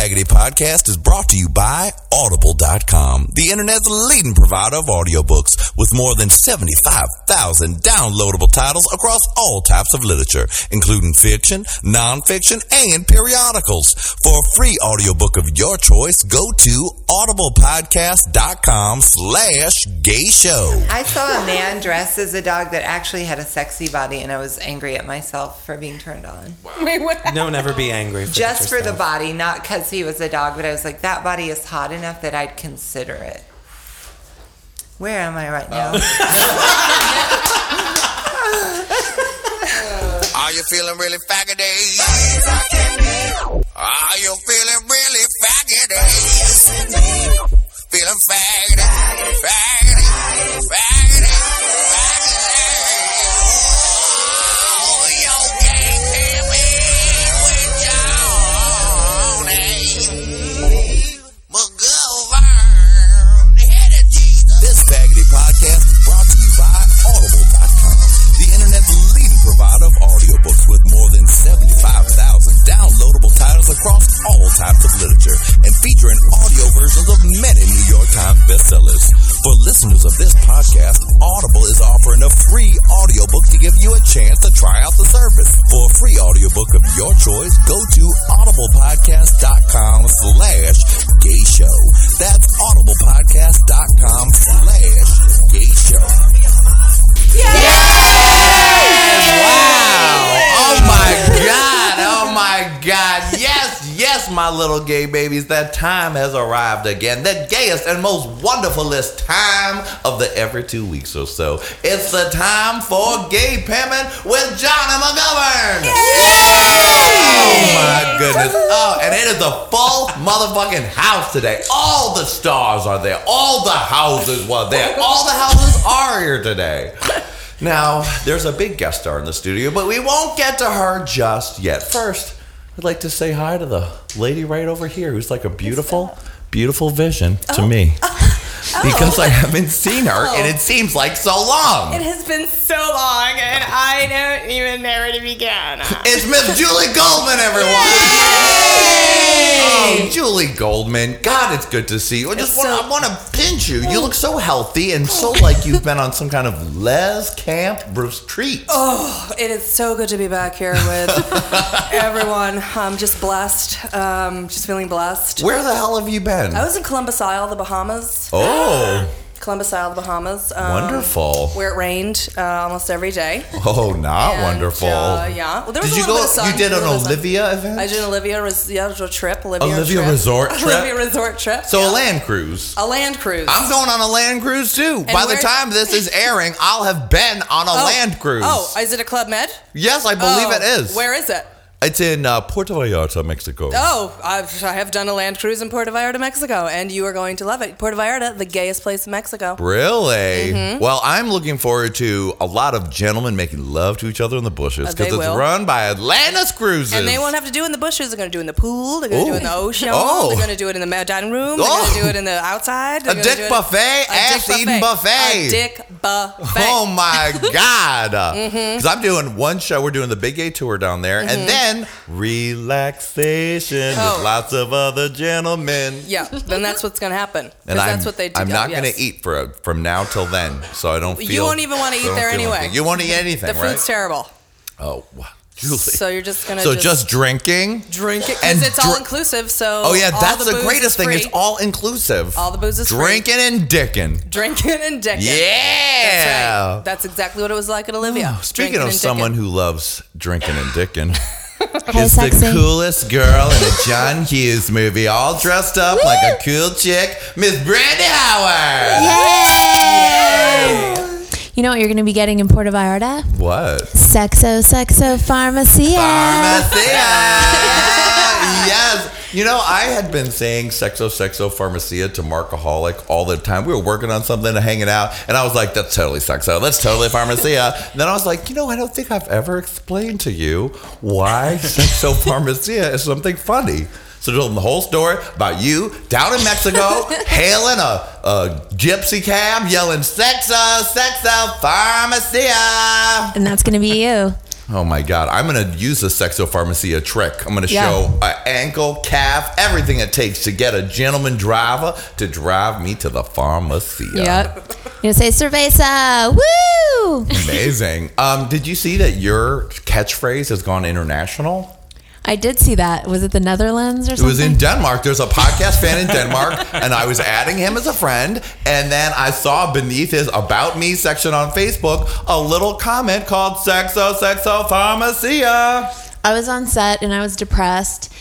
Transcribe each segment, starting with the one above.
Faggoty podcast is brought to you by Audible.com, the internet's leading provider of audiobooks with more than 75,000 downloadable titles across all types of literature, including fiction, nonfiction, and periodicals. For a free audiobook of your choice, go to audiblepodcast.com slash gay show. I saw a man dressed as a dog that actually had a sexy body, and I was angry at myself for being turned on. Wait, what? No, never be angry. For Just for the body, not because he was a dog, but I was like, that body is hot enough that I'd consider it. Where am I right now? Oh. Are you feeling really faggoty? Are you feeling really faggoty? Feeling faggoty, faggoty, faggoty, with more than 75,000 downloadable titles across all types of literature and featuring audio versions of many New York Times bestsellers. For listeners of this podcast, Audible is offering a free audiobook to give you a chance to try out the service. For a free audiobook of your choice, go to audiblepodcast.com slash gay show. That's audiblepodcast.com slash gay show. Yay! Wow. Oh my god! Oh my god! Yes, yes, my little gay babies, that time has arrived again. The gayest and most wonderfulest time of the every two weeks or so. It's the time for Gay Pimpin' with Johnny McGovern! Oh my goodness. Oh, and it is a full motherfucking house today. All the stars are there. All the houses were there. All the houses are here today. Now, there's a big guest star in the studio, but we won't get to her just yet. First, I'd like to say hi to the lady right over here who's like a beautiful, beautiful vision to me. Oh. Because I haven't seen her and it seems like so long. It has been so long, and I don't even know where to begin. It's Miss Julie Goldman, everyone. Oh, Julie Goldman. God, it's good to see you. I just want, so- I want to pinch you. You look so healthy and so like you've been on some kind of les camp retreat. Oh, it is so good to be back here with everyone. I'm just blessed. Um, just feeling blessed. Where the hell have you been? I was in Columbus Isle, the Bahamas. Oh, Columbus Isle, the Bahamas. um, wonderful. Where it rained uh, almost every day. Oh, not And, wonderful. uh, yeah. Well, there was Did a you little go? bit of sun. You did an Olivia event? I did an Olivia, res- yeah, trip. Olivia, Olivia trip. resort trip? Olivia resort trip. So yeah. a land cruise. a land cruise. I'm going on a land cruise too. By the time this is airing, I'll have been on a Oh. land cruise. Oh, is it a Club Med? yes, I believe Oh, it is. Where is it? It's in uh, Puerto Vallarta, Mexico. Oh, I've, I have done a land cruise in Puerto Vallarta, Mexico, and you are going to love it. Puerto Vallarta, the gayest place in Mexico. Really? Mm-hmm. Well, I'm looking forward to a lot of gentlemen making love to each other in the bushes Uh, because they it's will. run by Atlantis Cruises. And they won't have to do it in the bushes. They're going to do it in the pool. They're going to do it in the ocean. Oh. They're going to do it in the dining room. They're Oh. going to do it in the outside. They're A dick buffet? A Ass-eating buffet. A dick buffet. Oh my God! Mm-hmm. Because I'm doing one show. We're doing the Big Gay Tour down there, and then relaxation Oh. with lots of other gentlemen. Yeah, then that's what's going to happen. And I'm, that's what they do. I'm not yes. going to eat for from now till then, so I don't feel. You won't even wanna eat there anyway. anything. You won't eat anything, The right? food's terrible. oh, wow. Julie. So you're just going to So just drinking. drink it and because it's all inclusive. So Oh yeah, that's the the, greatest thing. It's all inclusive. All the booze is free. drinking and dicking. drinking and dicking. Yeah. That's right. That's exactly what it was like at Olivia. Oh, speaking Drinking of someone dicking. who loves drinking and dicking. Hey, is the coolest girl in a John Hughes movie, all dressed up like a cool chick, Miss Brandy Howard. You know what you're going to be getting in Puerto Vallarta? What? Sexo, sexo, pharmacia. Pharmacia. yes. You know, I had been saying sexo, sexo, pharmacia to Markaholic all the time. We were working on something and hanging out, and I was like, that's totally sexo. That's totally pharmacia. then I was like, you know, I don't think I've ever explained to you why sexo pharmacia is something funny. So told them the whole story about you down in Mexico, hailing a, a gypsy cab, yelling "Sexo, sexo, pharmacia." And that's going to be you. Oh my God! I'm gonna use the sexopharmacia trick. I'm gonna Yeah. show an ankle, calf, everything it takes to get a gentleman driver to drive me to the pharmacia. Yep. You know, say cerveza. Woo! Amazing. Um, did you see that your catchphrase has gone international? I did see that. Was it the Netherlands or something? It was in Denmark. There's a podcast fan in Denmark, and I was adding him as a friend. And then I saw beneath his About Me section on Facebook a little comment called Sexo Sexo Pharmacia. I was on set and I was depressed.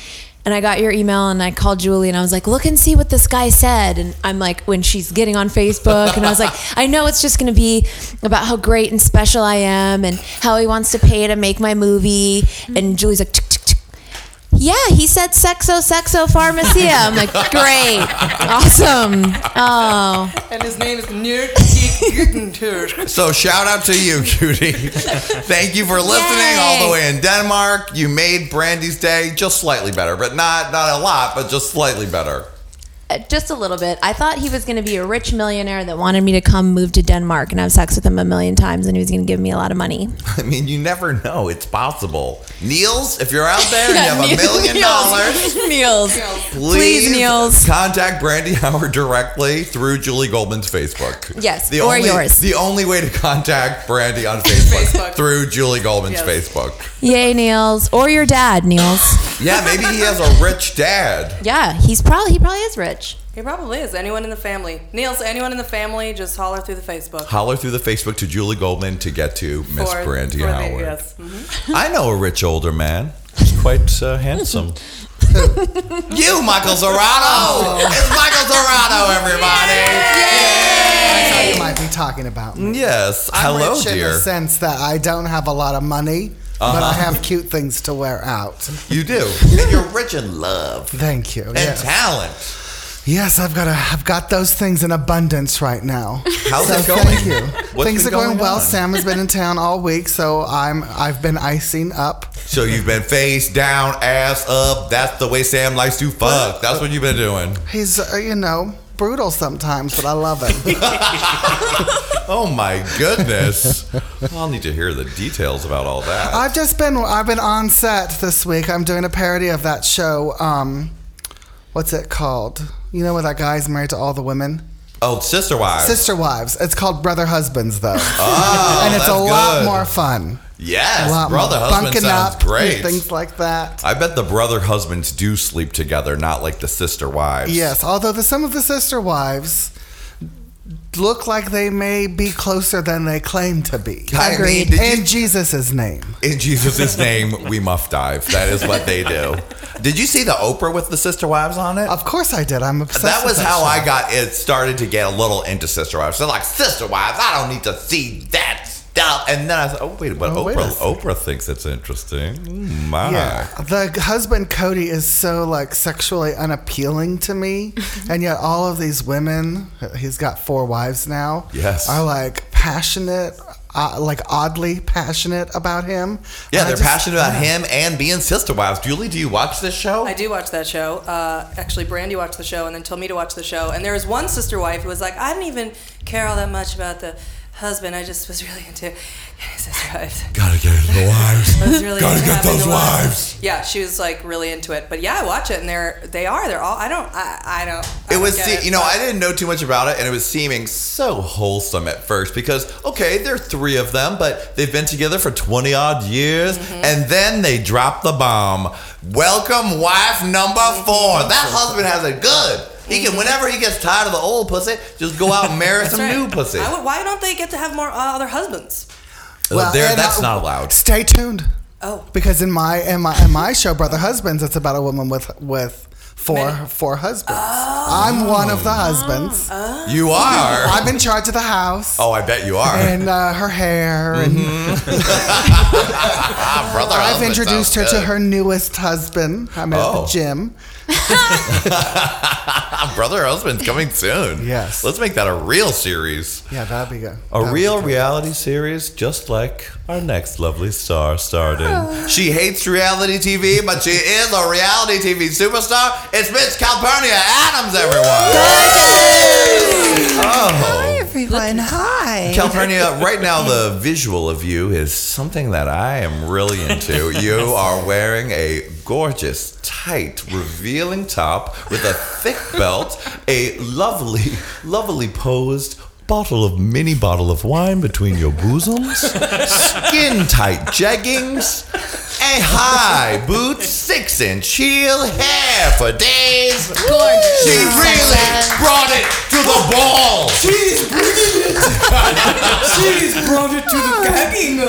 And I got your email and I called Julie and I was like, look and see what this guy said. And I'm like, when she's getting on Facebook, and I was like, I know it's just going to be about how great and special I am and how he wants to pay to make my movie. And Julie's like. Yeah, he said sexo, sexo, pharmacia. I'm like, great, awesome. Oh, And his name is Nerd Geek So shout out to you, cutie. Thank you for listening Yay. all the way in Denmark. You made Brandy's day just slightly better, but not not a lot, but just slightly better. Uh, just a little bit. I thought he was going to be a rich millionaire that wanted me to come move to Denmark and have sex with him a million times, and he was going to give me a lot of money. I mean, you never know. It's possible. Niels, if you're out there and you have a million dollars, Niels. please, Please, Niels. contact Brandy Howard directly through Julie Goldman's Facebook. Yes, the or only, yours. The only way to contact Brandy on Facebook, Facebook. through Julie Goldman's Yes. Facebook. Yay, Niels. Or your dad, Niels. Yeah, maybe he has a rich dad. Yeah, he's probably he probably is rich. He probably is. Anyone in the family. Niels, anyone in the family, just holler through the Facebook. Holler through the Facebook to Julie Goldman to get to Miss For- Brandy for the- Howard. yes. Mhm. I know a rich older man. He's quite uh, handsome. you, Michael Serrano. It's Michael Serrano, everybody. I thought you might be talking about me. Yes. I'm Hello, rich in dear. the sense that I don't have a lot of money, but I have cute things to wear out. You do. And you're rich in love Thank you. and Yes. talent. Yes, I've got a, I've got those things in abundance right now. How's so it going? Thank you. What's things are going, going well. on? Sam has been in town all week, so I'm I've been icing up. So you've been face down, ass up. That's the way Sam likes to fuck. That's what you've been doing. He's uh, you know brutal sometimes, but I love it. Oh my goodness. I'll need to hear the details about all that. I've just been I've been on set this week. I'm doing a parody of that show. Um, what's it called? You know where that guy's married to all the women? oh, sister wives. Sister Wives. It's called Brother Husbands though. Oh, and it's a that's lot good. more fun. Yes, lot brother husband sounds up, great. Things like that. I bet the brother husbands do sleep together, not like the sister wives. Yes, although the, some of the sister wives look like they may be closer than they claim to be. I mean, Agreed. did In you, Jesus' name. in Jesus' name, we muff dive. That is what they do. Did you see the Oprah with the sister wives on it? Of course I did. I'm obsessed that was how show. I got it started to get a little into sister wives. So like sister wives, I don't need to see that stuff. And then I said, oh wait, but Oh, wait Oprah second. Oprah thinks it's interesting. Mm, My. Yeah, the husband Cody is so like sexually unappealing to me, and yet all of these women, he's got four wives now, Yes. are like passionate, uh, like oddly passionate about him. Yeah, And they're just- passionate about him and being sister wives. Julie, do you watch this show? I do watch that show. Uh, actually, Brandy watched the show and then told me to watch the show. And there was one sister wife who was like, I didn't even care all that much about the husband. I just was really into sister wives. Gotta get into the wives. I was really Gotta get those the wives. Yeah, she was like really into it. But yeah, I watch it and they're they are they're all I don't I, I don't. I It don't was, get se- it, you know, I didn't know too much about it, and it was seeming so wholesome at first because, okay, there are three of them, but they've been together for 20 odd years, Mm-hmm. and then they drop the bomb. Welcome, wife number four. That husband has it good. He can, whenever he gets tired of the old pussy, just go out and marry some right. new pussy. Would- why don't they get to have more uh, other husbands? Well, there, that's uh, not allowed. Stay tuned. Oh. Because in my in my in my show, Brother Husbands, it's about a woman with with four Many. four husbands. Oh. I'm one of the husbands. You are. I'm in charge of the house. Oh, I bet you are. And uh, her hair, and Ah, brother I've introduced her sounds to her newest husband. I met at Oh. the gym. brother husband's coming soon. Yes. Let's make that a real series. Yeah, that'd be good. A That'd real reality series, just like our next lovely star starred in. She hates reality TV, but she is a reality TV superstar. It's Miss Calpurnia Adams, everyone. Oh, oh. everyone. Hi. Calpurnia, right now the visual of you is something that I am really into. You are wearing a gorgeous, tight, revealing top with a thick belt, a lovely, lovely posed bottle of mini bottle of wine between your bosoms, skin tight jeggings, a high boots, six inch heel, hair for days. Gorgeous. She really brought it to the ball. She's bringing it. She's brought it to the oh. gagging.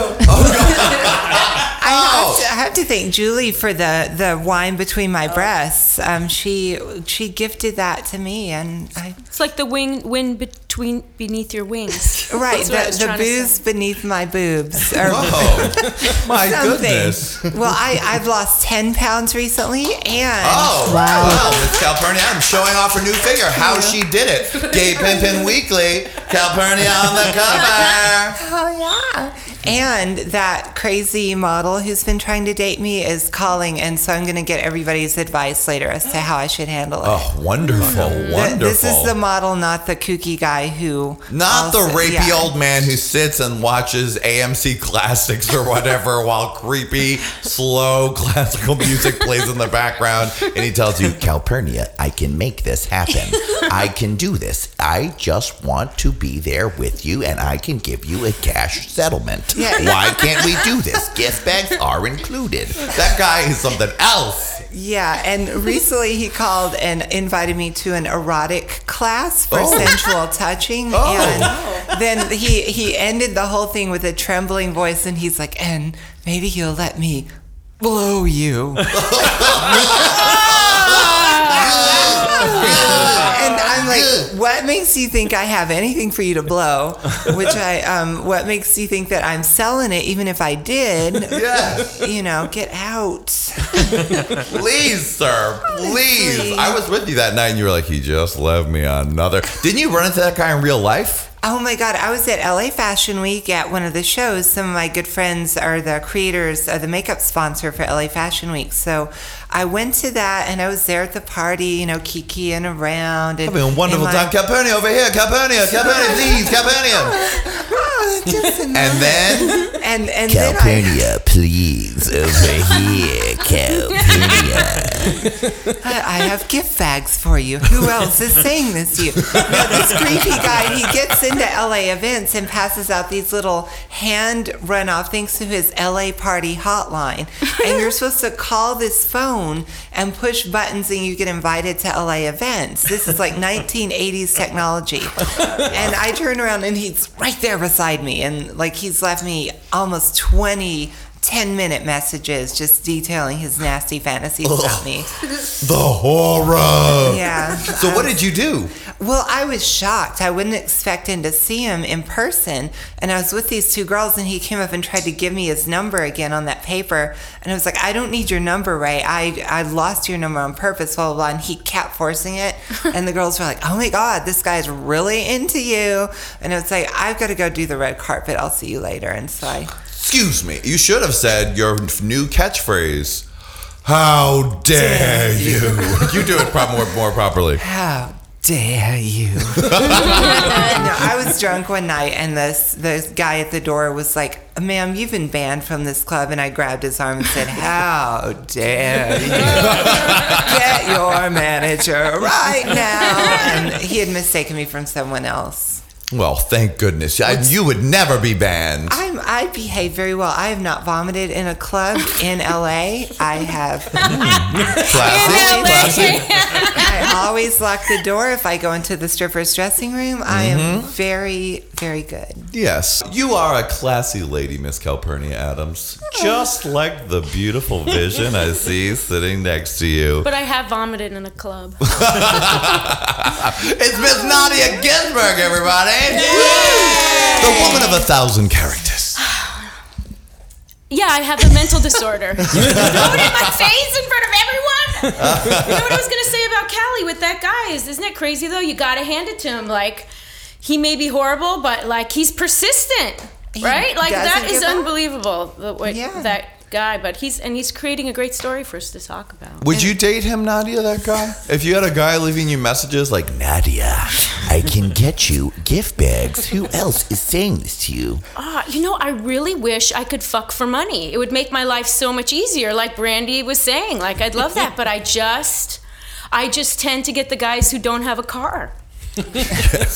I have, to, I have to thank Julie for the, the wine between my breasts. Um, she she gifted that to me, and I It's like the wing, wind between beneath your wings. right That's what I was the, the booze beneath my boobs. Or Oh, my something. goodness. Well, I I've lost ten pounds recently, and Oh, Wow. wow. Miss Calpurnia, I'm showing off her new figure. How she did it. Gay Pimpin' Weekly. Calpurnia on the cover. Oh yeah. And that crazy model who's been trying to date me is calling, and so I'm going to get everybody's advice later as to how I should handle it. Oh, wonderful, Th- wonderful. This is the model, not the kooky guy who. Not the also- rapey yeah. old man who sits and watches AMC classics or whatever while creepy, slow classical music plays in the background. And he tells you, Calpurnia, I can make this happen. I can do this. I just want to be there with you and I can give you a cash settlement. Yeah. Why can't we do this? Gift bags are included. That guy is something else. Yeah, and recently he called and invited me to an erotic class for Oh. sensual touching. Oh. And oh. then he, he ended the whole thing with a trembling voice, and he's like, and maybe you'll let me blow you. like, what makes you think I have anything for you to blow? Which I, um, what makes you think that I'm selling it, even if I did? Yes. You know, get out. Please, sir. Please. I was with you that night and you were like, he just left me another. Didn't you run into that guy in real life? Oh my God, I was at LA Fashion Week at one of the shows. Some of my good friends are the creators, uh, the makeup sponsor for LA Fashion Week. So I went to that and I was there at the party, you know, kikiing around. And, Having a wonderful time. Calpurnia over here. Calpurnia. Calpurnia, please. Calpurnia. And then. and and then I, please. Over here. Calpurnia. I I have gift bags for you. Who else is saying this to you? No, this creepy guy, he gets into LA events and passes out these little hand runoff things to his LA party hotline. And you're supposed to call this phone and push buttons and you get invited to LA events. This is like 1980s technology. And I turn around and he's right there beside me. And like he's left me almost 20 10 minute messages just detailing his nasty fantasies about me. The horror. Yeah. So what did you do? Well, I was shocked. I wasn't expecting to see him in person. And I was with these two girls, and he came up and tried to give me his number again on that paper. And I was like, I don't need your number, Ray. I, I lost your number on purpose, blah, blah, blah. And he kept forcing it. And the girls were like, oh my God, this guy's really into you. And I was like, I've got to go do the red carpet. I'll see you later. And so I, Excuse me. You should have said your new catchphrase. How dare you? you do it pro- more, more properly. How dare you? no, I was drunk one night, and this the guy at the door was like, "Ma'am, you've been banned from this club." And I grabbed his arm and said, "How dare you? Get your manager right now!" And he had mistaken me from someone else. Well, thank goodness. I, you would never be banned. I'm I behave very well. I have not vomited in a club in LA. I have. Classic. Classic. I always lock the door if I go into the stripper's dressing room. I am Mm-hmm. very, very good. Yes. You are a classy lady, Miss Calpurnia Adams. Just like the beautiful vision I see sitting next to you. But I have vomited in a club. It's Miss Nadia Ginsburg, everybody. The woman of a thousand characters. Yeah, I have a mental disorder. Throw it in my face in front of everyone. you know what I was gonna say about Callie with that guy is, isn't it crazy though? You gotta hand it to him. Like, he may be horrible, but like he's persistent, He right? Like that doesn't is give up. unbelievable. The way Yeah. that guy, but he's and he's creating a great story for us to talk about. Would you date him, Nadia, that guy? If you had a guy leaving you messages like, Nadia, I can get you gift bags. Who else is saying this to you? Ah, you know, I really wish I could fuck for money. It would make my life so much easier, like Brandy was saying. Like, I'd love that, but I just, I just tend to get the guys who don't have a car. I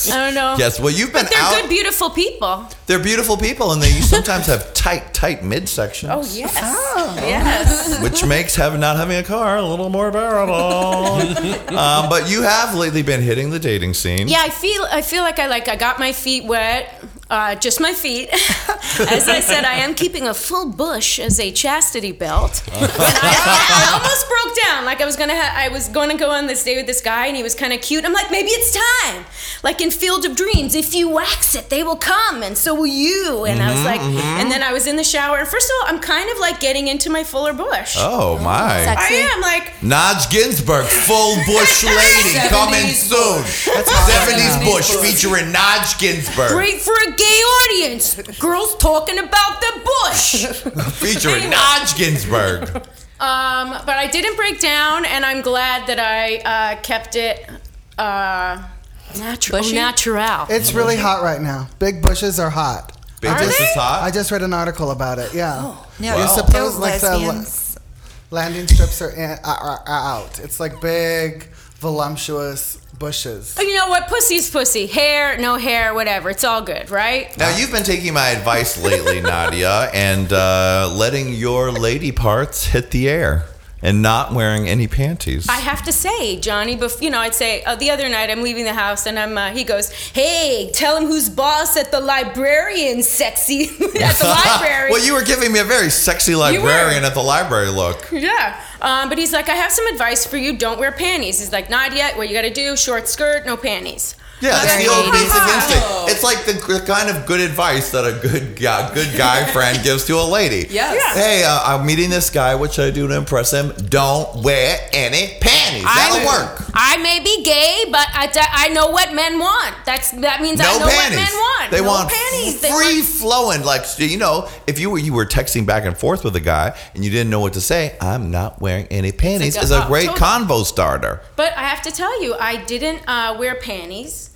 don't know. Yes, well, you've been But they're out. good, beautiful people. They're beautiful people, and they sometimes have tight, tight midsections. Oh yes, yes. which makes having not having a car a little more bearable. um, but you have lately been hitting the dating scene. Yeah, I feel I feel like I like I got my feet wet, uh, just my feet. as I said, I am keeping a full bush as a chastity belt, and I, I almost broke down. Like I was gonna, ha- I was going to go on this date with this guy, and he was kind of cute. I'm like, maybe it's time. Like in Field of Dreams, if you wax it, they will come, and so will you. And I was like, and then I was in the shower, and first of all, I'm kind of like getting into my fuller bush. Oh my. I am like. Naj Ginsburg, full bush lady, coming soon. 70s Bush featuring Naj Ginsburg, Great for a gay audience. Girls talking about the bush. featuring Naj Ginsburg. Um, but I didn't break down, and I'm glad that I uh, kept it uh, natural. Bushy? natural. It's really hot right now. Big bushes are hot. Big Are Bush they? hot. I just read an article about it. Yeah. No, You're no supposed like the lesbians. landing strips are, in, are, are out. It's like big, voluptuous bushes. Oh, you know what? Pussy's pussy. Hair, no hair, whatever. It's all good, right? Now you've been taking my advice lately, Nadia, and uh, letting your lady parts hit the air and not wearing any panties. I have to say, Johnny, bef- you know, I'd say uh, the other night I'm leaving the house and I'm, uh, he goes, hey, tell him who's boss at the librarian, sexy, at the library. well, you were giving me a very sexy librarian at the library look. Yeah. Um, but he's like, I have some advice for you. Don't wear panties. He's like, not yet. What you got to do? Short skirt, no panties. Yeah, that's Very the old 80s. basic instinct. It's like the, the kind of good advice that a good guy, good guy friend gives to a lady. Yes. Yeah. Hey, uh, I'm meeting this guy. What should I do to impress him? Don't wear any panties. That'll I- work. I may be gay, but I, I know what men want. That's that means I No know panties. what men want. They no want panties. They free want- flowing. Like you know, if you were you were texting back and forth with a guy and you didn't know what to say, I'm not wearing any panties. Is like, a oh, great totally. convo starter. But I have to tell you, I didn't uh, wear panties.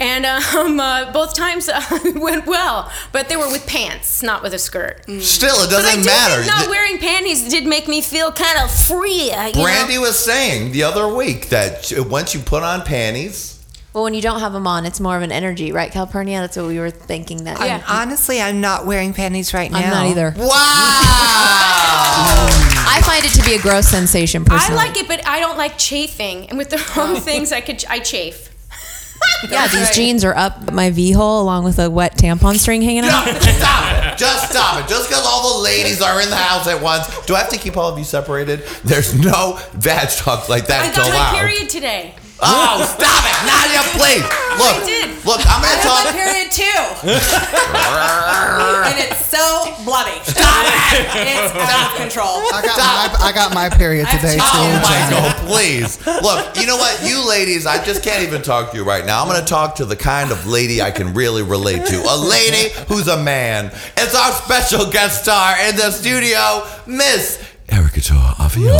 And um, uh, both times uh, went well, but they were with pants, not with a skirt. Still, it doesn't do matter. think not Th- wearing panties did make me feel kind of free. You Brandy know? was saying the other week that once you put on panties, Well, when you don't have them on, it's more of an energy, right, Calpurnia? That's what we were thinking. That Yeah. Honestly, I'm not wearing panties right now. I'm not either. wow. I find it to be a gross sensation I like it, but I don't like chafing. And with the wrong things, I could I chafe. Yeah, these jeans are up my V hole along with a wet tampon string hanging out. Just stop it. Just stop it. Just because all the ladies are in the house at once. Do I have to keep all of you separated? There's no vag talk like that allowed. I that got my allowed. period today. Oh, stop it. Nadia, please. Look, did. look, I'm going to I have my period too. and it's so bloody. Stop it! It's out of control. I got my I got my period today too. Oh, Jenny. Michael, please. Look, you know what? You ladies, I just can't even talk to you right now. I'm going to talk to the kind of lady I can really relate to. A lady who's a man. It's our special guest star in the studio, Miss Erickatoure Aviance.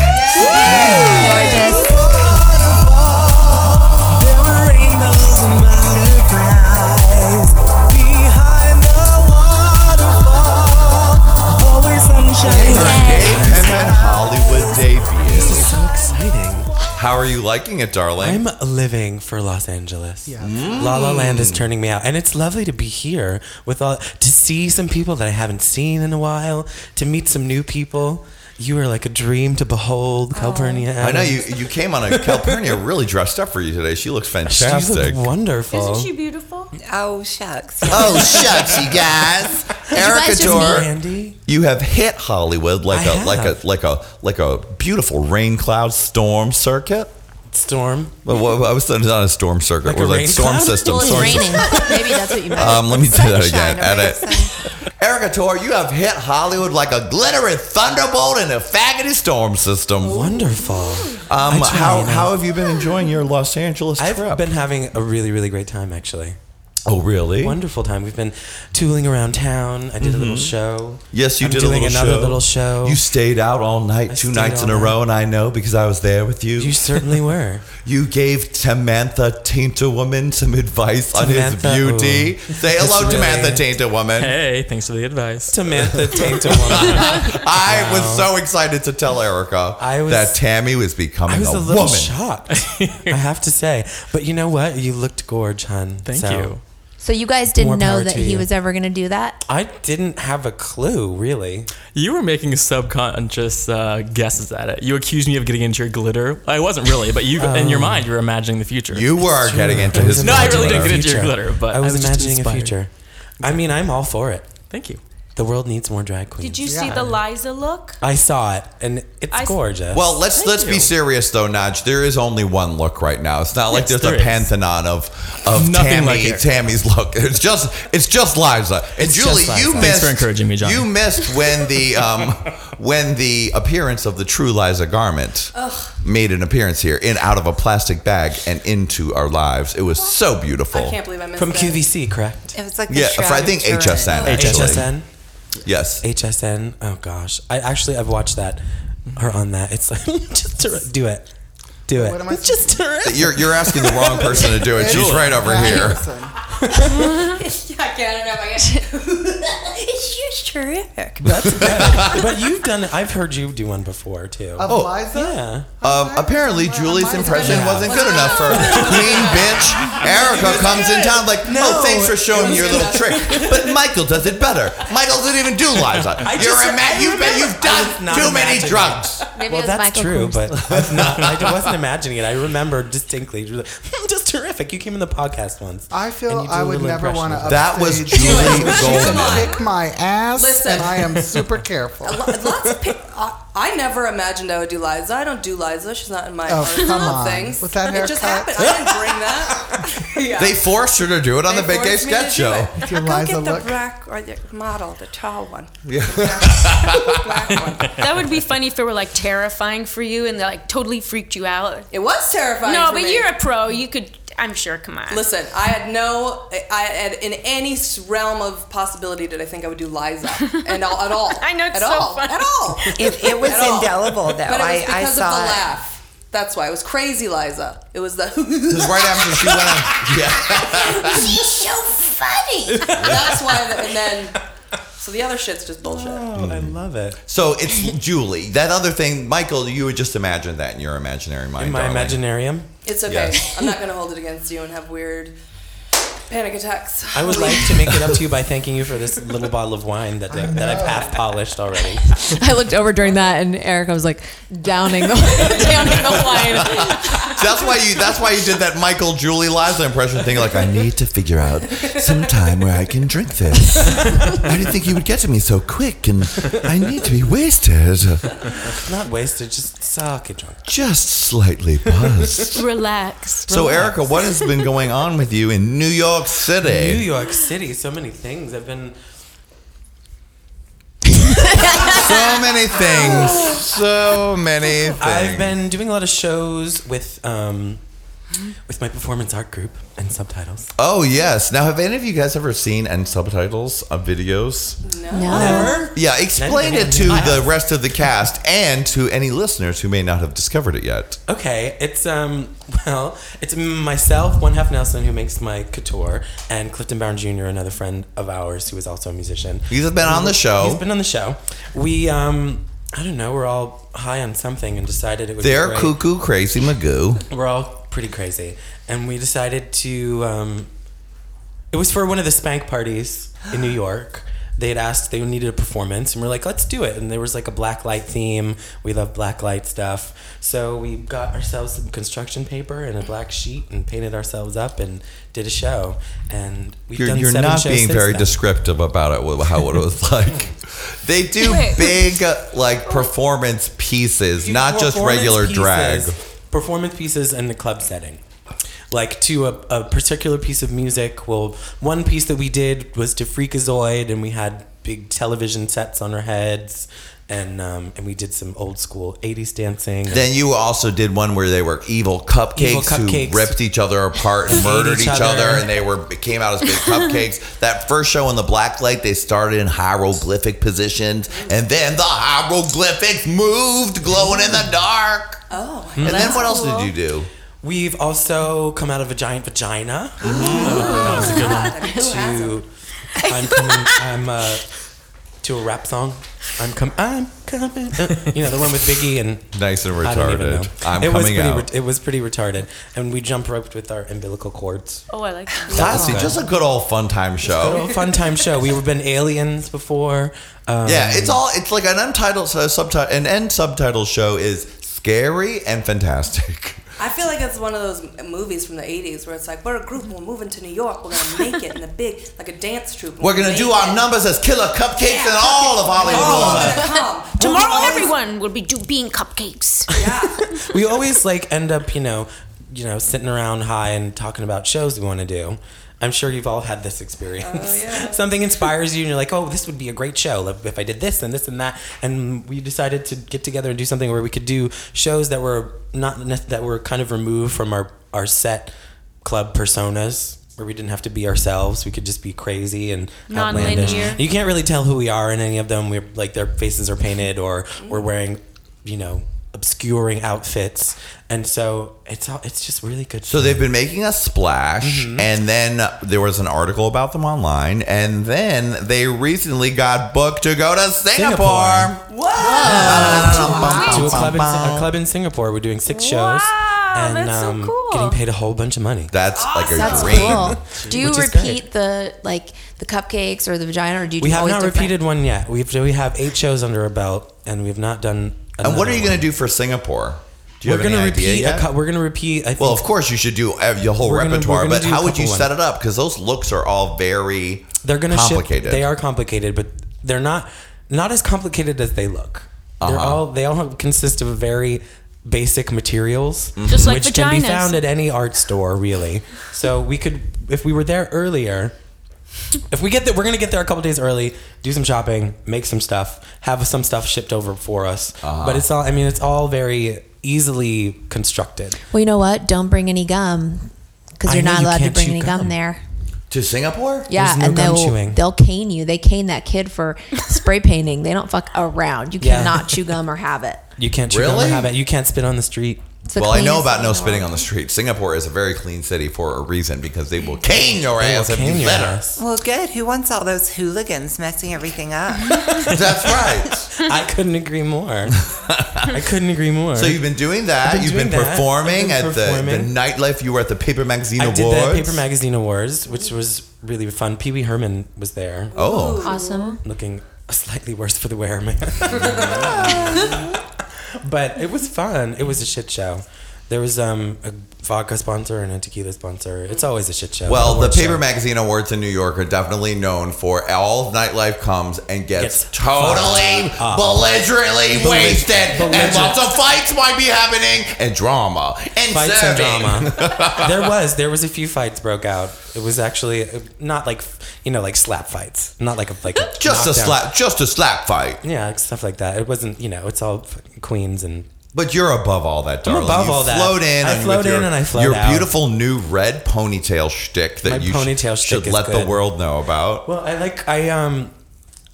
And Hollywood debut. This is So exciting. How are you liking it, darling? I'm living for Los Angeles. Yeah. Mm. La La Land is turning me out, and it's lovely to be here with all to see some people that I haven't seen in a while, to meet some new people. You are like a dream to behold, Calpurnia. Oh. I know you. You came on a Calpurnia really dressed up for you today. She looks She fantastic. look wonderful. Isn't she beautiful? Oh, shucks. Oh shucks, you guys! Erica guys just Tor. Randy. you have hit Hollywood like I a like a like a like a beautiful rain cloud storm circuit. Storm. Well, what, I was saying not a storm circuit. Like it was a like rain storm cloud? system. Well, it's storm raining. Maybe that's what you meant. Um, let me do that again. a Edit. Erickatoure, you have hit Hollywood like a glittering thunderbolt in a faggoty storm system. Wonderful. Um, how how have you been enjoying your Los Angeles I've trip? been having a really, really great time, actually. Oh, really? Wonderful time. We've been tooling around town. I did a little mm-hmm. show. Yes, you I'm did doing a little another show. little show. You stayed out all night, I two nights in all a night. row, and I know because I was there with you. You certainly were. You gave Samantha Tainter Woman some advice Samantha, on his beauty. ooh. Say hello, really- Samantha Tainter Woman. Hey, thanks for the advice. Samantha Tainter Woman. I was so excited to tell Erica I was- that Tammy was becoming a woman. I was a, a little woman. shocked. I have to say, but you know what? You looked gorge, hun. Thank So, you. So you guys didn't know power that to he you. was ever going to do that? I didn't have a clue, really. You were making subconscious uh, guesses at it. You accused me of getting into your glitter. I wasn't really, but you, in your mind, you were imagining the future. You were getting into I was his No, I really glitter. didn't get into your glitter, but I was, I was just imagining a inspired. future. I mean, I'm all for it. Thank you. The world needs more drag queens. Did you see the Liza look? I saw it, and it's I s- gorgeous. Well, let's Thank let's be you. serious though, Naj. There is only one look right now. It's not like Yes, there's a there is. pantheon of of Nothing Tammy like it. Tammy's look. It's just it's just Liza. And It's Julie, just Liza. you Thanks missed for encouraging me, John. You missed when the um when the appearance of the true Liza garment made an appearance here in out of a plastic bag and into our lives. It was so beautiful. I can't believe I missed it. from that. QVC, correct? It was like Yeah, for- I think Turin. HSN, actually. HSN. Yes. HSN. Oh gosh, I actually I've watched that. Her on that. It's like just to, do it, do it. What am I just terrific. You're you're asking the wrong person to do it. She's right over here. Listen, I can't know if I It's just terrific. That's good. but you've done. I've heard you do one before too. Of Oh, Liza? yeah. Um, apparently, Julie's impression Yeah. wasn't good enough for Queen Bitch. Erica comes in town like, oh, thanks for showing me your little trick. But Michael does it better. Michael didn't even do Liza. You're just- a I you've been, remember- you've I was done not too many imagining drugs. Maybe Well, was that's Michael true, Coombs. but I've not, I wasn't imagining it. I remember distinctly. You like, "Hmm, just terrific. Like you came in the podcast once. I feel you do I a would never want to. That was Julie you. She's Goldman. gonna kick my ass, Listen. and I am super careful. Lots of pic- I, I never imagined I would do Liza. I don't do Liza. She's not in my Oh, come on. things. With that it just happened. I didn't bring that. yeah. They forced her to do it on They the Big Gay forced me to Sketch Show. it. I'll go Liza get the look. black or the model, the tall one. Yeah. Black one. That would be funny if it were like terrifying for you and they like totally freaked you out. It was terrifying. No, for but me. you're a pro. You could. I'm sure. Come on. Listen, I had no, I had in any realm of possibility did I think I would do Liza, and all, at all. I know, it's at so all, funny. at all. It, it was At indelible, though. But it was I, because I of saw the it. laugh. That's why it was crazy, Liza. It was the. Because right after she went on, yeah. so funny. That's why. The, and then, so the other shit's just bullshit. Oh, I mm-hmm. love it. So it's Julie. That other thing, Michael, you would just imagine that in your imaginary mind. In my darling. imaginarium, It's okay. Yes. I'm not gonna hold it against you and have weird panic attacks. I would like to make it up to you by thanking you for this little bottle of wine that that I've half polished already. I looked over during that, and Erica was like downing the downing the wine. That's why you. That's why you did that Michael Julie Liza impression thing. Like, I need to figure out some time where I can drink this. I didn't think you would get to me so quick, and I need to be wasted, Not wasted, just socket drunk. just slightly buzzed. Relax. So, Erica, what has been going on with you in New York City? New York City, so many things. I've been So many things. So many things. I've been doing a lot of shows with um with my performance art group and subtitles. Oh yes. Now, have any of you guys ever seen and subtitles of videos? Never? Yeah, explain it to the have. rest of the cast and to any listeners who may not have discovered it yet. Okay, it's um well, it's myself, one half Nelson who makes my couture, and Clifton Brown Jr., another friend of ours who is also a musician. He's been on the show. He's been on the show. We um I don't know, we're all high on something and decided it would They're be great. cuckoo crazy Magoo. We're all pretty crazy. And we decided to um it was for one of the spank parties in New York. They had asked they needed a performance and we're like, let's do it. And there was like a black light theme. We love black light stuff. So we got ourselves some construction paper and a black sheet and painted ourselves up and did a show. And we've You're, done you're seven not shows being since very then. descriptive about it, wh- how it was like. They do Wait. big, like, performance pieces, not just Performance regular drag. Performance pieces in the club setting. Like to a, a particular piece of music. Well, one piece that we did was to Freakazoid, and we had big television sets on our heads, and um, and we did some old school '80s dancing. Then you also did one where they were evil cupcakes, Evil cupcakes. who ripped each other apart and murdered each each, other. other. and they were came out as big cupcakes. That first show in the black light, they started in hieroglyphic positions, and then the hieroglyphics moved, glowing in the dark. Oh, And then what else cool. did you do? We've also come out of a giant vagina. That was a good one. Who to I'm coming I'm uh to a rap song. I'm com I'm coming. Uh, you know the one with Biggie and Nice and I don't even know. retarded. I'm it was coming pretty out. Re- it was pretty retarded, and we jump roped with our umbilical cords. Oh, I like that. Classy, good. just a good old fun time show. Oh, fun time show. We've been aliens before. Um, Yeah, it's all it's like an untitled so subtitle an end subtitle show is scary and fantastic. I feel like it's one of those movies from the 80s where it's like, we're a group, and we're moving to New York, we're going to make it in a big, like a dance troupe. We're gonna do our it. numbers as killer cupcakes and all of Hollywood. it's come. Tomorrow, always- everyone will be do being cupcakes. Yeah. we always like end up, you know, you know, sitting around high and talking about shows we want to do. I'm sure you've all had this experience. Oh, yeah. Something inspires you, and you're like, "Oh, this would be a great show if I did this and this and that." And we decided to get together and do something where we could do shows that were not that were kind of removed from our our set club personas. Where we didn't have to be ourselves, we could just be crazy and outlandish. Non-linear. You can't really tell who we are in any of them. We're like their faces are painted, or we're mm. wearing, you know, obscuring outfits, and so it's all it's just really good. So fun. they've been making a splash, Mm-hmm. and then there was an article about them online, and then they recently got booked to go to Singapore. to a club, in, a club in Singapore. We're doing six shows Wow, and that's so um, cool. getting paid a whole bunch of money. That's like a That's dream. cool. Do you repeat the like the cupcakes or the vagina, or do you? We do have not different? repeated one yet. We've we have eight shows under our belt, and we've not done. And what are you going to do for Singapore? Do you We're have gonna any idea repeat. A, yet? cou- we're gonna repeat. I think, well, of course you should do your whole We're gonna- repertoire, gonna but how would you couple set it up? Because those looks are all very they're gonna complicated. Ship, they are complicated, but they're not not as complicated as they look. They're Uh-huh. all they all consist of very basic materials, Just like which can be found at any art store, really. So we could, if we were there earlier. If we get there, we're gonna get there a couple days early, do some shopping, make some stuff, have some stuff shipped over for us. Uh-huh. But it's all, I mean, it's all very easily constructed. Well, you know what? Don't bring any gum because you're not you allowed to bring any gum, gum. there. to Singapore. Yeah, no and they'll chewing. they'll cane you. They cane that kid for spray painting. They don't fuck around. You Yeah. cannot chew gum or have it. You can't chew gum or Really? have it. You can't spit on the street. It's the Well, I know about no spitting on the street. Singapore is a very clean city for a reason because they will cane your They ass if you your let her. ass. Well, good. Who wants all those hooligans messing everything up? That's right. I couldn't agree more. I couldn't agree more. So you've been doing that. Been you've been doing that. performing been at the, performing. the nightlife. You were at the Paper Magazine I Awards. did the Paper Magazine Awards, which was really fun. Pee Wee Herman was there, Oh, Awesome. looking slightly worse for the wear, man. but it was fun. It was a shit show. There was um, a vodka sponsor and a tequila sponsor. It's always a shit show. well, the Paper show. Magazine Awards in New York are definitely known for all nightlife comes and gets, Gets totally up. belligerently Bellig- wasted, and lots of fights might be happening, and drama, and fights and drama. there was there was a few fights broke out. It was actually uh, not like you know like slap fights, not like a like a Just a slap, just a slap fight. Yeah, stuff like that. It wasn't you know it's all queens and But you're above all that, I'm darling. above you all that. Float in. I float with your, in and I float Your out. beautiful new red ponytail shtick that My you ponytail shtick should let the world know about. Well, I like I um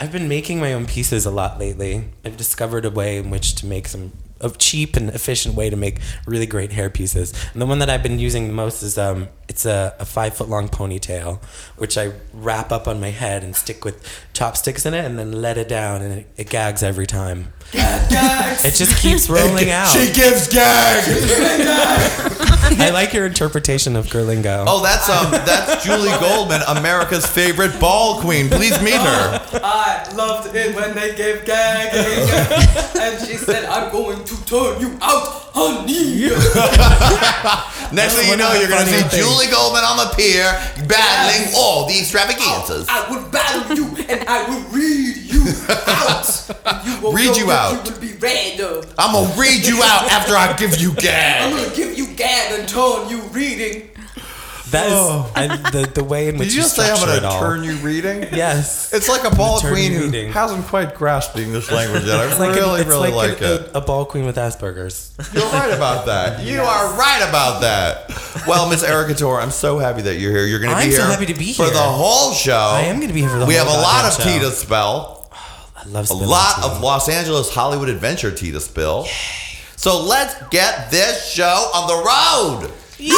I've been making my own pieces a lot lately. I've discovered a way in which to make some a cheap and efficient way to make really great hair pieces. And the one that I've been using the most is um it's a, a five foot long ponytail, which I wrap up on my head and stick with chopsticks in it and then let it down and it, it gags every time. It just keeps rolling out. She gives gag. I like your interpretation of Gerlingo. Oh, that's um, that's Julie Goldman, America's favorite ball queen. Please meet her. I loved it when they gave gagging. and she said, I'm going to turn you out, honey. Next thing you know, you're gonna see thing. Julie Goldman on the pier battling all the extravaganzas. I will battle you and I will read you out. And you will Read you that out. You will be read. I'm gonna read you out after I give you gag. I'm gonna give you gag and turn you reading. That's That is Oh. I, the the way in which Did you you just say I'm going to turn you reading? Yes. It's like a ball queen who reading. hasn't quite grasped the English language yet. I It's like, really, a, it's really like, like, a, it. A, a ball queen with Asperger's. You're right about that. You are right about that. Well, Miss Erickatoure, I'm so happy that you're here. You're going to be I'm here. so happy to be here for the whole show. I am going to be here for the whole show. we have a lot of goddamn tea to spell. I love A lot tea. of Los Angeles Hollywood adventure tea to spill. So let's get this show on the road. It's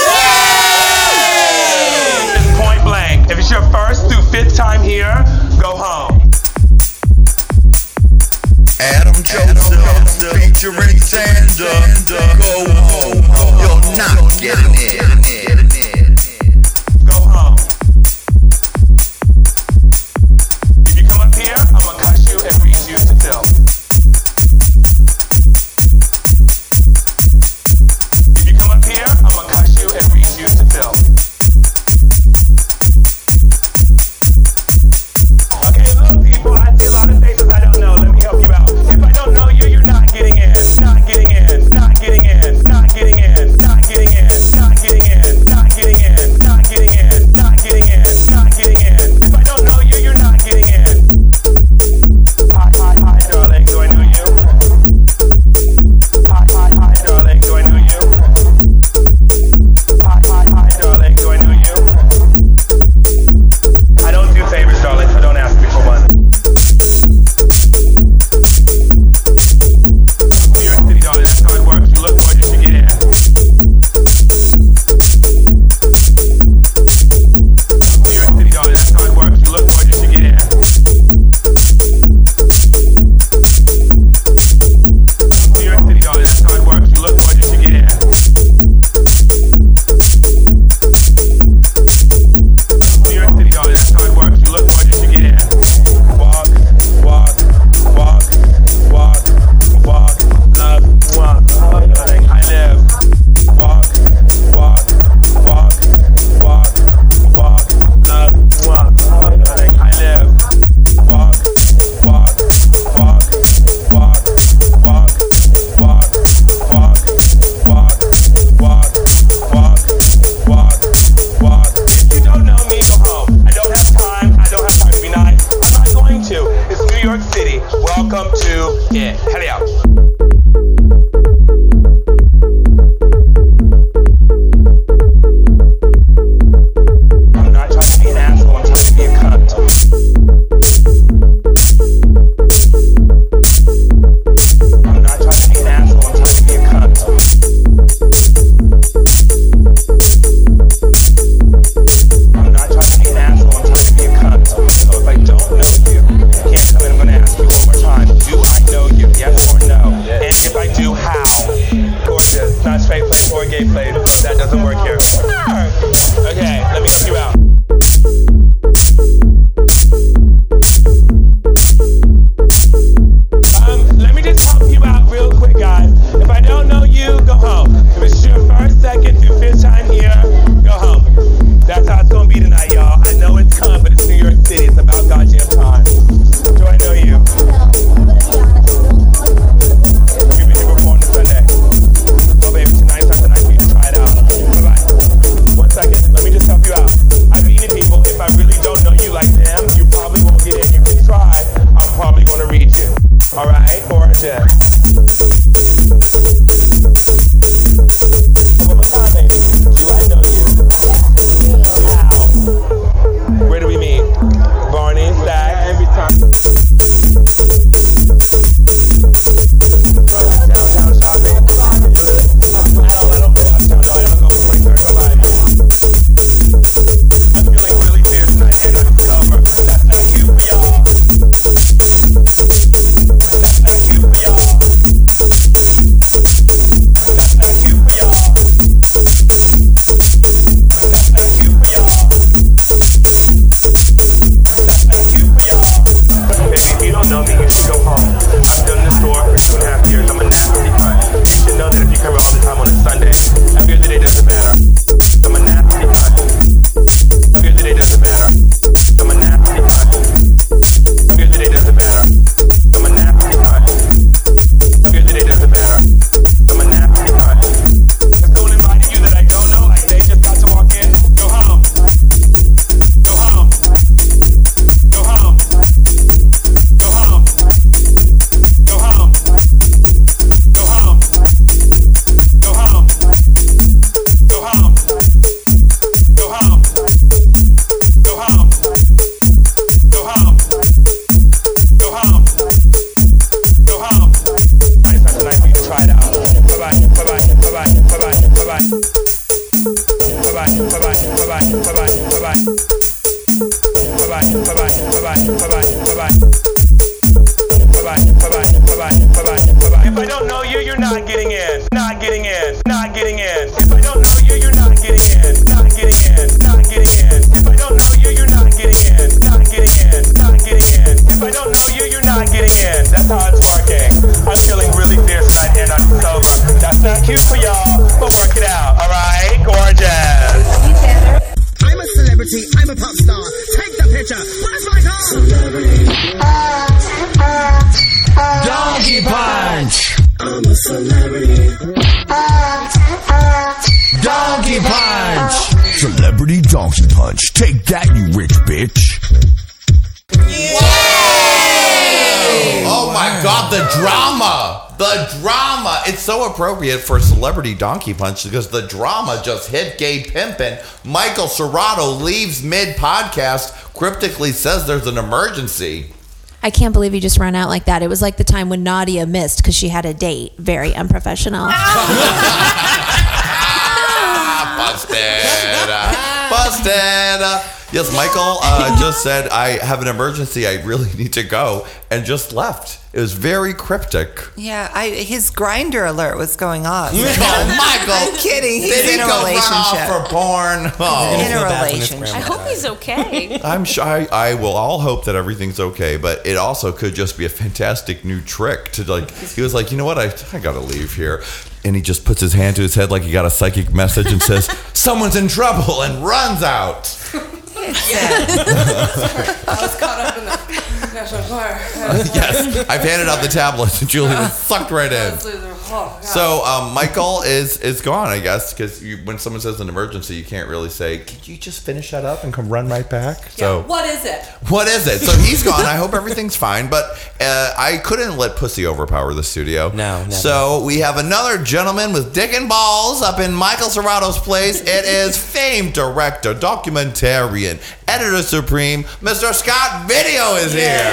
appropriate for a Celebrity Donkey Punch because the drama just hit gay pimpin'. Michael Serrato leaves mid podcast, cryptically says there's an emergency. I can't believe you just ran out like that. It was like the time when Nadia missed because she had a date. Very unprofessional. Busted! Busted! Yes, Michael uh, just said, I have an emergency. I really need to go, and just left. It was very cryptic. Yeah, I, his grinder alert was going off. Oh, Michael! I'm kidding. He's Did he in a go run relationship. off for porn? Oh. In a relationship. I hope he's okay. I'm sure I, I will all hope that everything's okay, but it also could just be a fantastic new trick to like. He was like, you know what, I I gotta leave here, and he just puts his hand to his head like he got a psychic message and says, "Someone's in trouble," and runs out. I was caught up in the national choir. yes, I've handed out the tablets, and Julie was sucked right in. Oh, So um, Michael is is gone, I guess, because when someone says an emergency, you can't really say, "Can you just finish that up and come run right back?" So what is it? What is it? So he's gone. I hope everything's fine. But uh, I couldn't let pussy overpower the studio. No, never. So we have another gentleman with dick and balls up in Michael Serrato's place. It is famed director, documentarian, editor supreme, Mr. Scott Video is here.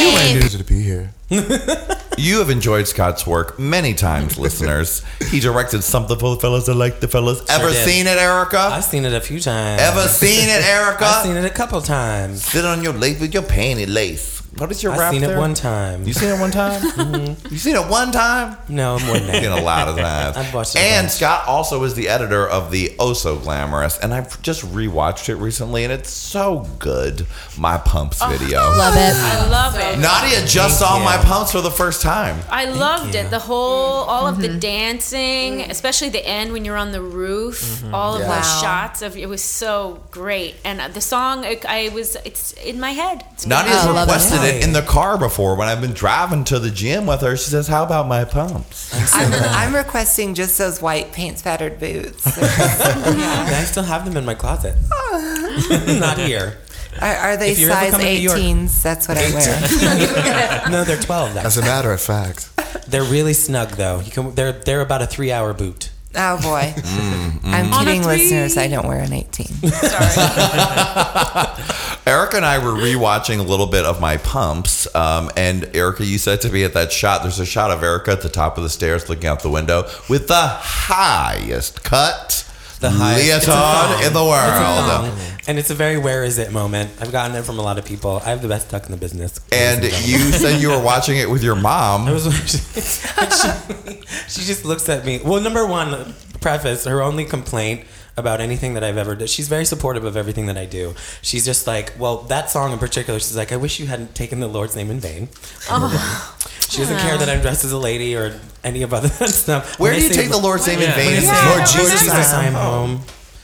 You might need to be here. You have enjoyed Scott's work many times, listeners. He directed something for the fellas that like the fellas. Sure Ever did. seen it, Erica? I've seen it a few times. Ever seen it, Erica? I've seen it a couple times. Sit on your lace with your panty lace. What is your I've rap seen it one time. You seen it one time? You seen it one time? No, more than that. Seen a lot of times. I've watched it a And bunch. Scott also is the editor of the Oh So Glamorous, and I've just rewatched it recently, and it's so good. My Pumps video. Love it. I love it. Nadia just Thank saw you. My Pumps for the first time. I loved you. it. The whole, all of the dancing, especially the end when you're on the roof. All of Yeah. those Wow. shots of it was so great. And uh, the song, I, I was, it's in my head. It's Nadia's I requested it. it in the car before when I've been driving to the gym with her. She says, "How about my pumps?" I'm, I'm requesting just those white paint spattered boots. And I still have them in my closet. Not here. Are, are they If you're ever size coming to New York- 18s? That's what I wear. No, they're 12. As a matter of fact, They're really snug though. You can. They're they're about a three hour boot. Oh boy. Mm, I'm On a kidding, three. listeners. I don't wear an 18. Erica and I were rewatching a little bit of my pumps, um, and Erica, you said to me at that shot, there's a shot of Erica at the top of the stairs looking out the window with the highest cut The highest- leotard in the world. It's. And it's a very where is it moment. I've gotten it from a lot of people. I have the best duck in the business. And you said you were watching it with your mom. I was she, she just looks at me. Well, number one, preface, her only complaint about anything that I've ever done. She's very supportive of everything that I do. She's just like, well, that song in particular, she's like, I wish you hadn't taken the Lord's name in vain. Oh. Number one. She doesn't care that I'm dressed as a lady or any of other stuff. Where When do I you take the Lord's name in vain? say, Lord Lord Jesus, Jesus, I'm I'm home.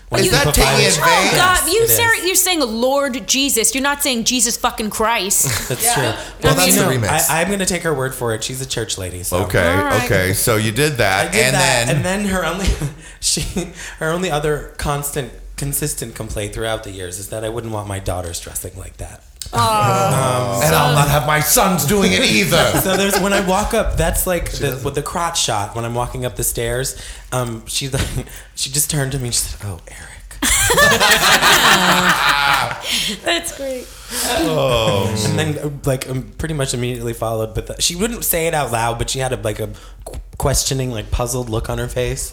When Is you that put taking five- it Oh? God! You it is. Sarah, you're saying Lord Jesus. You're not saying Jesus fucking Christ. That's true. Well, that's the remix. I, I'm going to take her word for it. She's a church lady. So. Okay, Alright. okay. So you did that, I did and that, then and then her only she her only other constant consistent complaint throughout the years is that I wouldn't want my daughters dressing like that. And I'll not have my sons doing it either. So there's when I walk up, that's like the, with the crotch shot when I'm walking up the stairs. Um, she like she just turned to me and she said, "Oh, Eric." That's great. and then like um, pretty much immediately followed, but the, she wouldn't say it out loud, but she had a like a questioning, like puzzled look on her face.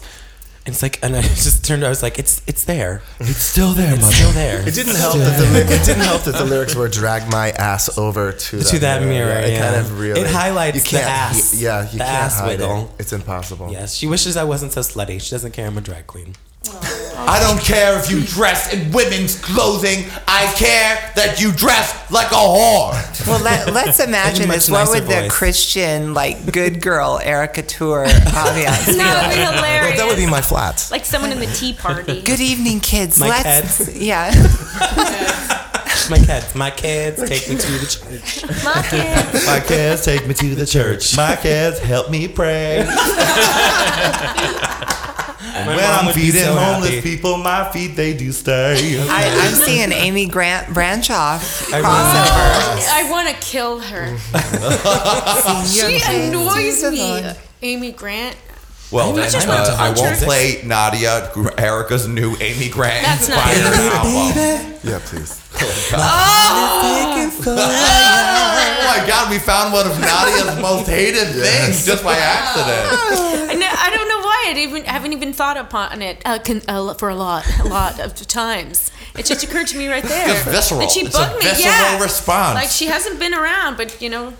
And it's like, and I just turned. I was like, "It's it's there. It's still there, It's mother. still there." it didn't help that the li- it didn't help that the lyrics were "drag my ass over to that To that mirror, It yeah. kind of really It highlights you the can't, ass. yeah, you The can't ass hide wiggle. it. It's impossible. Yes, she wishes I wasn't so slutty. She doesn't care I'm a drag queen. I don't care if you dress in women's clothing. I care that you dress like a whore. Well, let, let's imagine this. What nicer would the. Christian, like, good girl Erickatoure audience No, be it'd be hilarious. Well, that would be my flats. like someone in the tea party. Good evening, kids. My Let's, kids. yeah. My kids, my kids, take me to the church. My kids. My kids take me to the church. My kids help me pray. My when I'm feeding so homeless happy. people, my feet they do stay. I, I'm seeing Amy Grant branch off I crossover. I want to kill her. She annoys me. Amy Grant. Well, I then uh, I won't play Nadia, Erica's new Amy Grant That's not inspired it. album. Yeah, please. Oh my God, we found one of Nadia's most hated things just by accident. I, know, I don't know why. I even haven't even thought upon it uh, con, uh, for a lot, a lot of times. It just occurred to me right there. It's visceral. That she It's a bugged me. visceral yeah. response. Like she hasn't been around, but you know,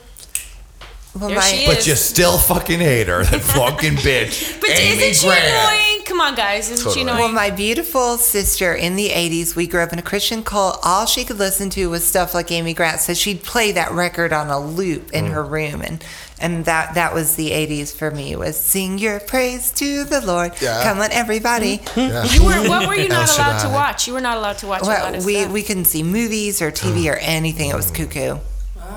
Well, there my- she But you still fucking hate her, that fucking bitch. but Amy isn't she Grant. annoying? Come on, guys, isn't she annoying? Well, my beautiful sister in the 80s, we grew up in a Christian cult. All she could listen to was stuff like Amy Grant. So she'd play that record on a loop in her room. And and that, that was the 80s for me, was sing your praise to the Lord. Yeah. Come on, everybody. Mm-hmm. you were what were you not allowed to watch? You were not allowed to watch a lot Well, of we, stuff. we couldn't see movies or TV hmm. or anything. It was hmm. cuckoo.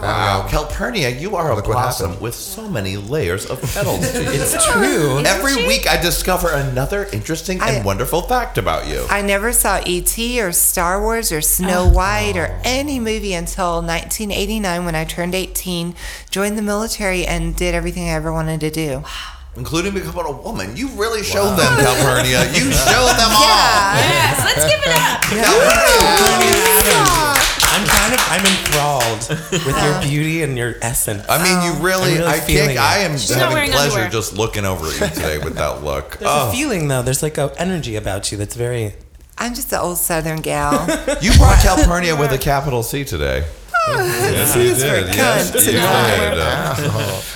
Wow, Calpurnia, you are a Look what blossom happened. with so many layers of petals. It's true. Every week I discover another interesting and wonderful fact about you. I never saw E.T. or Star Wars or Snow oh. White or any movie until 1989 when I turned 18, joined the military, and did everything I ever wanted to do. Including becoming a woman. You really showed them, Calpurnia. You showed them all. yes, let's give it up. I'm kind of I'm enthralled with your beauty and your essence. I mean, you oh. really, I'm really I feeling can't, it. I am She's not having wearing pleasure underwear. just looking over at you today with that look. There's Oh, a feeling though. There's like a energy about you that's very. I'm just an old Southern gal. you brought Calpurnia with a capital C today. Yes, he is for Yes, cunt. you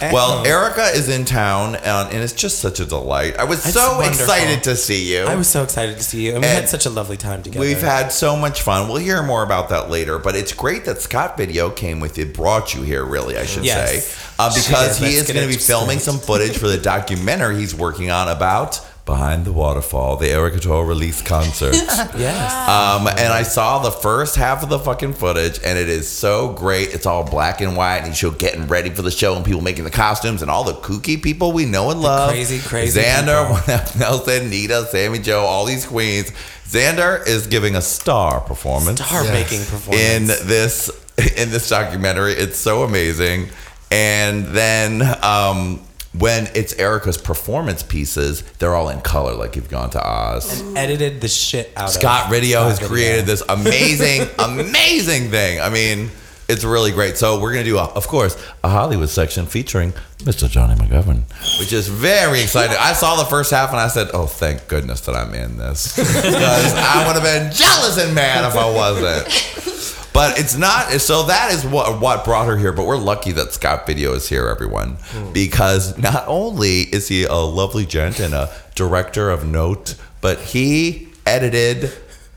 did. Well, Erica is in town, and, and it's just such a delight. I was It's so wonderful. excited to see you. I was so excited to see you, and we And had such a lovely time together. We've had so much fun. We'll hear more about that later, but it's great that Scott Video came with it, brought you here, really, I should Yes. say, uh, She because is. he Let's is get going to be it filming straight. some footage for the documentary he's working on about Behind the Waterfall, the Erickatoure release concert. yes. Um, and I saw the first half of the fucking footage, and it is so great. It's all black and white, and he's show getting ready for the show, and people making the costumes, and all the kooky people we know and love. crazy, crazy Xander, Nelson, Nita, Sammy Joe, all these queens. Xander is giving a star performance Star making performance. in this in this documentary. It's so amazing. And then um, when it's Erica's performance pieces, they're all in color, like you've gone to Oz. and edited the shit out of Scott Riddio has created this amazing, amazing thing. I mean, it's really great. So we're gonna do, a, of course, a Hollywood section featuring Mr. Johnny McGovern, which is very exciting. I saw the first half and I said, "Oh, thank goodness that I'm in this," because I would have been jealous and mad if I wasn't. But it's not. So that is what what brought her here. But we're lucky that Scott Video is here, everyone, because not only is he a lovely gent and a director of note, but he edited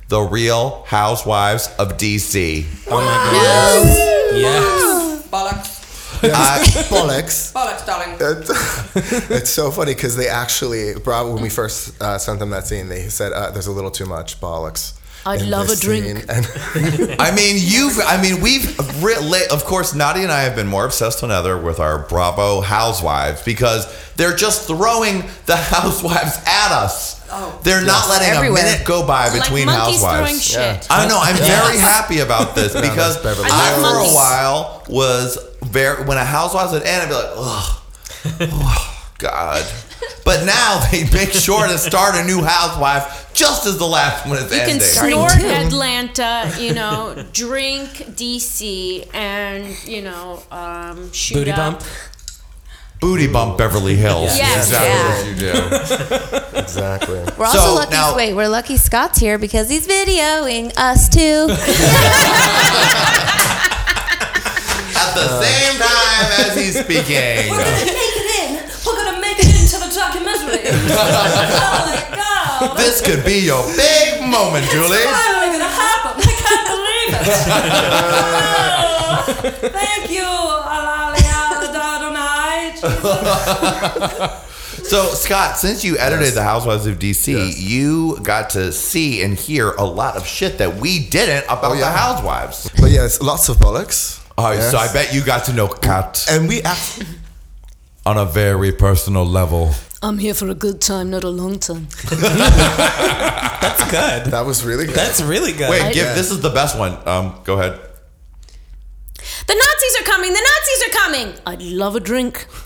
the Real Housewives of DC. Oh my goodness. Yes. Bollocks. Bollocks. Bollocks, darling. It's, it's so funny because they actually brought when we first uh, sent them that scene. They said uh, there's a little too much bollocks. I'd love a drink. scene." And I mean, you've. I mean, we've. Re- of course, Nadia and I have been more obsessed than ever with our Bravo housewives because they're just throwing the housewives at us. Oh. They're not letting Everywhere. a minute go by between monkeys throwing housewives. shit. I know. I'm very happy about this because that's Beverly I, for a while, was very when a housewives would end, I'd be like, ugh, oh, God. But now they make sure to start a new housewife just as the last one is You can snort too. Atlanta, you know, drink DC, and you know, um, shoot Booty up. bump. Booty bump Beverly Hills. Yes. Exactly what you do. exactly. We're also So, lucky. now- wait, we're lucky Scott's here because he's videoing us too. At the same time as he's speaking. Oh my god. This could be your big moment, Julie. finally gonna happen. I can't believe it. Oh, thank you, Adonai. So, Scott, since you edited The Housewives of DC, Yes. you got to see and hear a lot of shit that we didn't about Oh, yeah. The Housewives. But yes, lots of bollocks. Oh, Yes. so I bet you got to know Kat And we act- on a very personal level. I'm here for a good time, not a long time. That's good. That was really good. That's really good. Wait, give this is the best one. Um, go ahead. The Nazis are coming! The Nazis are coming! I'd love a drink.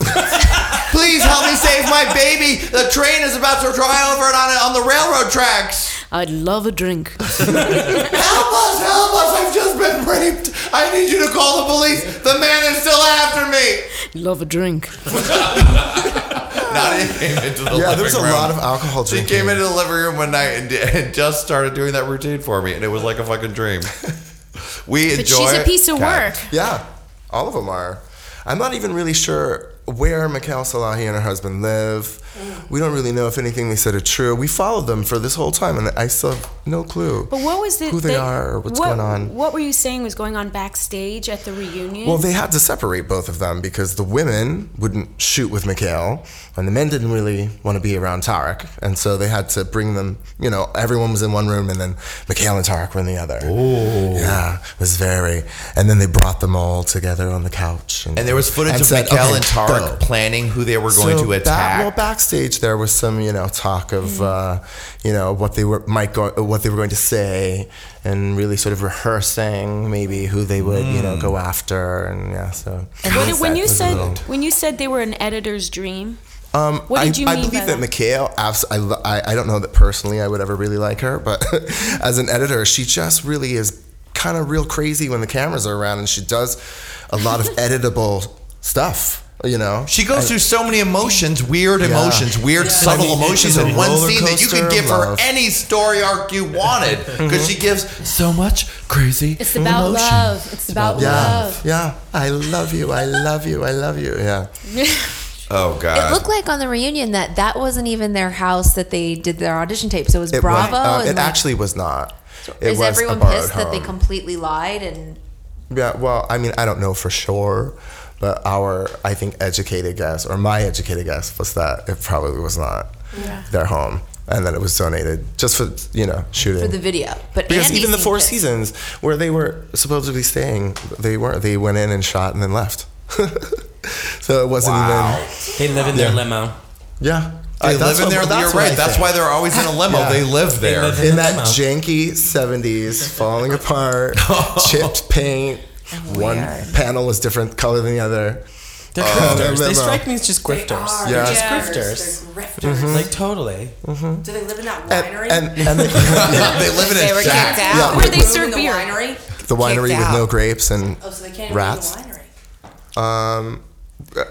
Please help me save my baby. The train is about to drive over it on on the railroad tracks. I'd love a drink. Help us! Help us! I've just been raped. I need you to call the police. The man is still after me. Love a drink. Nadia came into the yeah, living there was a room. lot of alcohol She drinking. came into the living room one night and, and just started doing that routine for me, and it was like a fucking dream. We But enjoy. she's a piece of Okay. work. Yeah, all of them are. I'm not even really sure where Michaele Salahi and her husband live. We don't really know if anything they said is true. We followed them for this whole time, and I still have no clue But what was the who they the- are or what's what- going on. What were you saying was going on backstage at the reunion? Well, they had to separate both of them because the women wouldn't shoot with Michaele, and the men didn't really want to be around Tareq, and so they had to bring them. You know, everyone was in one room, and then Michaele and Tareq were in the other. Oh, yeah, it was very. And then they brought them all together on the couch, And there was footage and of said, Michaele "Okay, and Tareq go." planning who they were going So to back- attack. well, backstage there was some, you know, talk of, uh, you know, what they were might go, what they were going to say, and really sort of rehearsing maybe who they would, you know, go after, and yeah. So What did- when you That was a said little- when you said they were an editor's dream, um, What did I, you I mean believe by that that? Michaele, abs- I, I, I don't know that personally I would ever really like her, but as an editor, she just really is kind of real crazy when the cameras are around, and she does a lot of editable stuff. You know, She goes And- through so many emotions, weird Yeah. emotions, weird Yeah. subtle I mean, emotions in one scene that you could give her love. any story arc you wanted because mm-hmm. she gives so much crazy. it's about emotion. love. It's about yeah, love. yeah. I love you. I love you. I love you. Yeah. Oh God! It looked like on the reunion that that wasn't even their house that they did their audition tape. So It was It Bravo. Was, uh, and it like, actually was not. It is was everyone borrowed pissed that they completely lied and Yeah, well, I mean, I don't know for sure, but our, I think, educated guess, or my educated guess, was that it probably was not Yeah. their home, and that it was donated just for you know shooting for the video? But Because Andy even the Four pissed. Seasons, where they were supposedly staying, they weren't. They went in and shot and then left. so it wasn't even. They live in their limo. Yeah. They I- that's live in what- there. that's You're right. That's why they're always in a limo. Yeah. They live there. live in the that limo. janky 70s falling apart oh. chipped paint one panel is different color than the other They're Uh, grifters. They limo. strike me as just grifters. are. Yeah. They're just grifters. They're grifters. Mhm. Like totally. Mhm. Do they live in that winery? and, and they, they live in They a were shack. kicked out. Yeah. Where they Room in serve the beer. winery? the winery Kicked with no grapes and Oh, so they can't rats go to the winery. um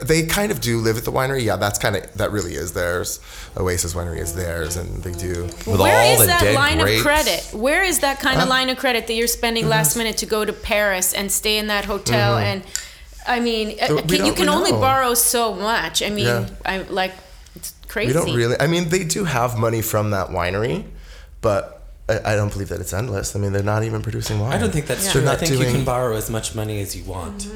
they kind of do live at the winery yeah that's kind of that really is theirs oasis winery is theirs and they do With Where is that line grapes. of credit? Where is that kind of line of credit that you're spending Mm-hmm. last minute to go to Paris and stay in that hotel? And I mean, Uh, can, you can only know. borrow so much. I mean, Yeah. I like it's crazy. we don't really i mean they do have money from that winery but I, I don't believe that it's endless. I mean, they're not even producing wine. I don't think that's They're true. I not think you can borrow as much money as you want.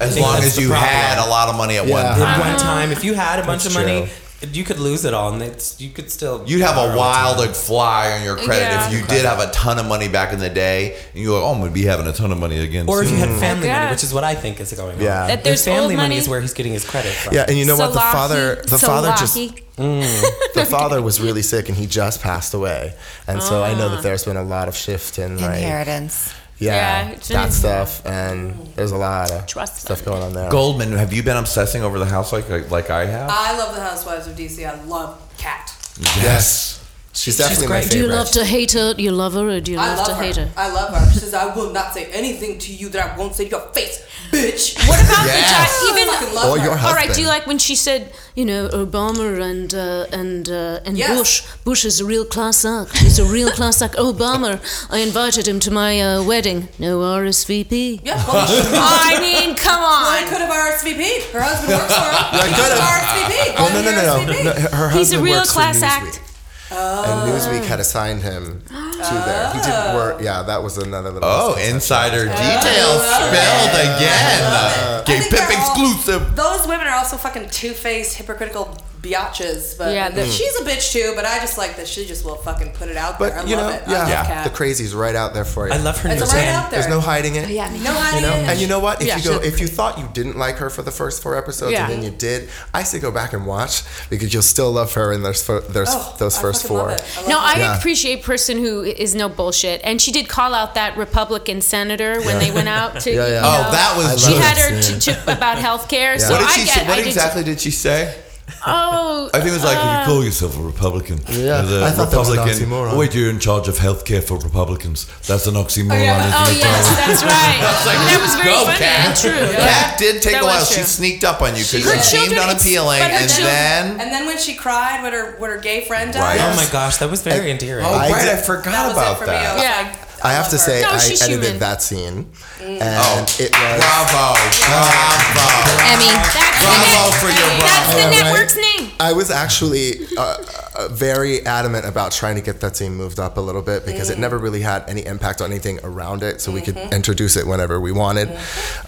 As long as you problem. had a lot of money at one time. At one time, if you had a bunch That's of money, you could lose it all, and it's you could still. You'd have a wild ton. like fly on your credit Yeah. if you did have a ton of money back in the day. And you're like, oh, I'm gonna be having a ton of money again. Or if you had family money, which is what I think is going on. Yeah. That there's His family old money money- is where he's getting his credit from. Yeah, and you know what? The Salahi- father, the father just, mm, the father was really sick, and he just passed away. And so I know Ah. that there's been a lot of shift in like, Inheritance. Yeah, Yeah, that stuff, and there's a lot of Trust stuff going on there. Goldman, have you been obsessing over the house like like, like I have? I love the Housewives of DC. I love Kat. Yes, she's definitely my great. Do favorite. you love to hate her? Do you love her, or do you I love, love to her. hate her? I love her. She says, I will not say anything to you that I won't say to your face, bitch. What about Yes. the time? Even I fucking love Or her. your All right. Do you like when she said, you know, Obama and uh, and uh, and Yes. Bush? Bush is a real class act. He's a real class act. Obama, I invited him to my uh, wedding. No RSVP. Yeah, well, I mean, come well, I could have RSVP'd. Her husband works for her. I could've. RSVP'd. Well, no, no, no, no, RSVP'd. no. Her husband He's a real works for class Newsweek, act. and oh. Newsweek had assigned him to there. He didn't oh. work. Yeah, that was another little. Oh, misconception. insider oh. details spilled again. Gay Pip they're all- exclusive. Those women are also fucking two-faced, hypocritical biatches, but Yeah, the- mm. she's a bitch too. But I just like that she just will fucking put it out But there. I you love know, it. I yeah, the crazy's right out there for you. I love her It's new right out there. There's no hiding it. Oh, yeah, No too. hiding You know, it. and you know what? If Yeah. you go, if you thought you didn't like her for the first four episodes Yeah. and then you did, I say go back and watch because you'll still love her in those fir- those, Oh, those I first love four. it. I love No, it. I Yeah. appreciate a person who is no bullshit, and she did call out that Republican senator when they went out to. Yeah, yeah. you Oh, that was I She had her scene. to, to, about health care. So What I get. What exactly did she say? Oh, I think it was like, uh, if you call yourself a Republican, Yeah, as a I thought that was an oxymoron. wait, you're in charge of healthcare for Republicans. That's an oxymoron. Oh, yeah. isn't Oh it, yes, Charlie? that's right. that was very Go, funny Kat. and true. Kat did take That a while. was She true. sneaked up on you because Her you seemed children- unappealing, but her and children- then and then when she cried when her when her gay friend died. Right. Oh my gosh, that was very endearing. oh I right, I did- forgot That was it about for me. I that. was Yeah. like, I have love to her. say, No, I she's edited human. that scene, and Oh, it was. bravo, bravo, Emmy. That's, bravo for your net- that's the network's name. I was actually uh, uh, very adamant about trying to get that scene moved up a little bit because it never really had any impact on anything around it, so we could introduce it whenever we wanted.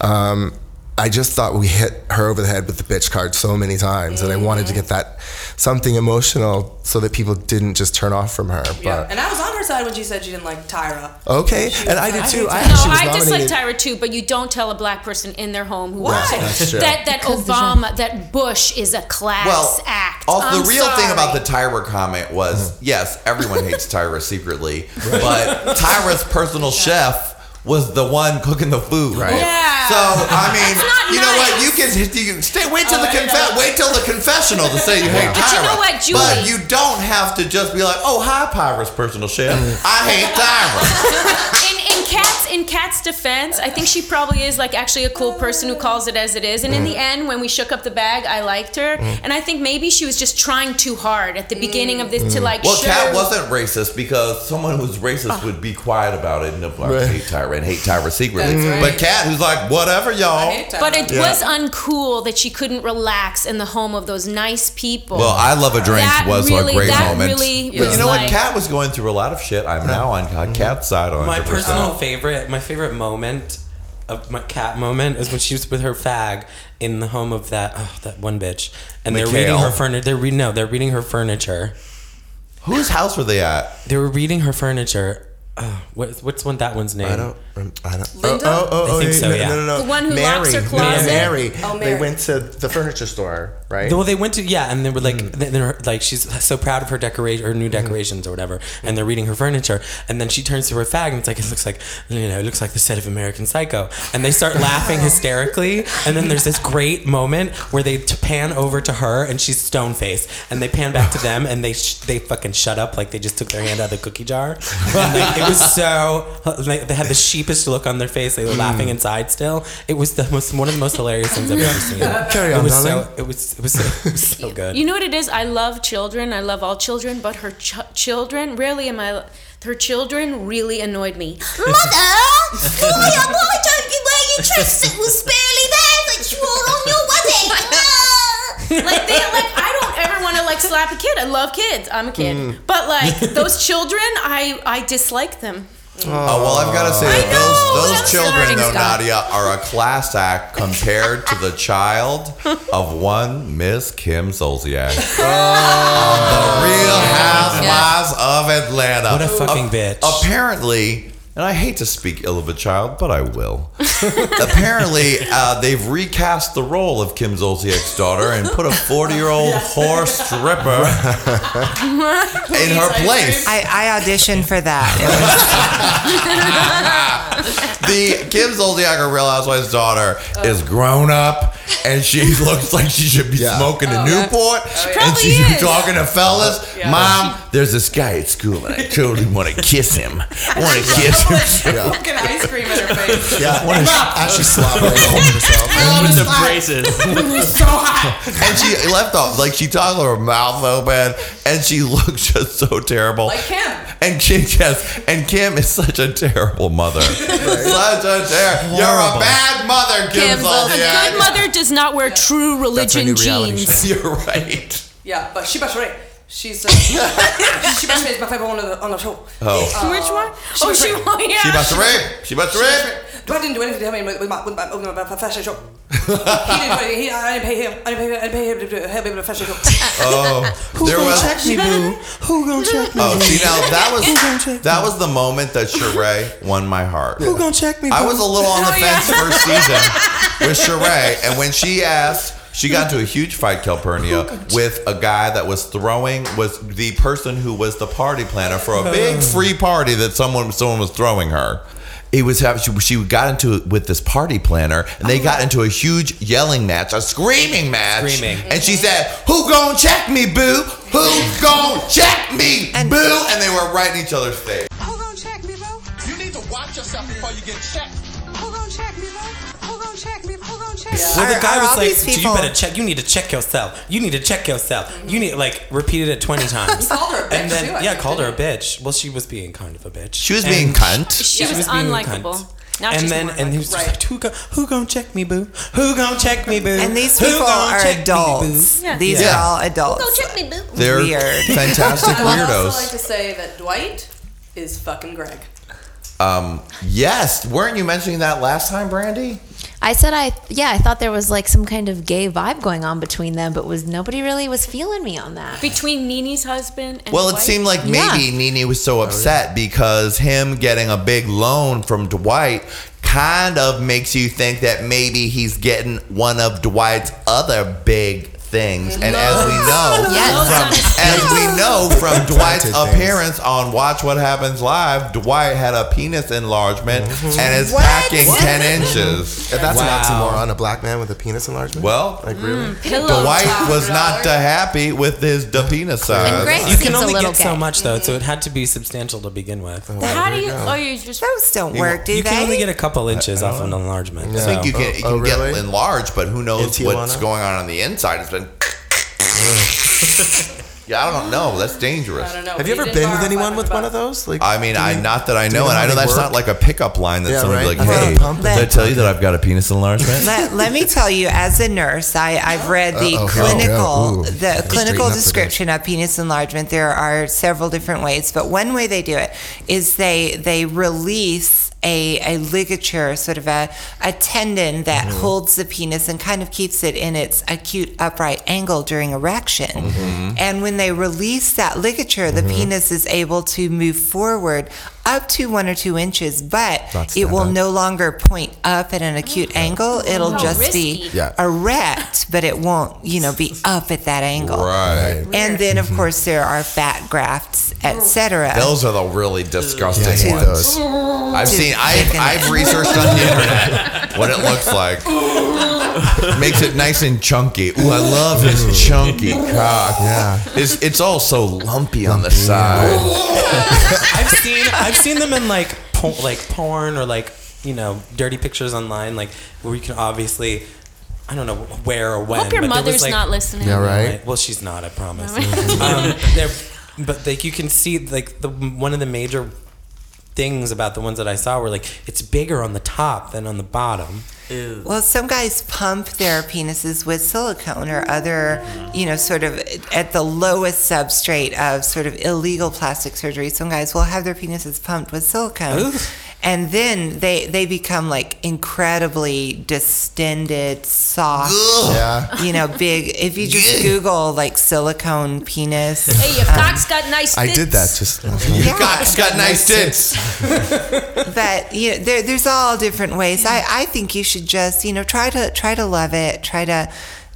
Um, I just thought we hit her over the head with the bitch card so many times, and I wanted to get that something emotional so that people didn't just turn off from her. Yeah. And I was on her side when she said she didn't like Tyra. okay, and I did too. I No, actually was I dislike. Tyra too, but you don't tell a black person in their home who Why? That's true. that that Obama, that Bush is a class Well, act. Also, I'm the real thing about the Tyra comment was yes, everyone hates Tyra secretly, but Tyra's personal chef was the one cooking the food. Right. Yeah. So I mean, It's not you know what? You can you can stay. Wait till Oh, the I confe- Wait till the confessional to say you hate But you Tyra. know what, Julie- But you don't have to just be like, oh hi, Tyra's personal chef. I hate Tyra. in, in Kat's in Kat's defense, I think she probably is like actually a cool person who calls it as it is. And in the mm. end, when we shook up the bag, I liked her. Mm. And I think maybe she was just trying too hard at the beginning of this to mm. like. Well, show, Kat wasn't racist because someone who's racist ah. would be quiet about it and like, Right. hate Tyra and hate Tyra secretly. Right. But Kat, who's like, whatever, y'all. I hate Tyra. But it Yeah. was uncool that she couldn't relax in the home of those nice people. Well, I love a drink That was really- a great that moment. really but you was know what? like- Kat was going through a lot of shit. I'm now on Mm-hmm. Side on My personal favorite, my favorite moment of my cat moment is when she was with her fag in the home of that oh, that one bitch, and they're reading her furniture. They're reading no, they're reading her furniture. Whose house were they at? They were reading her furniture. Oh, what, what's one that one's name? I don't. rem- I don't. Linda? Oh, oh, oh, I think yeah, so, no, yeah. No, no, no. The one who Mary. locks her closet? Mary. Oh, They went to the furniture store, right? Well, they went to yeah, and they were like, Mm-hmm. they- they're like she's so proud of her decoration, her new decorations or whatever, and they're reading her furniture, and then she turns to her fag and it's like it looks like you know it looks like the set of American Psycho, and they start laughing hysterically, and then there's this great moment where they pan over to her and she's stone faced, and they pan back to them and they sh- they fucking shut up like they just took their hand out of the cookie jar, and like, it was so like they had the sheepish look on their face, they were laughing mm. inside still. It was the most one of the most hilarious things I've ever seen. Carry It on, was darling. so it was it was so, it was so good. You know what it is? I love children. I love all children, but her ch- children, rarely am I. Her children really annoyed me. Mother, why, why don't you wear your dress that was barely there that you wore on your wedding? like they, like I don't ever want to like slap a kid. I love kids. I'm a kid, mm. but like those children, I I dislike them. Oh well, I've got to say that know, those those children, though stuff. Nadia, are a class act compared to the child of one Miss Kim Zolciak on the Real Housewives of Atlanta. What a fucking bitch. Apparently, and I hate to speak ill of a child, but I will. Apparently, uh, they've recast the role of Kim Zolciak's daughter and put a 40-year-old whore stripper in her place. I, I auditioned for that. the Kim Zolciak, her Real Housewives daughter, is grown up and she looks like she should be Yeah. smoking oh, a Newport. and she's is. talking to fellas. Mom, there's this guy at school and I totally want to kiss him. I want to kiss him. Yeah. Fucking ice cream in her face. Yeah, as she's slobbering over herself. With the braces. so hot. and she left off, like she talked with her mouth open and she looks just so terrible. Like Kim. And Kim, yes, and Kim is such a terrible mother. Such a terrible. You're a bad mother, Kim, Kim A Zolciak. good mother does not wear true religion new reality jeans. You're right. Yeah, but She by Sheree. She's uh, She by Sheree is my favorite one on the, on the show. Oh. Which one? Oh, she. Oh, yeah. She about to rape. She about to rape. Dwight didn't do anything to me with, with, my, with, my, with my fashion show. he didn't do anything. He, I didn't pay him. I didn't pay him. I didn't pay him to do- help me with the fashion show. Oh, there gonna was. Check me, boo? Who gonna check me? Oh, see now that was that was the moment that Sheree won my heart. Who gonna check me? I was a little on the Oh, yeah. fence first season with Sheree, and when she asked, she got into a huge fight, Calpurnia, with a guy that was throwing was the person who was the party planner for a big free party that someone someone was throwing her. It was having she, she got into it with this party planner, and they oh, got into a huge yelling match, a screaming match. Screaming. and she said, "Who gonna check me, boo? Who gon' check me, boo?" And they were right in each other's face. Who gon' check me, boo? You need to watch yourself before you get checked. Well, the guy are was like, these "You better check. You need to check yourself. You need to check yourself. You need like repeated it twenty times." called her a bitch, and then too, I yeah, think, called her a bitch. Well, she was being kind of a bitch. She was And being cunt. She Yeah. was, was unlikable. cunt. Now and then and he was likable. just like, "Who go? Who gon' check me, boo? Who gon' check me, boo? And these Who people are check me, adults. Yeah. These Yeah. are all adults. Go check me, boo. They're Weird. fantastic I would also weirdos. like to say that Dwight is fucking Greg. Um, yes, weren't you mentioning that last time, Brandy? I said I yeah I thought there was like some kind of gay vibe going on between them, but was nobody really was feeling me on that. Between NeNe's husband and Well, it Dwight? seemed like maybe Yeah. Nene was so oh, upset because him getting a big loan from Dwight kind of makes you think that maybe he's getting one of Dwight's other big things. And as we know, Yes. from, as we know from Dwight's appearance on Watch What Happens Live, Dwight had a penis enlargement and is What? packing 10 inches. If that's Wow. an oxymoron, a black man with a penis enlargement. Well, like really? Pillow Dwight talk. was not uh, happy with his the penis size. You can only little get so much though, so it had to be substantial to begin with. How do you? Oh, you just Those don't work, do you they? can only get a couple inches off an enlargement. I so- think you can, you Oh, can oh, really? get enlarged, but who knows what's going on on the inside? It's been. yeah, I don't know. That's dangerous. I don't know. Have you ever been with anyone with one of those? Like, I mean, I you- not that I do you know, and how I know they that's work? not like a pickup line that Yeah, somebody right. like, I've got a "Hey, pump did I and- tell you that I've got a penis enlargement?" let, let me tell you, as a nurse, I, I've read the Uh-oh. clinical Oh, yeah. Ooh. the Straighten clinical up for description of penis enlargement. There are several different ways, but one way they do it is they they release a, a ligature, sort of a, a tendon that Mm-hmm. holds the penis and kind of keeps it in its acute upright angle during erection. Mm-hmm. And when they release that ligature, the penis is able to move forward up to one or two inches, but Not it will up. no longer point up at an acute angle. It'll How just be risky. Yeah. erect, but it won't, you know, be up at that angle. right. And then, of mm-hmm. course, there are fat grafts, etc. Those are the really disgusting Yeah, ones. those. I've To seen. I've, thicken. I've researched on the internet what it looks like. Makes it nice and chunky. Ooh, I love his chunky cock. Yeah. It's it's all so lumpy on the side. I've seen I've seen them in like po- like porn or like you know dirty pictures online like where you can obviously I don't know where or when. Hope your but there was, mother's like- not listening. Yeah, right. Well, she's not. I promise. um, they're- but like you can see like the one of the major things about the ones that I saw were like it's bigger on the top than on the bottom. Well, some guys pump their penises with silicone or other, you know, sort of at the lowest substrate of sort of illegal plastic surgery. Some guys will have their penises pumped with silicone. Ooh. And then they, they become like incredibly distended, soft, Yeah. you know, big. If you just Google like silicone penis. um, Hey, your cock's got nice. I did that just. Yeah. God, it's got nice tits. but you know there, there's all different ways I, I think you should just you know try to try to love it try to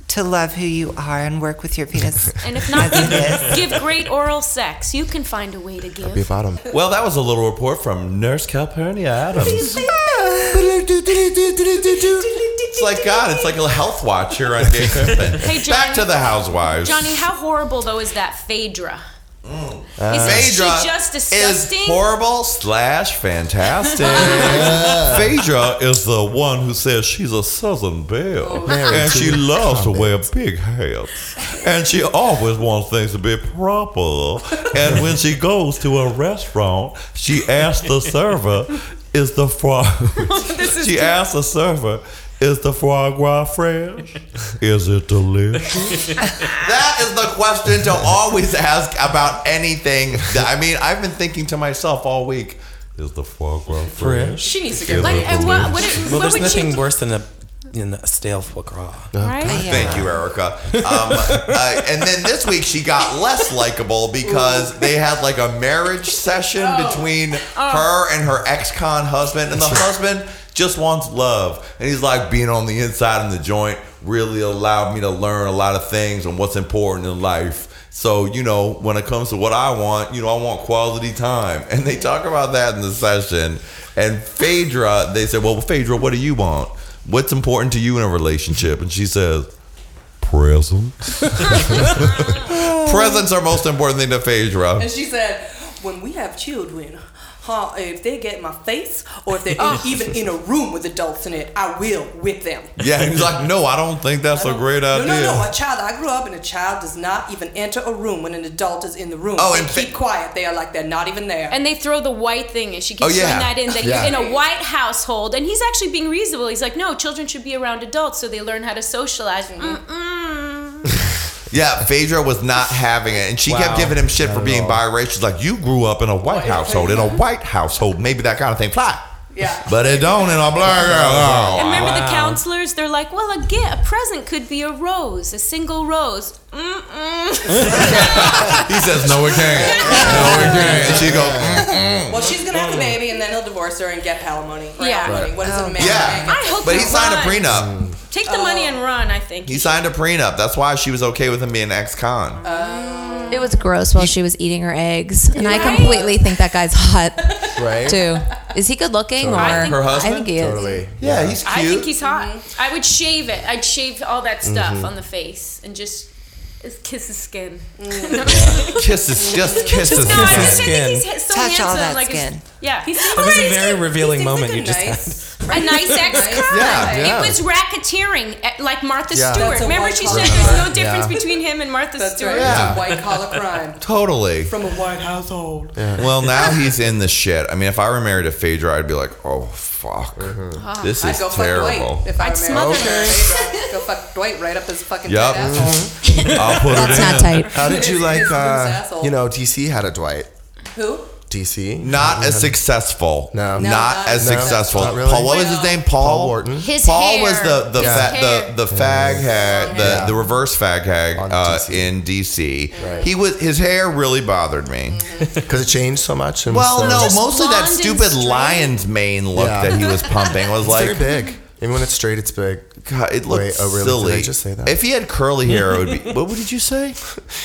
to love who you are and work with your penis And if not, as it is. give, give great oral sex. You can find a way to give. Be bottom. Well, that was a little report from Nurse Calpurnia Adams. It's like God. It's like a health watch here on Gay Pimpin'. Hey, Johnny. Back to the housewives. Johnny, how horrible though is that Phaedra? Uh, Isn't Phaedra she just is disgusting? horrible slash fantastic. Phaedra is the one who says she's a Southern belle, Married and she a loves to wear big hats, and she always wants things to be proper. And when she goes to a restaurant, she asks the server, "Is the foie?" she asks the server. Is the foie gras fresh? Is it delicious? That is the question to always ask about anything. I mean, I've been thinking to myself all week. Is the foie gras Fresh. She needs to get Is Like, it and what, what, delicious? Well, what there's would nothing you worse than a, than a stale foie gras. Right? Thank you, Erica. Um, uh, and then this week she got less likable because they had like a marriage session between her and her ex-con husband, and the husband just wants love, and he's like being on the inside in the joint really allowed me to learn a lot of things on what's important in life. So, you know, when it comes to what I want, you know, I want quality time. And they talk about that in the session. And Phaedra, they said, Well, Phaedra, what do you want? What's important to you in a relationship? And she says, Presents. Presents are most important thing to Phaedra. And she said, when we have children, huh, if they get in my face or if they're in, even in a room with adults in it, I will whip them. Yeah, he's like, No, I don't think that's a great No, idea. no, no. no. A child. I grew up, and a child does not even enter a room when an adult is in the room. Oh, they and keep quiet. They are like they're not even there. And they throw the white thing, and she keeps Oh, yeah. throwing that in. That Yeah. in a white household, and he's actually being reasonable. He's like, no, children should be around adults so they learn how to socialize. Mm-hmm. Mm-mm. Yeah, Phaedra was not having it, and she kept giving him shit Not for being biracial. She's like, "You grew up in a white household. In a white household, maybe that kind of thing fly, yeah. but it don't in a black oh, And household." remember the counselors? They're like, well, a gift, a present could be a rose, a single rose. Mm-mm. He says, "No, it can't. No, it can't." And she goes, "Mm-mm." Well, she's gonna have the baby, and then he'll divorce her and get alimony. For Yeah. alimony. What is it, a man? "Yeah." I hope But he signed a prenup. Mm. Take the money and run. I think. He signed a prenup. That's why she was okay with him being ex-con. It was gross while she was eating her eggs, and I completely think that guy's hot Right? too. Is he good looking or I think- Her husband? I think he is. Totally. yeah, he's I think he's hot. I would shave it. I'd shave all that stuff Mm-hmm. on the face and just kiss his skin. kisses, just kisses. No, I his just skin. think he's so Touch handsome. all that like skin. Yeah, he's That was a very revealing He moment like a you just nice- a nice ex-con. Yeah, yeah. It was racketeering, eh, like Martha Yeah. Stewart. Remember, she said there's no difference Yeah. between him and Martha That's Stewart. right. Yeah. White collar crime Totally. from a white household. Well, now he's in the shit. I mean, if I were married to Phaedra, I'd be like, "Oh fuck, mm-hmm. this ah, I'd is go fuck Dwight terrible." if I I'd smother married. her. Go fuck Dwight right up his fucking Yup. tight mm-hmm. asshole. I'll put That's it in. not tight. How did you like, uh, you know, DC had a Dwight. Who? DC? Not as successful. No. not, No, not as as successful. Not really. Paul, what was his name? Paul. Paul Wharton. His Paul hair. was the the Yeah. fa- Hair. the the fag hag the Yeah. the reverse fag hag On uh, DC. in DC. Right. He was his hair really bothered me. Because it changed so much. and Well, so- no, Just mostly that blonde and stupid straight. lion's mane look Yeah. that he was pumping was It's like very big. Even when it's straight, it's big. God, it looked Wait, oh, really? silly. Did I just say that? If he had curly hair, it would be. What did you say?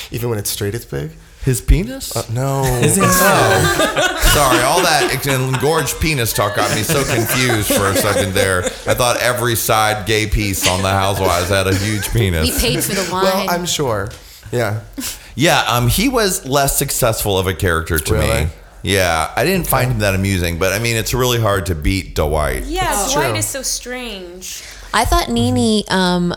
Even when it's straight, it's big. His penis? Uh, no. Is it? No. Sorry, all that engorged penis talk got me so confused for a second there. I thought every side gay piece on the Housewives had a huge penis. He paid for the wine. well, I'm sure. Yeah. Yeah, um, he was less successful of a character to Really? me. Yeah, I didn't find him that amusing, but I mean, it's really hard to beat Dwight. yeah, Dwight true. is so strange. I thought Nene um,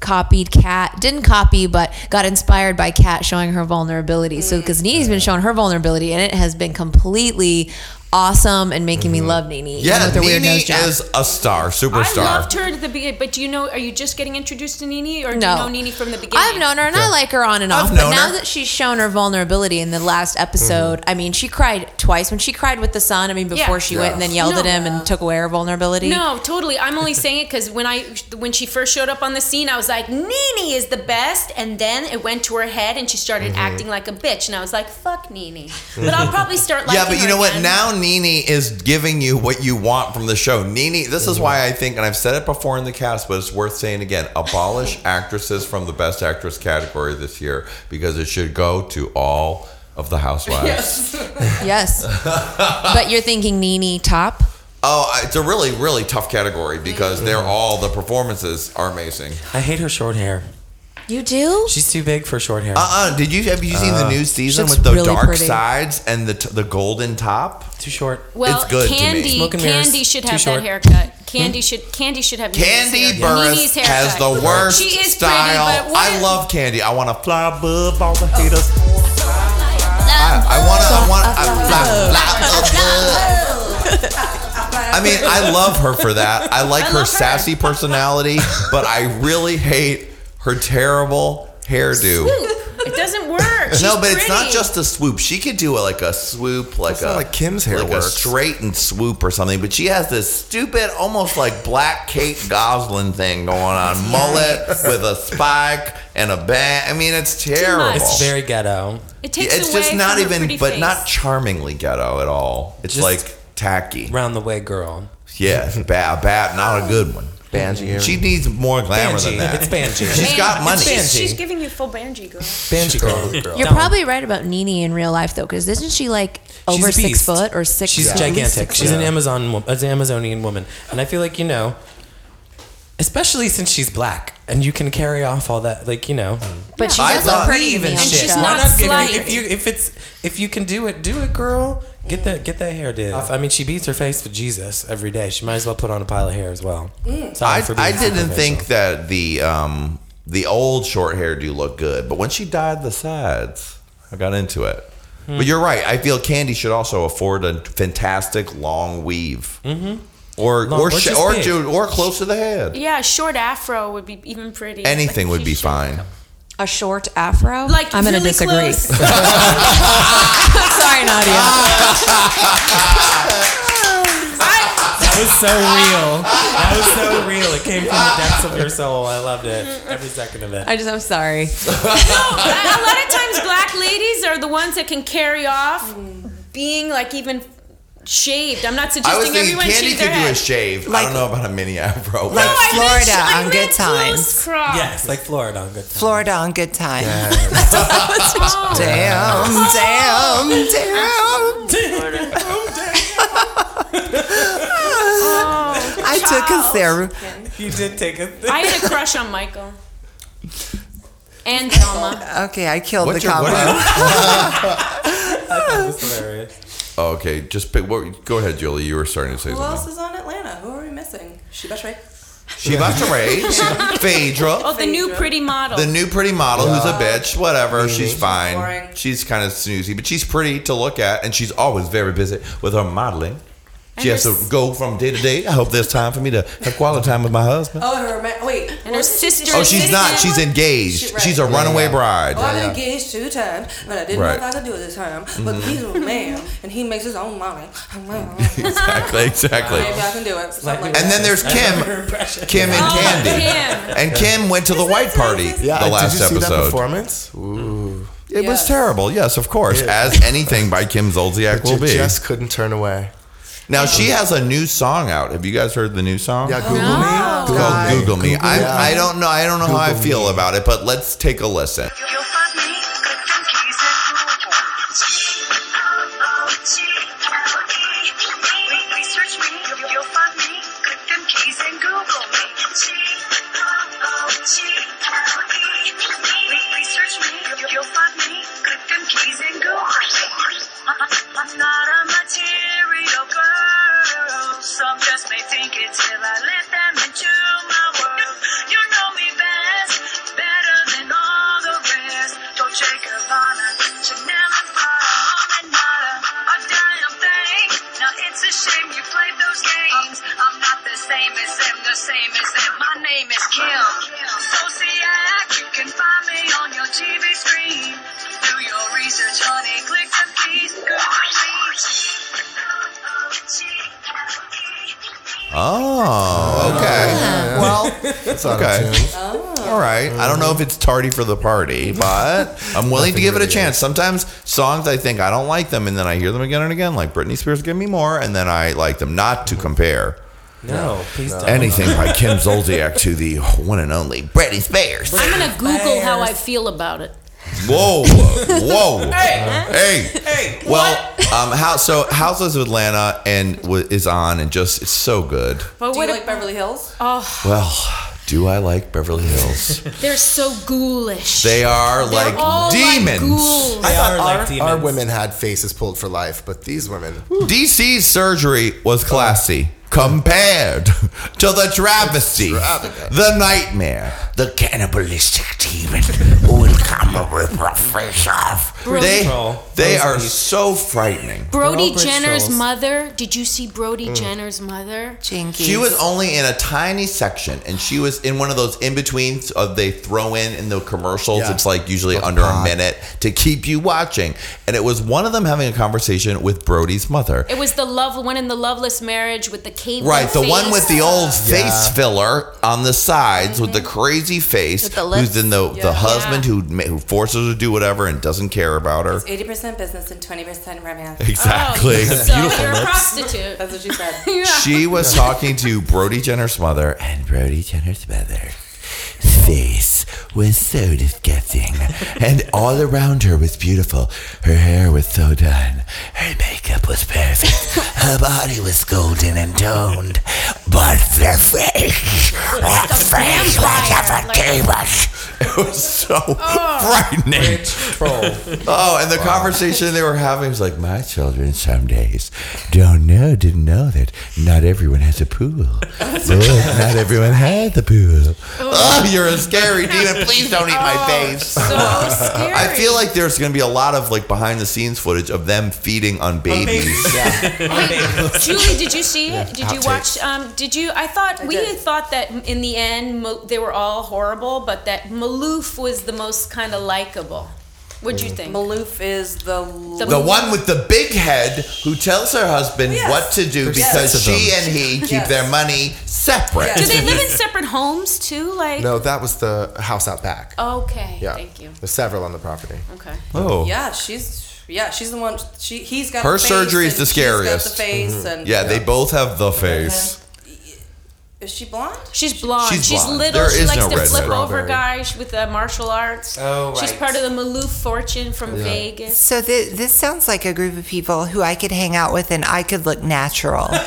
copied Cat, didn't copy, but got inspired by Cat showing her vulnerability. So mm. because Nene's been showing her vulnerability, and it has been completely awesome and making me love Nene. Yeah, with her weird Nene nose job. is a star, superstar. I loved her at the beginning, but do you know? Are you just getting introduced to Nene, or do No. you know Nene from the beginning? I've known her and I like her on and I've off. But now her. that she's shown her vulnerability in the last episode, I mean, she cried twice when she cried with the son. I mean, before Yeah. she went and then yelled No. at him and took away her vulnerability. No, totally. I'm only saying it because when I when she first showed up on the scene, I was like, Nene is the best, and then it went to her head, and she started Mm-hmm. acting like a bitch, and I was like, fuck Nene. But I'll probably start liking yeah, but you her know what? again. Now Nene is giving you what you want from the show. Nini, this is why I think, and I've said it before in the cast, but it's worth saying again: abolish actresses from the Best Actress category this year because it should go to all of the Housewives. Yes. but you're thinking Nini top? Oh, it's a really, really tough category because they're mm. all the performances are amazing. I hate her short hair. You do? She's too big for short hair. Uh, uh did you have you seen the new season looks with the really dark pretty. sides and the t- the golden top? too short. well, it's good to me. Kandi, Smoke and mirrors, Kandi should too have short. that haircut. Kandi should Kandi should have Nene's Kandi haircut. Burruss Nene's has haircut. the worst She is style. pretty, but what I love Kandi. I want to fly above all the haters. I, I want to. I want to fly, fly above. I mean, I love her for that. I like I her love her. sassy personality, but I really hate her terrible hairdo. It doesn't work. She's no, but it's not just a swoop. She could do a, like a swoop, like That's a like Kim's hair like a straightened swoop or something. But she has this stupid, almost like black Kate Gosselin thing going on, mullet with a spike and a bang. I mean, it's terrible. It's very ghetto. It takes it's away just not from even, but face. not charmingly ghetto at all. It's Just like tacky. Round the way girl. Yeah, bad, bad, not a good one. Banji. She needs more glamour Banji. than that. It's Banji. She's got money. She's, she's giving you full Banji, girl. Banji girl. You're Don't. probably right about Nene in real life though, because isn't she like over six foot or six? She's at gigantic. six She's an Amazon, an Amazonian woman, and I feel like you know, especially since she's black, and you can carry off all that, like you know. But she I does look pretty Even And shit. she's show. Why not give her- if you if it's if you can do it, do it, girl. Get that get that hair did. I mean, she beats her face with Jesus every day. She might as well put on a pile of hair as well. Sorry I, for being I didn't think that the um, the old short hair do look good, but when she dyed the sides, I got into it. Hmm. But you're right. I feel Kandi should also afford a fantastic long weave, mm-hmm. or Long- or or sh- or, big. do, or close to the head. Yeah, short afro would be even pretty. Anything would be She should- fine. A short afro. Like I'm gonna really disagree. close. Sorry, Nadia. That was so real. That was so real. It came from the depths of your soul. I loved it. Every second of it. I just I'm sorry. no, a a lot of times black ladies are the ones that can carry off being like even shaved. I'm not I was suggesting thinking everyone Kandi shave could their do a head. shave. I Like- don't know about a mini afro. Like but- I meant- Florida I on good meant close times. crop. Yes, like Florida on good time. Florida on good time. Oh. Damn, damn, damn. I took a there. You did take a I had a crush on Michael. And Thelma. Okay, I killed What's the your- what combo. That was hilarious. Oh, okay, just pick. What, go ahead, Julie. You were starting to say Who something. else is on Atlanta? Who are we missing? Sheba Shrey. Shiva Teray, Phaedra. Oh, the new pretty model. The new pretty model who's a bitch, whatever. She's fine. boring. She's kind of snoozy, but she's pretty to look at, and she's always very busy with her modeling. She has to go from day to day. I hope there's time for me to have quality time with my husband. Oh, her ma- wait. and her sister. Oh, she's not. She's engaged. She- right. She's a runaway bride. Oh, I've been engaged two times, but I didn't Right. know if I could do it this time. But mm-hmm. he's a man, and he makes his own money. exactly, exactly. Maybe I can do it. Like And that. then there's Kim, Kim and Oh, Kandi, Kim. and Kim went to the white party Yeah, the last did you see that episode. performance? Ooh. It was terrible. Yes, of course, Yeah. as anything by Kim Zolciak But will you be. just couldn't turn away. Now um, she has a new song out. Have you guys heard the new song? Yeah, Google No. me. It's called Google Me. I, Yeah. I don't know. I don't know how I feel Me. about it, but let's take a listen. Well, It's okay. auto-tuned. All right. I don't know if it's tardy for the party, but I'm willing to give it a chance. Sometimes songs I think I don't like them, and then I hear them again and again, like Britney Spears, "Give Me More," and then I like them. Not to compare No, please don't. anything by Kim Zolciak to the one and only Britney Spears. I'm gonna Google how I feel about it. Whoa, whoa, hey, Hey, Well, um, how so? Houses of Atlanta and w- is on and just it's so good. But Do what you like Beverly Hills? Oh, Well, do I like Beverly Hills? they're so ghoulish. They are like all like demons. ghouls. They are Our, like our demons. women had faces pulled for life, but these women, DC's surgery was classy. Compared to the travesty, the nightmare, the cannibalistic demon who will come and rip our face off. Brody- They, they are so frightening. Brody Jenner's trolls. mother. Did you see Brody Mm. Jenner's mother? Jinkies. She was only in a tiny section, and she was in one of those in betweens of they throw in in the commercials. Yeah. It's like usually Little under a minute to keep you watching. And it was one of them having a conversation with Brody's mother. It was the love one in the loveless marriage with the cave. Right, the one with the old face filler on the sides with the mm-hmm. crazy face, With the who's in the the Yeah. husband who who forces her to do whatever and doesn't care about her. 80% business and 20% romance. Exactly. Oh, so you're a prostitute. That's what she said. Yeah. She was talking to Brody Jenner's mother, and Brody Jenner's mother face was so disgusting, and all around her was beautiful. Her hair was so done, her makeup was perfect, her body was golden and toned, but the face, that face was a demon. It was so oh. frightening. Troll. Oh, and the conversation they were having was like, my children some days don't know, didn't know that not everyone has a pool. oh, not everyone had the pool. Oh, you're a scary demon. Please don't eat my face. So scary. I feel like there's going to be a lot of like behind the scenes footage of them feeding on babies. Julie, did you see it? Did you watch? Um, did you? I thought we did. thought that in the end Mo- they were all horrible, but that Maloof was the most kind of likable. What'd you mm. think? Maloof is the The one with the big head who tells her husband Yes. what to do There's because six of she them. and he keep Yes. their money separate. Do they live in separate homes too? Like, No, that was the house out back. okay, Yeah. thank you. There's several on the property. Okay. Oh. Yeah, she's yeah, she's the one. She he's got Her the face surgery is and the she's got scariest. the face mm-hmm. and Yeah, they both have the face. Is she blonde? She's blonde. She's She's, blonde. little. There she likes no to redhead. flip over guys with the martial arts. Oh, right. She's part of the Maloof fortune from Vegas. So th- this sounds like a group of people who I could hang out with and I could look natural.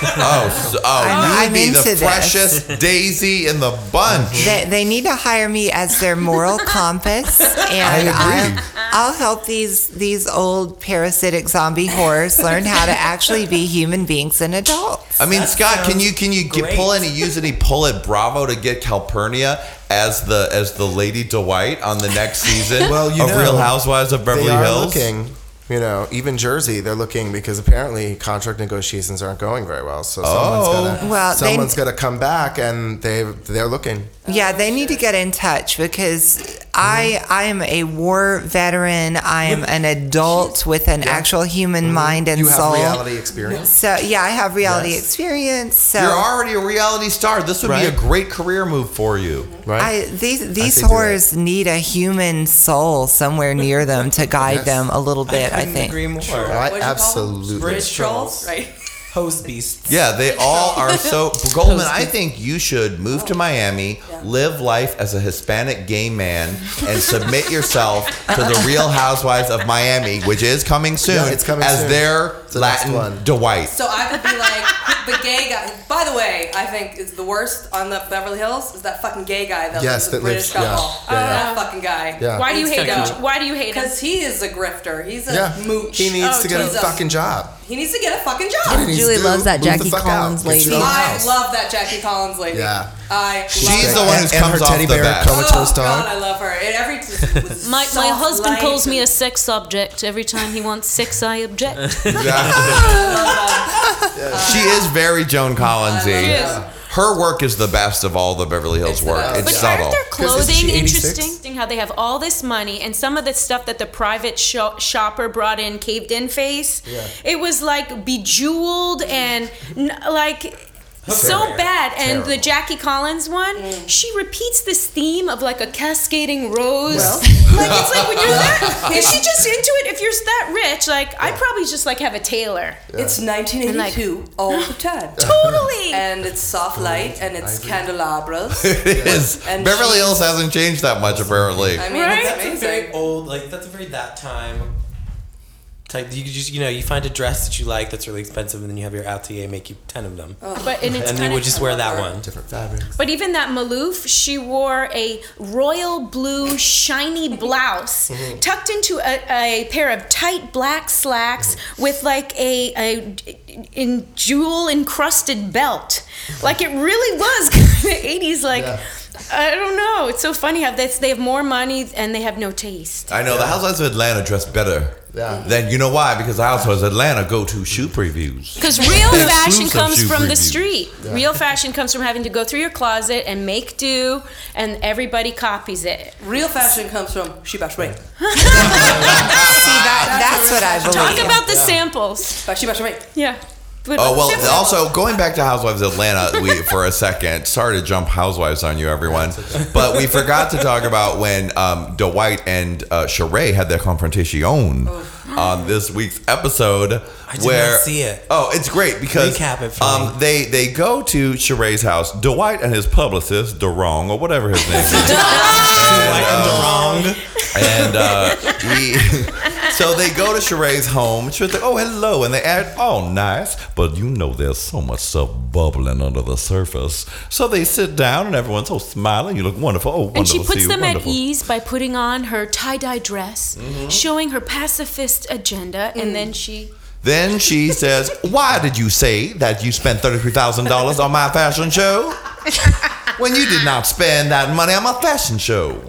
Oh, so, oh, I'm- you'd I'm be into the this. freshest daisy in the bunch. they, they need to hire me as their moral compass, and agree. I'll, I'll help these these old parasitic zombie horrors learn how to actually be human beings and adults. I mean, Scott, can you can you get, great. pull any use any pull at Bravo to get Calpernia as the as the Lady Dwight on the next season Well, you of know, Real Housewives of Beverly they are Hills? looking. You know, even Jersey, they're looking because apparently contract negotiations aren't going very well. So someone's Oh. gonna Well, they- gonna come back, and they they're looking. Yeah, they need to get in touch because I I am a war veteran. I am an adult with an actual human mm-hmm. mind and You have soul. reality experience. So yeah, I have reality Yes. experience. So You're already a reality star. This would be a great career move for you. Right? I, these these say do horrors need a human soul somewhere near them to guide Yes. them a little bit. I, couldn't think. agree more. I What'd you call them? absolutely. Bridge trolls. Right. Hose beasts. Yeah, they all are so. Goldman, I think you should move to oh. Miami, live life as a Hispanic gay man, and submit yourself to the Real Housewives of Miami, which is coming soon, Yeah, it's coming as soon. their It's the next Latin one. Dwight. So I could be like the gay guy. By the way, I think is the worst on the Beverly Hills is that fucking gay guy that Yes, lives with that British lives- couple. Yeah, yeah. That fucking guy. Yeah. Why do you hate him? go. Why do you hate him? Because he is a grifter. He's a Yeah, mooch. he needs Oh, to get a a- fucking job. He needs to get a fucking job. needs Julie do, loves that Jackie Collins out. Lady. I love that Jackie Collins lady. Yeah. I She's the one who And- comes her off teddy the bear bat. comatose oh, dog. God, I love her. And every My, my husband light calls me a sex object every time he wants sex. I object. She is very Joan Collinsy. She is. Her work is the best of all the Beverly Hills It's work. It's But subtle. aren't their 'Cause isn't clothing she 86? interesting? How they have all this money and some of the stuff that the private sho- shopper brought in, caved in face. It was like bejeweled and n- like. So Terrible. bad, and the Jackie Collins one, mm. she repeats this theme of like a cascading rose. Well. like it's like when you're that, is she just into it? If you're that rich, like I'd probably just like have a tailor. It's 1982 all the time. Totally. And it's soft light and it's candelabras. it is. And Beverly she's- Hills hasn't changed that much, apparently. I mean, Right? it's That's a very old, like that's a very that time type. You just you know you find a dress that you like that's really expensive, and then you have your atelier make you ten of them. But and it's and you would just wear that one. Different fabrics. But even that Maloof, she wore a royal blue shiny blouse Mm-hmm. tucked into a, a pair of tight black slacks Mm-hmm. with like a, a in jewel encrusted belt. Like it really was kind of 80s like I don't know. It's so funny how they, they have more money and they have no taste. I know the Housewives of Atlanta dress better. Yeah. Then you know why? Because I also, of Atlanta go to shoe previews. Because real fashion comes shoe from the preview. street. Real fashion comes from having to go through your closet and make do, and everybody copies it. Real fashion comes from Shiba Shrek. See, that, that's what I believe. Talk about the samples. By Shiba Shrek. Yeah. But Oh well. samples- Also, going back to Housewives of Atlanta, we for a second. Sorry to jump Housewives on you, everyone, but we forgot to talk about when um, Dwight and uh, Sheree had their confrontation on this week's episode. I did where not see it. oh, it's great because Recap it for um, me. they they go to Sheree's house. Dwight and his publicist, Derong or whatever his name is. Wrong. and DeRong. And uh, we so they go to Sheree's home. She's like, "Oh, hello," and they add, "Oh, nice," but you know, there's so much stuff bubbling under the surface. So they sit down, and everyone's so smiling. You look wonderful. Oh, wonderful. and she to see puts you. them wonderful. at ease by putting on her tie-dye dress, Mm-hmm. showing her pacifist agenda, and then she Then she says, "Why did you say that you spent thirty-three thousand dollars on my fashion show when you did not spend that money on my fashion show?"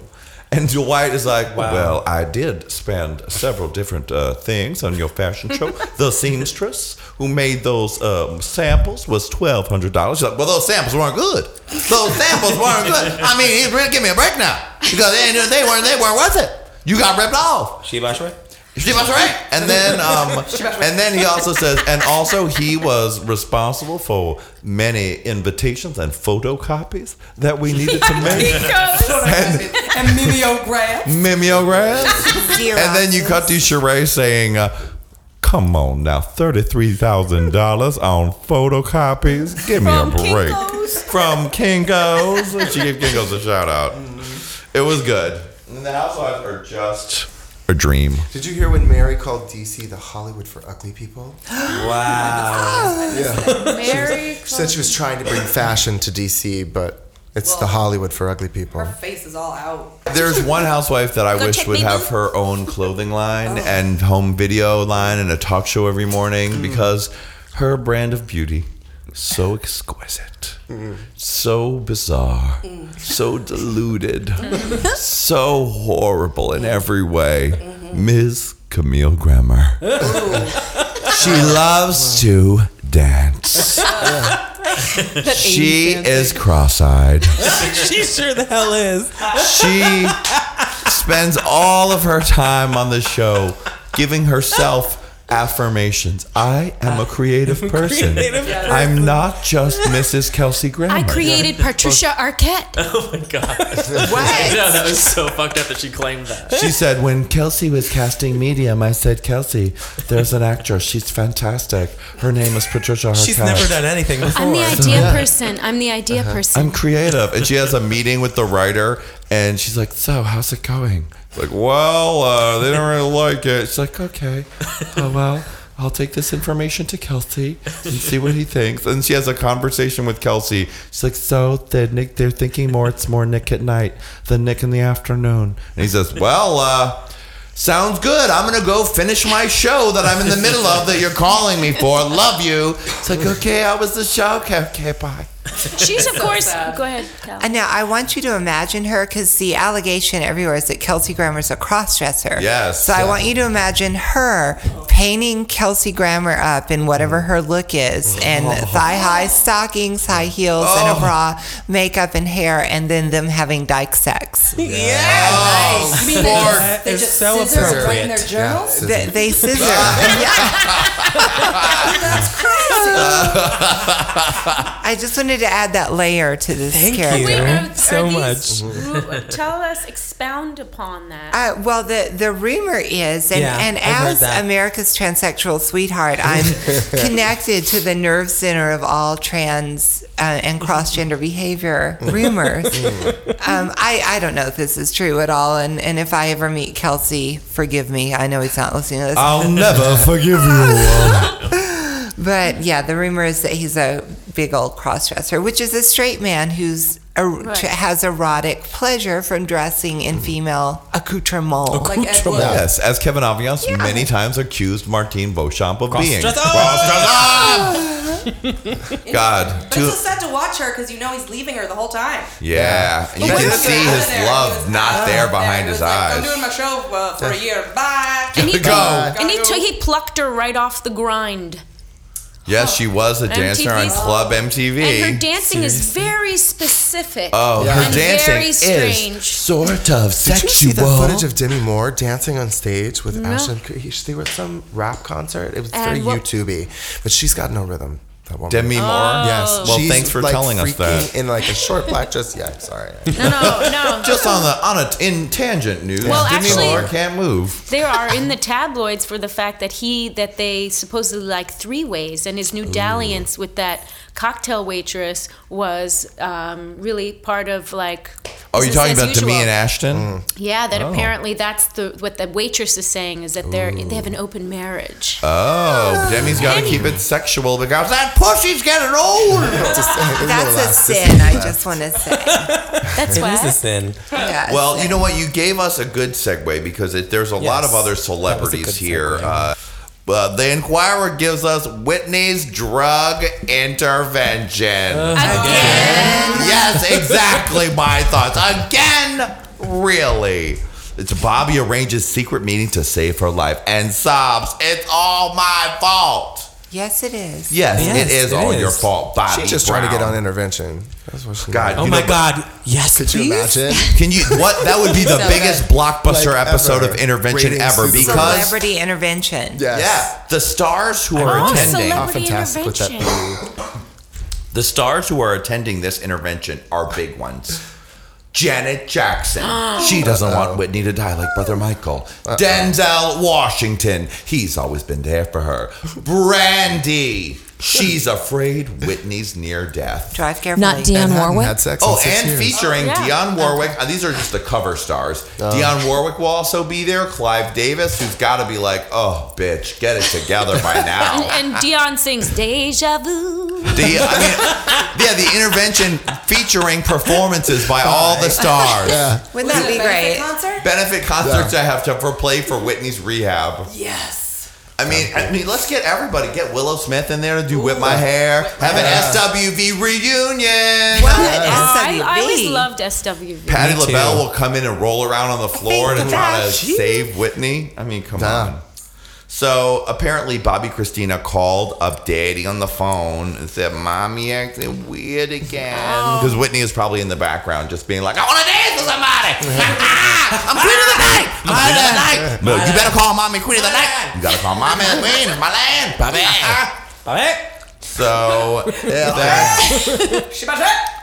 And Dwight is like, Wow. "Well, I did spend several different uh, things on your fashion show. the seamstress who made those um, samples was twelve hundred dollars." She's like, "Well, those samples weren't good. Those samples weren't good. I mean, really give me a break now because they, they weren't they weren't worth it. You got ripped off." Shiba Shrek? She was right. And then um and then he also says and also he was responsible for many invitations and photocopies that we needed to make. and And mimeograph. mimeographs. And then you cut to Sheree saying uh, Come on now, thirty-three thousand dollars on photocopies. Give me a break. Kinko's. From Kinko's. She gave Kinko's a shout out. It was good. And the housewives are just a dream. Did you hear when Mary called DC the Hollywood for ugly people? Wow. Mary. She said she was trying to bring fashion to DC, but it's the Hollywood for ugly people. Her face is all out. There's one housewife that I Go wish would me, have her own clothing line oh. and home video line and a talk show every morning mm. because her brand of beauty so exquisite, so bizarre, so deluded, so horrible in every way. Ms. Camille Grammer. she loves to dance. she is cross-eyed. she sure the hell is. She spends all of her time on the show giving herself affirmations. I am a ah. creative person. Creative I'm not just Mrs. Kelsey Grammer. I created Patricia Arquette. Oh my god. What? no, that was so fucked up that she claimed that. She said, when Kelsey was casting Medium, I said, Kelsey, there's an actress. She's fantastic. Her name is Patricia Arquette. She's never done anything before. I'm the idea Yeah. person. I'm the idea uh-huh. person. I'm creative. And she has a meeting with the writer, and she's like, So, how's it going? It's like, Well, uh, they don't really like it. She's like, Okay. Oh, well, I'll take this information to Kelsey and see what he thinks. And she has a conversation with Kelsey. She's like, So, they're, Nick, they're thinking more, it's more Nick at night than Nick in the afternoon. And he says, Well, uh, Sounds good. I'm gonna go finish my show that I'm in the middle of that you're calling me for. Love you. It's like, okay, how was the show? Okay, okay, bye. She's of course. Go ahead, Cal. And now I want you to imagine her because the allegation everywhere is that Kelsey Grammer's a crossdresser. Yes. So I want you to imagine her painting Kelsey Grammer up in whatever her look is, and thigh high stockings, high heels, and Oh. a bra, makeup and hair, and then them having dyke sex. Yes. You oh, mean they just, they just so scissor and write in their appropriate. journals? They, they scissor. yeah. That's crazy. I just wanted to add that layer to this Thank character. you Wait, are- so are much. these- w- Tell us, expound upon that. Uh, well, the, the rumor is, and, Yeah, and as. America's transsexual sweetheart, I'm connected to the nerve center of all trans uh, and cross gender behavior rumors. um, I, I don't know if this is true at all, and, and if I ever meet Kelsey, forgive me. I know he's not listening to this. I'll never forgive you. But yeah, the rumor is that he's a big old crossdresser, which is a straight man who's a, tr- has erotic pleasure from dressing in female accoutrement. Like Yes, as Kevin Aviance many times accused Martine Beauchamp of being. It's God, But too, it's so sad to watch her because you know he's leaving her the whole time. yeah, and you can see his there? love He not there behind He his was like, I'm doing my show uh, for a year. Bye. and he, Go. and he, took he plucked her right off the grind. Yes, she was a dancer on Club MTV. And her dancing is very specific. Oh, her dancing very strange. is sort of Did you see the footage of Demi Moore dancing on stage with No. Ashton? Kutcher? They were at some rap concert. It was And very what- YouTubey, but she's got no rhythm. That woman. Demi Moore? Oh. Yes. Well, she's, thanks for like, telling us that. In like a short black dress. Yeah, sorry. No, no, no. Just on the on a in tangent news, Well, Demi actually- Moore can't move. They are in the tabloids for the fact that he that they supposedly like three ways, and his new dalliance with that cocktail waitress was um, really part of like. Oh, you're talking as about Demi and Ashton? Yeah, that Oh. apparently that's the what the waitress is saying is that they're they have an open marriage. Oh, Demi's got to keep it sexual because that pussy's getting old. That's a sin, I just want to say. That's It why. is a sin. Yes. Well, you know what? You gave us a good segue because it, there's a lot of other that was a celebrities here. Uh, uh, the Enquirer gives us Whitney's drug intervention. Again? yes, exactly my thoughts. Again, really. It's Bobby arranges secret meeting to save her life and sobs, It's all my fault. Yes, it is. Yes, Yes, it is it all is. your fault, Bobby. She's just trying to get on intervention. That's what she God, Oh my know, God! Yes, Could you imagine? Can you what that would be the So biggest blockbuster Like episode ever. of intervention Ratings ever because Celebrity intervention. Yes. yeah, the stars who are Oh, attending How fantastic would that be? the stars who are attending this intervention are big ones. Janet Jackson. she doesn't want Whitney to die like Brother Michael. Uh-uh. Denzel Washington. He's always been there for her. Brandy. She's afraid Whitney's near death. Drive carefully. Not Dionne Warwick. had sex Oh, and years. featuring Oh, yeah. Dionne Warwick. Uh, these are just the cover stars. Dionne Warwick will also be there. Clive Davis, who's got to be like, oh, bitch, get it together by now. and Dionne sings "Deja Vu." The, I mean, yeah, the intervention featuring performances by all the stars. Yeah. Wouldn't that be benefit great? Concert? Benefit concerts I have to for play for Whitney's rehab. Yes. I mean, I mean, let's get everybody. Get Willow Smith in there to do "Whip My Hair." Have an SWV reunion. What? Oh, I, I always loved SWV. Patti Me too. LaBelle will come in and roll around on the floor and think try to save Whitney. I mean, come Nah. on. So apparently, Bobbi Kristina called up Daddy on the phone and said, "Mommy acting weird again." Because Whitney is probably in the background, just being like, "I want to dance with somebody. I'm queen of the night. I'm queen of the night. No, you better call mommy queen of the night. You gotta call mommy queen. It's my land, Bobby." Bobby. So yeah that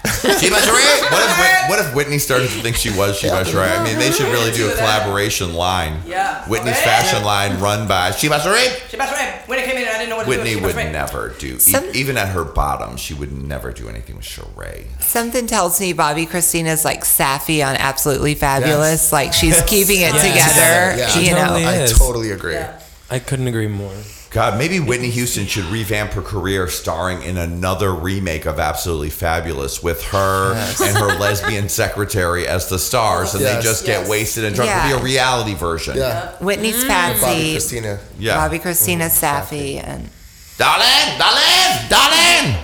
She about that? Sheba Sheree. What if Whit- what if Whitney started to think she was Sheba Sheree? I mean, they should really do a collaboration line. Yeah. Whitney's fashion line run by Sheba Sheree. She about right. When it came in, I didn't know what to Whitney do. would She about never do, e- Some- even at her bottom, she would never do anything with Sheree. Something tells me Bobbi Kristina's like Saffy on Absolutely Fabulous. Like she's keeping it Yes. together. Yeah. You She know. totally I is. totally agree. I couldn't agree more. God, maybe Whitney Houston should revamp her career starring in another remake of Absolutely Fabulous with her and her lesbian secretary as the stars, and Yes. they just get wasted and drunk. It'll be a reality version. Yeah. Whitney's mm. Bobbi Kristina. Yeah. Bobbi Kristina mm-hmm. Saffy and Darling, darling, darling,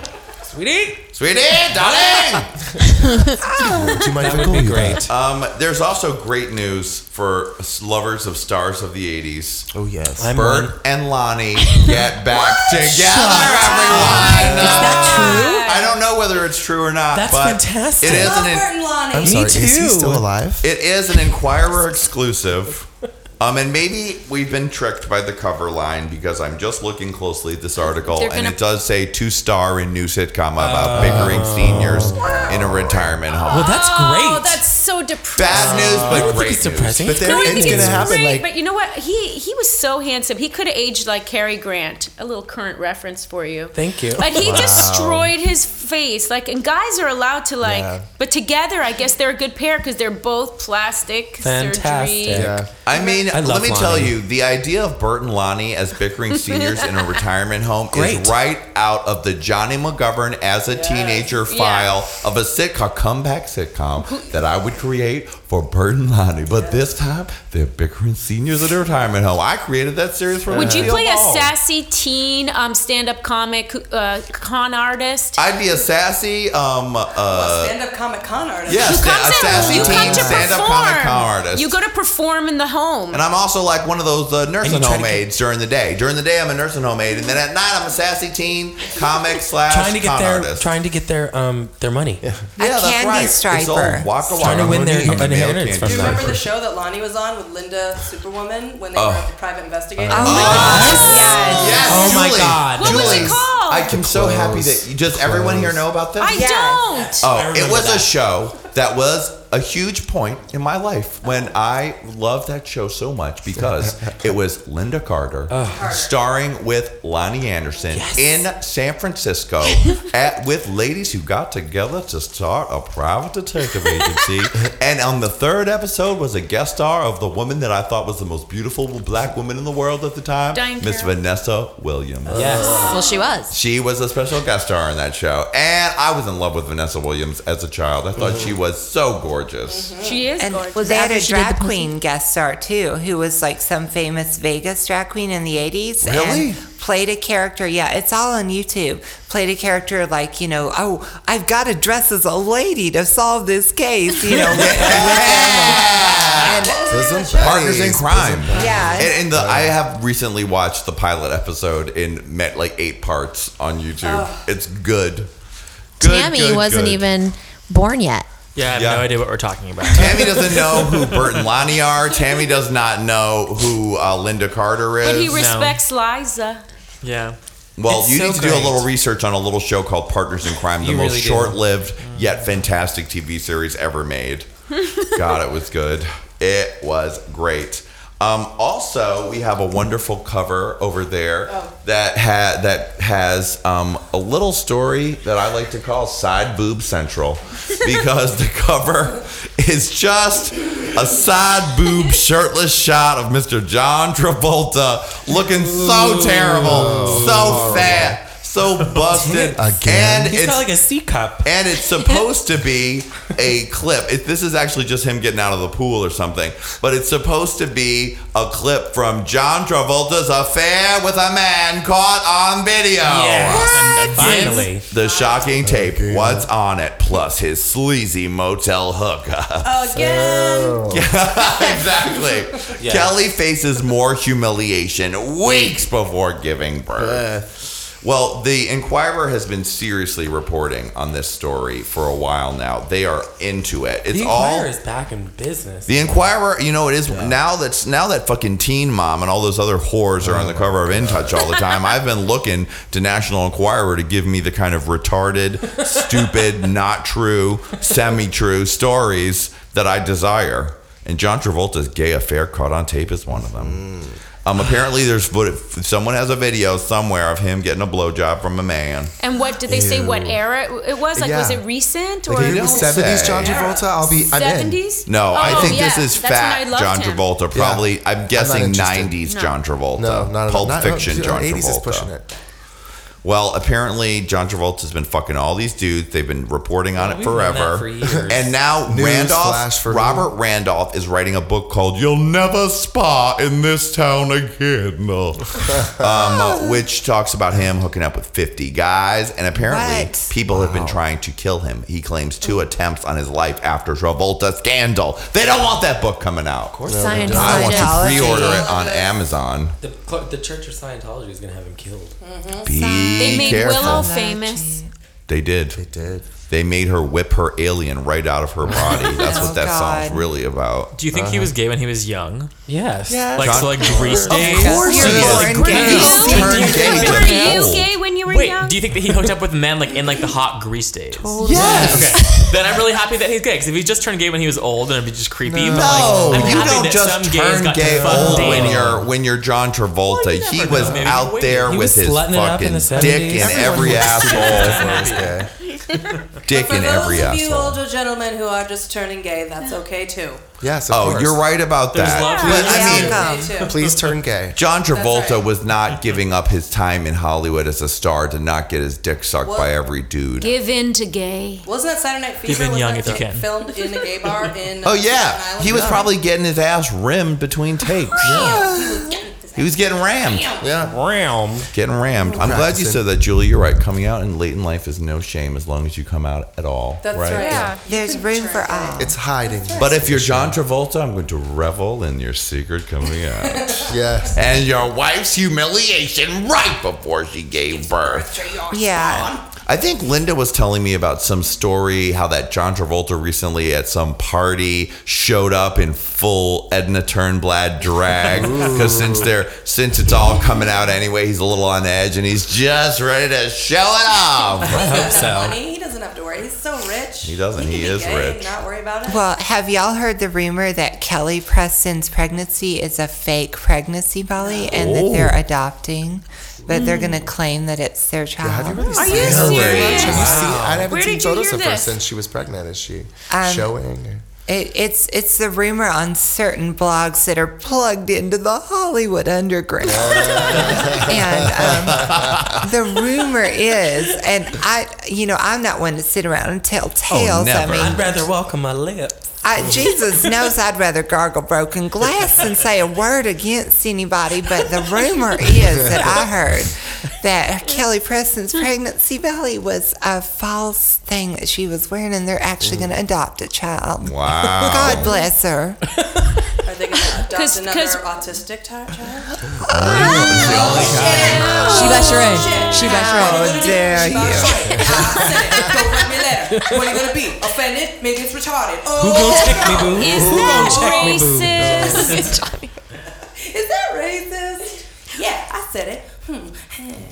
Sweetie. Sweetie, darling. Would you mind if I That would call be you great. that? Um, there's also great news for lovers of stars of the 80s. Oh yes. I'm Burt one. and Loni get back together, everyone. Is that true? I don't know whether it's true or not. That's but fantastic. It is Love an Burt and Loni. I'm sorry. Is he still alive? it is an Enquirer exclusive. Um, and maybe we've been tricked by the cover line because I'm just looking closely at this article, They're and gonna- it does say two star in new sitcom about bickering seniors in a retirement home. Well, that's Oh, great. that's so depressing. Bad news, I but don't think great it's news. depressing. But there, No, I it's think gonna it's happen. great, Like but you know what? He he was so handsome. He could have aged like Cary Grant. A little current reference for you. Thank you. But he destroyed his face. Like, and guys are allowed to like, Yeah. but together, I guess they're a good pair because they're both plastic Fantastic. surgery. yeah. I mean, I love let me tell you, the idea of Burt and Loni as bickering seniors in a retirement home Great. is right out of the Johnny McGovern as a teenager Yeah. file of a sitcom, comeback sitcom that I would create for Burt and Loni. But this time, they're bickering seniors in a retirement home. I created that series for Would you Lucille play a Ball. sassy teen um, stand-up comic uh, con artist? I'd be a sassy, um, uh, Stand-up comic con artist. yeah, Who sta- comes a in? sassy you come teen to stand-up perform. comic con artist. You go to perform in the home. And I'm also like one of those uh, nursing try home to get- aides during the day. During the day, I'm a nursing home aide, and then at night, I'm a sassy teen comic slash trying to get con their artist. trying to get their um their money. yeah, A that's candy right. It's striper. old Waka Trying to win their Mooney, male inheritance candy from Do you them. remember the show that Loni was on with Linda Superwoman when they Oh. were a private investigator? Oh my gosh, yes. Yes, Oh my Julie. God. What was it Julie, called? I am so happy that you, does everyone here know about this? I Yes. don't. Oh, I it remember was a that. show that was a huge point in my life when I loved that show so much because it was Lynda Carter starring with Loni Anderson in San Francisco at, with ladies who got together to start a private detective agency. and on the third episode was a guest star of the woman that I thought was the most beautiful black woman in the world at the time, Diane Miss Vanessa Williams. Yes. Well, she was. She was a special guest star in that show, and I was in love with Vanessa Williams as a child. I thought she was so gorgeous. Mm-hmm. She is And gorgeous. they had a she did the drag queen guest star too, who was like some famous Vegas drag queen in the 80s. Really? And played a character. Yeah, it's all on YouTube. Played a character like, you know, oh, I've got to dress as a lady to solve this case, you know. with- with and, Partners in crime. Yeah. And, and the, I have recently watched the pilot episode in met like eight parts on YouTube. Oh. It's good. Good, Tammy good, wasn't good. even born yet. Yeah, I have Yeah. no idea what we're talking about. Tammy doesn't know who Burt and Loni are. Tammy does not know who uh, Lynda Carter is. but he respects Liza. Yeah. Well, It's you so need to do a little research on a little show called Partners in Crime, the You most really short-lived yet fantastic TV series ever made. God, it was good. It was great. Um, also, we have a wonderful cover over there that ha- that has um, a little story that I like to call "Side Boob Central" because the cover is just a side boob shirtless shot of Mr. John Travolta looking so terrible, so fat, so busted, Again? and He's it's got like a C cup. and it's supposed to be a clip. It, this is actually just him getting out of the pool or something, but it's supposed to be a clip from John Travolta's affair with a man caught on video. Yes. And finally. The shocking tape. What's on it? Plus his sleazy motel hookup. Again. exactly. Yeah. Kelly faces more humiliation weeks before giving birth. Well, the Enquirer has been seriously reporting on this story for a while now. They are into it. It's the all is back in business. the Enquirer, you know, it is now that's now that fucking Teen Mom and all those other whores are on the cover of oh In Touch all the time. I've been looking to National Enquirer to give me the kind of retarded, stupid, not true, semi-true stories that I desire. And John Travolta's gay affair caught on tape is one of them. Mm. Um, apparently, there's foot- someone has a video somewhere of him getting a blowjob from a man. And what did they say? What era it was? Like, was it recent or Like, if it was 70s. John Travolta, I'll be, I'm in. seventies? No, I Oh, think yeah, this is that's when fat loved John him. Travolta. Probably, I'm guessing interested. 90s No. John Travolta. No, not Pulp not, Fiction no, John 80s is Travolta. pushing it. Well, apparently John Travolta's been fucking all these dudes. They've been reporting on Oh, it we've known that forever. for years. And now News Randolph, flash for Robert Randolph is writing a book called "You'll Never Spa in This Town Again," um, which talks about him hooking up with 50 guys. And apparently, What? people have been trying to kill him. He claims two attempts on his life after Travolta scandal. They don't want that book coming out. Of course, I want to pre-order it on Amazon. The, the Church of Scientology is going to have him killed. Be They made careful. Willow famous. They did. They did. They made her whip her alien right out of her body. That's Oh, what that God. song's really about. Do you think he uh-huh. was gay when he was young? Yes. Yeah. Like so, like Grease days. Of course he is. born Grease gay. is You? gay Were you gay when you were Wait, young? do you think that he hooked up with men like in like the hot Grease days? Yes. Okay, then I'm really happy that he's gay. Because if he just turned gay when he was old, then it'd be just creepy. But No, like, I'm you happy don't that just some gays turn got gay to fuck old when you're when you're John Travolta. you he was know. Out wait. there with his fucking dick in every the dick 70s. in every Before asshole. he was gay. Dick For those of you older gentlemen who are just turning gay, that's okay too. Yes, of Oh, course. you're right about There's that. love But, you. I mean, Welcome. Too. Please turn gay. John Travolta right. was not giving up his time in Hollywood as a star to not get his dick sucked What? by every dude. Give in to gay. Wasn't that Saturday Night Fever? Keep it Was young if you can. Filmed in a gay bar in. Oh uh, yeah, he was probably getting his ass rimmed between takes. He was getting rammed. Yeah. Rammed. Getting rammed. I'm glad you said that, Julie. You're right. Coming out in late in life is no shame as long as you come out at all. That's right. Yeah. There's room for all. It's hiding. But if you're John Travolta, I'm going to revel in your secret coming out. Yes. and your wife's humiliation right before she gave birth. Yeah. I think Linda was telling me about some story how that John Travolta recently at some party showed up in full Edna Turnblad drag because since they're since it's all coming out anyway, he's a little on edge and he's just ready to show it off. I hope so. Money. He doesn't have to worry. He's so rich. He doesn't. can He is rich. Not worry about it. Well, have y'all heard the rumor that Kelly Preston's pregnancy is a fake pregnancy, Bolly, and that they're oh. adopting, but they're going to claim that it's their child? Have you really Are seen you her? serious? Have you seen? I haven't Where seen photos hear of her since she was pregnant. Is she Um, showing? Or- It, it's it's the rumor on certain blogs that are plugged into the Hollywood underground, and um, the rumor is, and I, you know, I'm not one to sit around and tell tales. I mean, I'd rather welcome my lips. I, Jesus knows I'd rather gargle broken glass than say a word against anybody, but the rumor is that I heard that Kelly Preston's pregnancy belly was a false thing that she was wearing, and they're actually going to adopt a child. Wow. God bless her. Are they going to adopt 'Cause- another 'cause- autistic type child? She Basharay. She Basharay. How dare you? Don't write me a letter. What are you going to be? Offended? Maybe it's retarded. Who Oh, gonna check me, boo? Is Who gonna check that me, boo? racist? is that racist? Yeah, I said it. Hmm.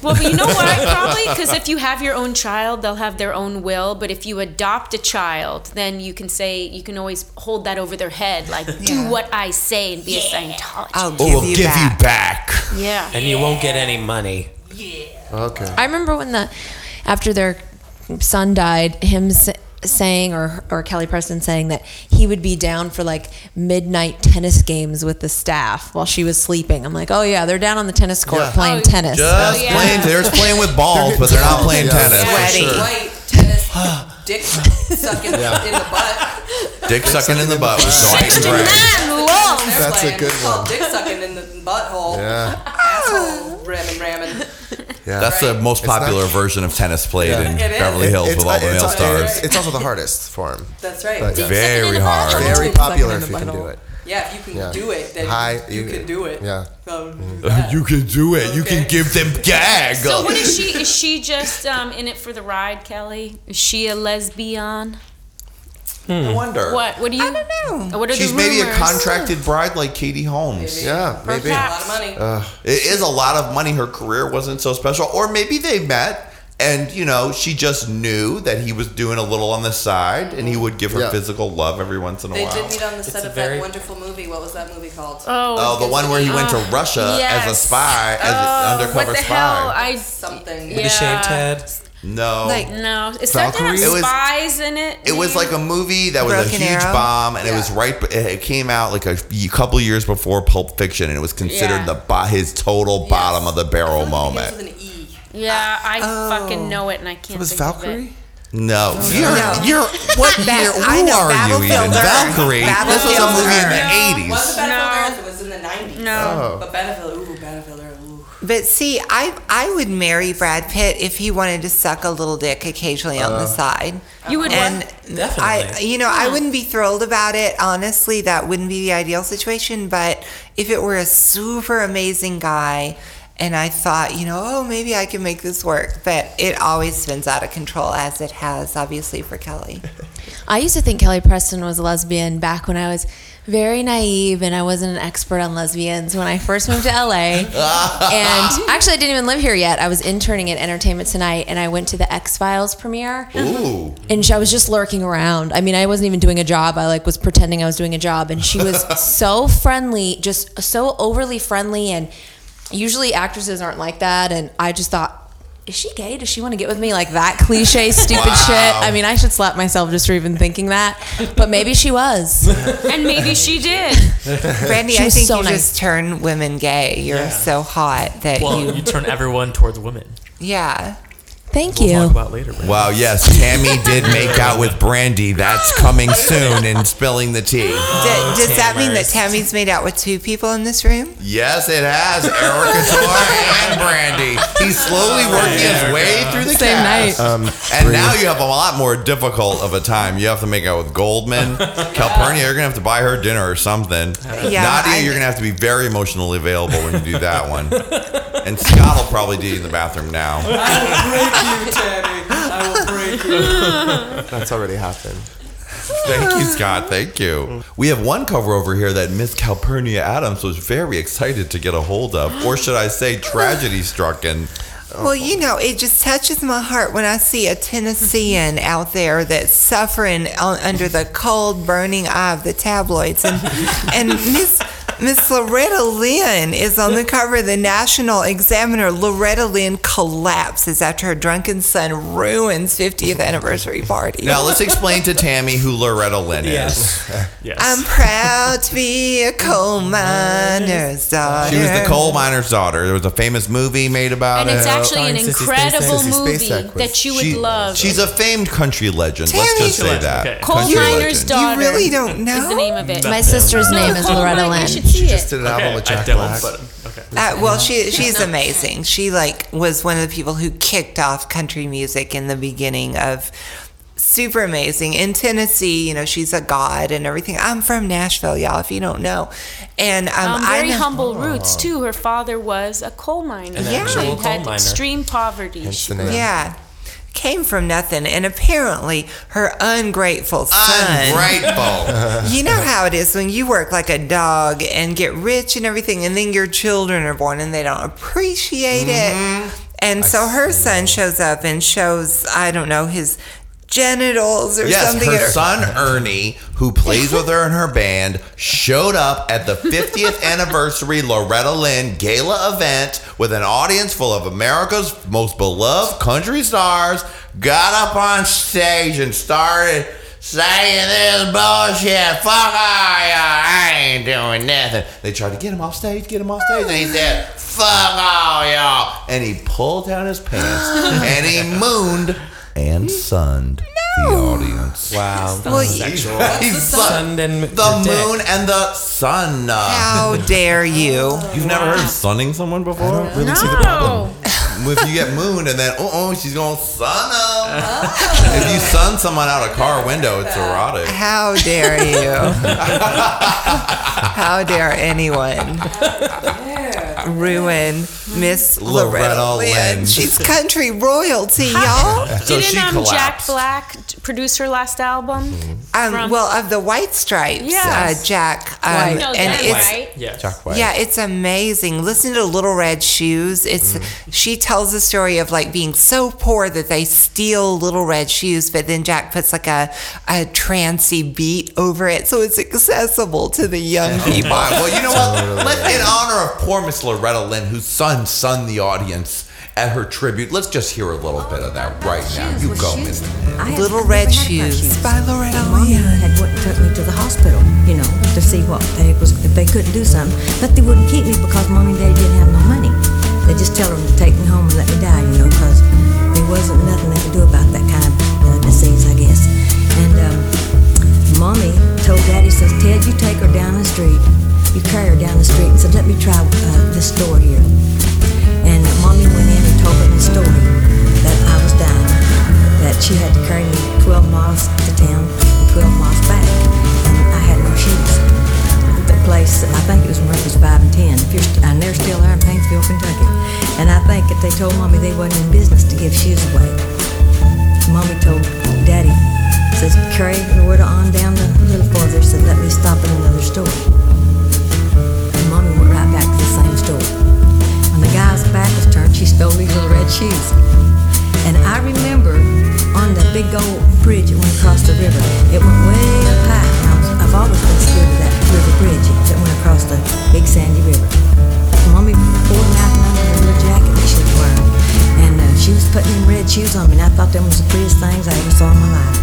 Well, but you know why? Probably because if you have your own child, they'll have their own will. But if you adopt a child, then you can say you can always hold that over their head, like do what I say and be a Scientologist. I'll Oh, give we'll you give back. you back. yeah. And you won't get any money. Yeah. Okay. I remember when the after their son died, him s- saying or or Kelly Preston saying that he would be down for like midnight tennis games with the staff while she was sleeping. I'm like, oh yeah, they're down on the tennis court Yeah. playing Oh, tennis. Just oh, yeah. playing. They're just playing with balls, but they're not playing Yeah. tennis. Sweaty. sure. White tennis dick sucking in the butt. Dick sucking in the butt with Dwight and Greg. Man, love. That's a good It's called one. Dick sucking in the butthole. Yeah. Asshole ramming ramming. Yeah. That's the most It's not- popular version of tennis played Yeah. in It is. Beverly Hills It's, with all the male it's, stars. it's also the hardest form. That's right. But, yeah. Very hard. Very popular in if the you can do it. Yeah, if you can Yeah. do it, then High- you, you- can do it. Yeah. Um, You can do it. You can give them gag. So what is she? Is she just um, in it for the ride, Kelly? Is she a lesbian? Hmm. I wonder. What? What do you? I don't know. What are She's the maybe a contracted bride like Katie Holmes. Yeah, maybe. a lot of money. It is a lot of money. Her career wasn't so special. Or maybe they met and, you know, she just knew that he was doing a little on the side and he would give her Yeah. physical love every once in a They while. They did meet on the set a of very- that wonderful movie. What was that movie called? Oh, Oh, the one where he went to Russia as a spy, as Oh, an undercover what the spy. hell? I Something. Yeah. With a shaved head. No. Like- no. Is that Valkyrie? have It was- spies in it? It was like a movie that was Broken a huge Arrow? bomb, and it was right. It came out like a few- couple years before Pulp Fiction, and it was considered Yeah. the bo- his total bottom of the barrel It moment. begins E. Yeah, I Oh. fucking know it, and I can't. It was think of it. Valkyrie? Oh, no, you're No. you're what Ba- year? I Who know, are you Battlefield even? Earth. Valkyrie. This was a Battlefield movie in the Earth. eighties. Wasn't Battlefield No. It was in the 90s. No. Oh. But Battlefield, ooh, Battlefield Earth, ooh. But see, I I would marry Brad Pitt if he wanted to suck a little dick occasionally on the uh. side. You would And Definitely. I, you know, I wouldn't be thrilled about it. Honestly, that wouldn't be the ideal situation. But if it were a super amazing guy, And I thought, you know, oh, maybe I can make this work. But it always spins out of control, as it has, obviously, for Kelly. I used to think Kelly Preston was a lesbian back when I was very naive and I wasn't an expert on lesbians when I first moved to LA. and actually, I didn't even live here yet. I was interning at Entertainment Tonight and I went to the X Files premiere. Ooh. And she, I was just lurking around. I mean, I wasn't even doing a job. I like was pretending I was doing a job, and she was so friendly, just so overly friendly. And usually actresses aren't like that. And I just thought, is she gay? Does she want to get with me? Like that cliche, stupid Wow. shit. I mean, I should slap myself just for even thinking that. But maybe she was. and maybe she did. Brandy, She I think so you nice. just turn women gay. You're Yeah. so hot that Well, you. you turn everyone towards women. yeah. Thank We'll you. talk about later. Brandon. Wow, yes, Tammy did make out with Brandy. That's coming soon and spilling the tea. D- does that mean that Tammy's made out with two people in this room? Yes, it has. Erickatoure and Brandy. He's slowly working his way through the Same cast. night. Um, And now you have a lot more difficult of a time. You have to make out with Goldman. Calpernia, you're going to have to buy her dinner or something. Yeah, Nadia, I- you're going to have to be very emotionally available when you do that one. And Scott will probably do you in the bathroom now. I will break you, Tammy. I will break you. That's already happened. Thank you, Scott. Thank you. We have one cover over here that Miss Calpernia Addams was very excited to get a hold of, or should I say, tragedy struck. And Well, you know, it just touches my heart when I see a Tennessean out there that's suffering on, under the cold, burning eye of the tabloids, and and Miss Miss Loretta Lynn is on the cover of the National Examiner. Loretta Lynn collapses after her drunken son ruins 50th anniversary party. now let's explain to Tammy who Loretta Lynn is. Yes. I'm proud to be a coal miner's daughter. She was the coal miner's daughter. There was a famous movie made about her. And it's actually an incredible Spacek. Movie Spacek that you would She- love. She's a famed country legend. Let's just say that. okay. Coal Country Miner's legend. Daughter. You really don't know? Is the name of it. My sister's No, name is Loretta Lynn. You should see She just it. did an album Okay, with I Jack Black. but okay. Uh, well, she she's amazing. She like was one of the people who kicked off country music in the beginning of super amazing in Tennessee. You know, she's a god and everything. I'm from Nashville, y'all. If you don't know, and um, Um, I very know- humble roots too. Her father was a coal miner. An Yeah. She coal had miner. extreme poverty. She the name. Yeah. Came from nothing, and apparently her ungrateful son. Ungrateful. You know how it is when you work like a dog and get rich and everything, and then your children are born and they don't appreciate Mm-hmm. it. And so her son shows up and shows, I don't know, his genitals or Yes, something. her or- son Ernie, who plays with her in her band, showed up at the 50th anniversary Loretta Lynn gala event with an audience full of America's most beloved country stars. Got up on stage and started saying this bullshit. Fuck all y'all. I ain't doing nothing. They tried to get him off stage, get him off stage, and he oh, said, "Fuck all y'all," and he pulled down his pants and he mooned and sunned the audience. Wow. Well, Sexual. He sunned and the moon and the sun. How dare you? You've never heard of sunning someone before? I don't really see the No. Problem. If you get mooned and then, oh, oh, she's going to sun them. if you sun someone out a car window, it's erotic. How dare you? How dare anyone ruin Miss Loretta, Loretta Lynn? Lynn. She's country royalty, y'all. So Didn't she um, Jack. Black t- produce her last album? Um, well, of the White Stripes, Yes. uh, Jack. Um, I know and that, it's right? Yes. Jack White. yeah, it's amazing. Listen to Little Red Shoes. It's she tells the story of like being so poor that they steal Little Red Shoes, but then Jack puts like a a trancy beat over it, so it's accessible to the young people. Wow. Well, you know what? Let's, in honor of poor Miss Loretta Lynn, whose son sunned the audience at her tribute, let's just hear a little bit of that right now. You go, Miss. I Little Red never had pair Shoes by Loretta Lynn. had went and took me to the hospital, you know, to see what they was if they couldn't do something. But they wouldn't keep me because mommy and daddy didn't have no money. They just tell them to take me home and let me die, you know, because there wasn't nothing they could do about that kind of uh, disease, I guess. And um, mommy told daddy, says, Ted, you take her down the street. You carry her down the street and said, let me try uh, this store here. And mommy went in and told her the story that I was dying, that she had to carry me 12 miles to town and 12 miles back, and I had no shoes. Place. I think it was Murphy's Five and Ten. If and they're still there in Paintsville, Kentucky. And I think that they told Mommy they wasn't in business to give shoes away. Mommy told Daddy, says, carry Loretta on down the little further. Said, let me stop at another store. And Mommy went right back to the same store. When the guy's back was turned, she stole these little red shoes. And I remember on the big old bridge that went across the river, it went way up high. Was, I've always been scared of that river bridge that across the big sandy river. Mommy pulled out from under her little jacket that she was wearing. And uh, she was putting them red shoes on me, and I thought them was the prettiest things I ever saw in my life.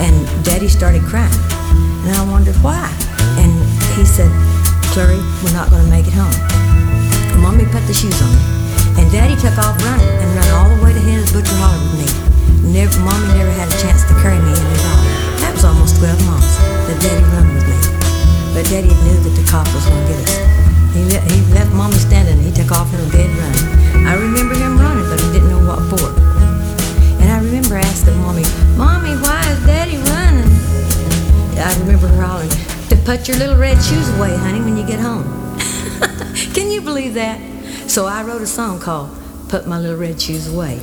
And Daddy started crying. And I wondered why. And he said, Clary, we're not going to make it home. And Mommy put the shoes on me. And Daddy took off running and ran all the way to Henn's Butcher Holler with me. Never, Mommy never had a chance to carry me in at all. That was almost 12 months that Daddy run with me. But Daddy knew that the cop was to get us. He, le- he left Mommy standing he took off in a dead run. I remember him running, but he didn't know what for. And I remember asking Mommy, Mommy, why is Daddy running? I remember her hollering, to put your little red shoes away, honey, when you get home. Can you believe that? So I wrote a song called Put My Little Red Shoes Away,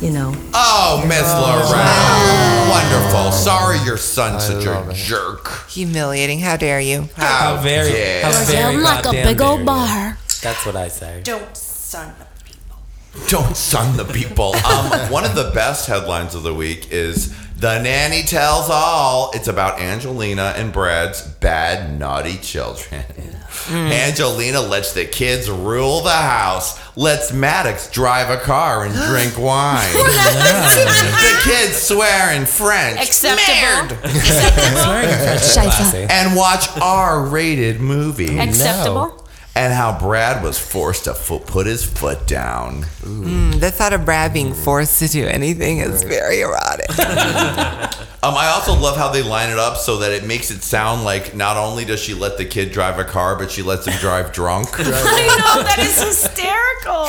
you know. Oh, Miss Loretta. Wonderful. Sorry your son's such a jerk. Humiliating. How dare you? How, very, dare. how very like a big old bar. That's what I say. Don't son. The people. Don't son the people. Um, one of the best headlines of the week is The Nanny Tells All. It's about Angelina and Brad's bad, naughty children. Mm. Angelina lets the kids rule the house, lets Maddox drive a car and drink wine. the kids swear in French. Acceptable. Swearing in French is Scheiße. classy. And watch R rated movies. Acceptable. And how Brad was forced to fo- put his foot down. Mm, the thought of Brad being forced to do anything is very erotic. Um, I also love how they line it up so that it makes it sound like not only does she let the kid drive a car, but she lets him drive drunk. I know that is hysterical.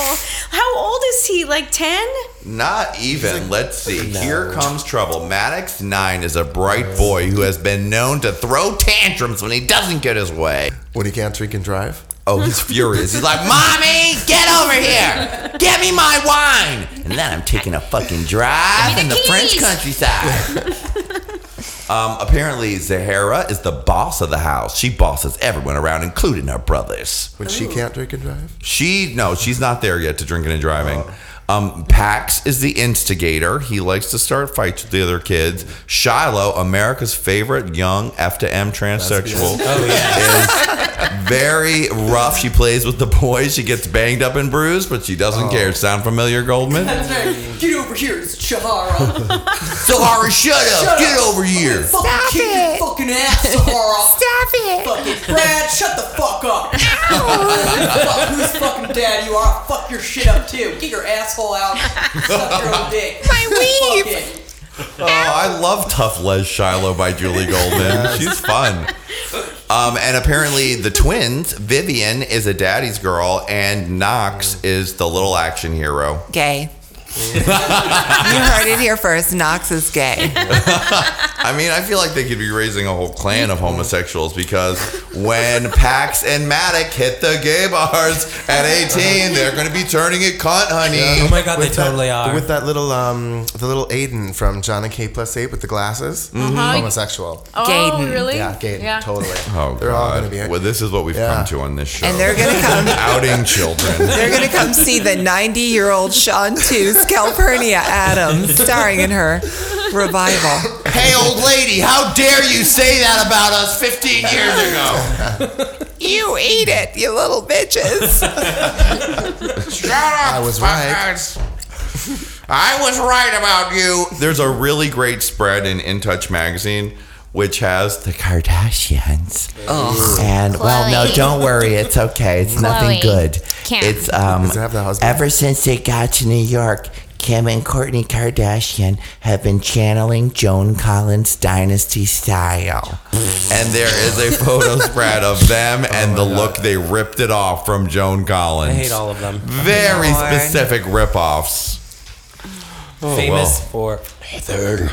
How old is he? Like ten? Not even. Let's see. Here comes trouble. Maddox Nine is a bright boy who has been known to throw tantrums when he doesn't get his way. When he can't drink and drive? Oh, he's furious. He's like, "Mommy, get over here! Get me my wine!" And then I'm taking a fucking drive Give in the the French countryside. um, apparently, Zahara is the boss of the house. She bosses everyone around, including her brothers. When she can't drink and drive? She no, she's not there yet to drinking and driving. Um, Pax is the instigator. He likes to start fights with the other kids. Shiloh, America's favorite young F to M transsexual, Oh, yeah. is very rough. She plays with the boys. She gets banged up and bruised, but she doesn't care. Sound familiar, Goldman? That's right. Get over here, it's Shahara. Sahara, shut up! Shut Get up. over here! Fucking kick your fucking ass, Sahara. Stop it! Fucking Brad, shut the fuck up. fuck whose fucking dad you are. I'll fuck your shit up too. Get your asshole out. Suck your own dick. My weave. Oh, I love Tough Les Shiloh by Julie Goldman. She's fun. Um, and apparently, the twins, Vivian is a daddy's girl, and Knox is the little action hero. Gay. you heard it here first. Knox is gay. I mean, I feel like they could be raising a whole clan of homosexuals because when Pax and Maddox hit the gay bars at 18, they're going to be turning it cunt, honey. Oh my god, they With that- totally are. With that little, um, the little Aaden from Jon and Kate plus eight with the glasses, mm-hmm. Mm-hmm. Uh-huh. homosexual. Oh, Gaydon. really? Yeah, Gaten, Yeah. totally. Oh, They're all going to be. Well, this is what we've Yeah. come to on this show. And they're gonna come. outing children. They're gonna come see the 90 year old Shantus Calpernia Addams starring in her revival. Hey, old lady, how dare you say that about us 15 years ago? You eat it, you little bitches. Shut up, I was right. I was right about you. There's a really great spread in In Touch magazine. Which has the Kardashians. Oh. And, well, no, don't worry. It's okay. It's nothing Khloé. good. Can't. It's, um, Does it have the husband? Ever since they got to New York, Kim and Kourtney Kardashian have been channeling Joan Collins dynasty style. and there is a photo spread of them and the look they ripped it off from Joan Collins. I hate all of them. Very specific rip-offs. Oh, Famous well. for Third.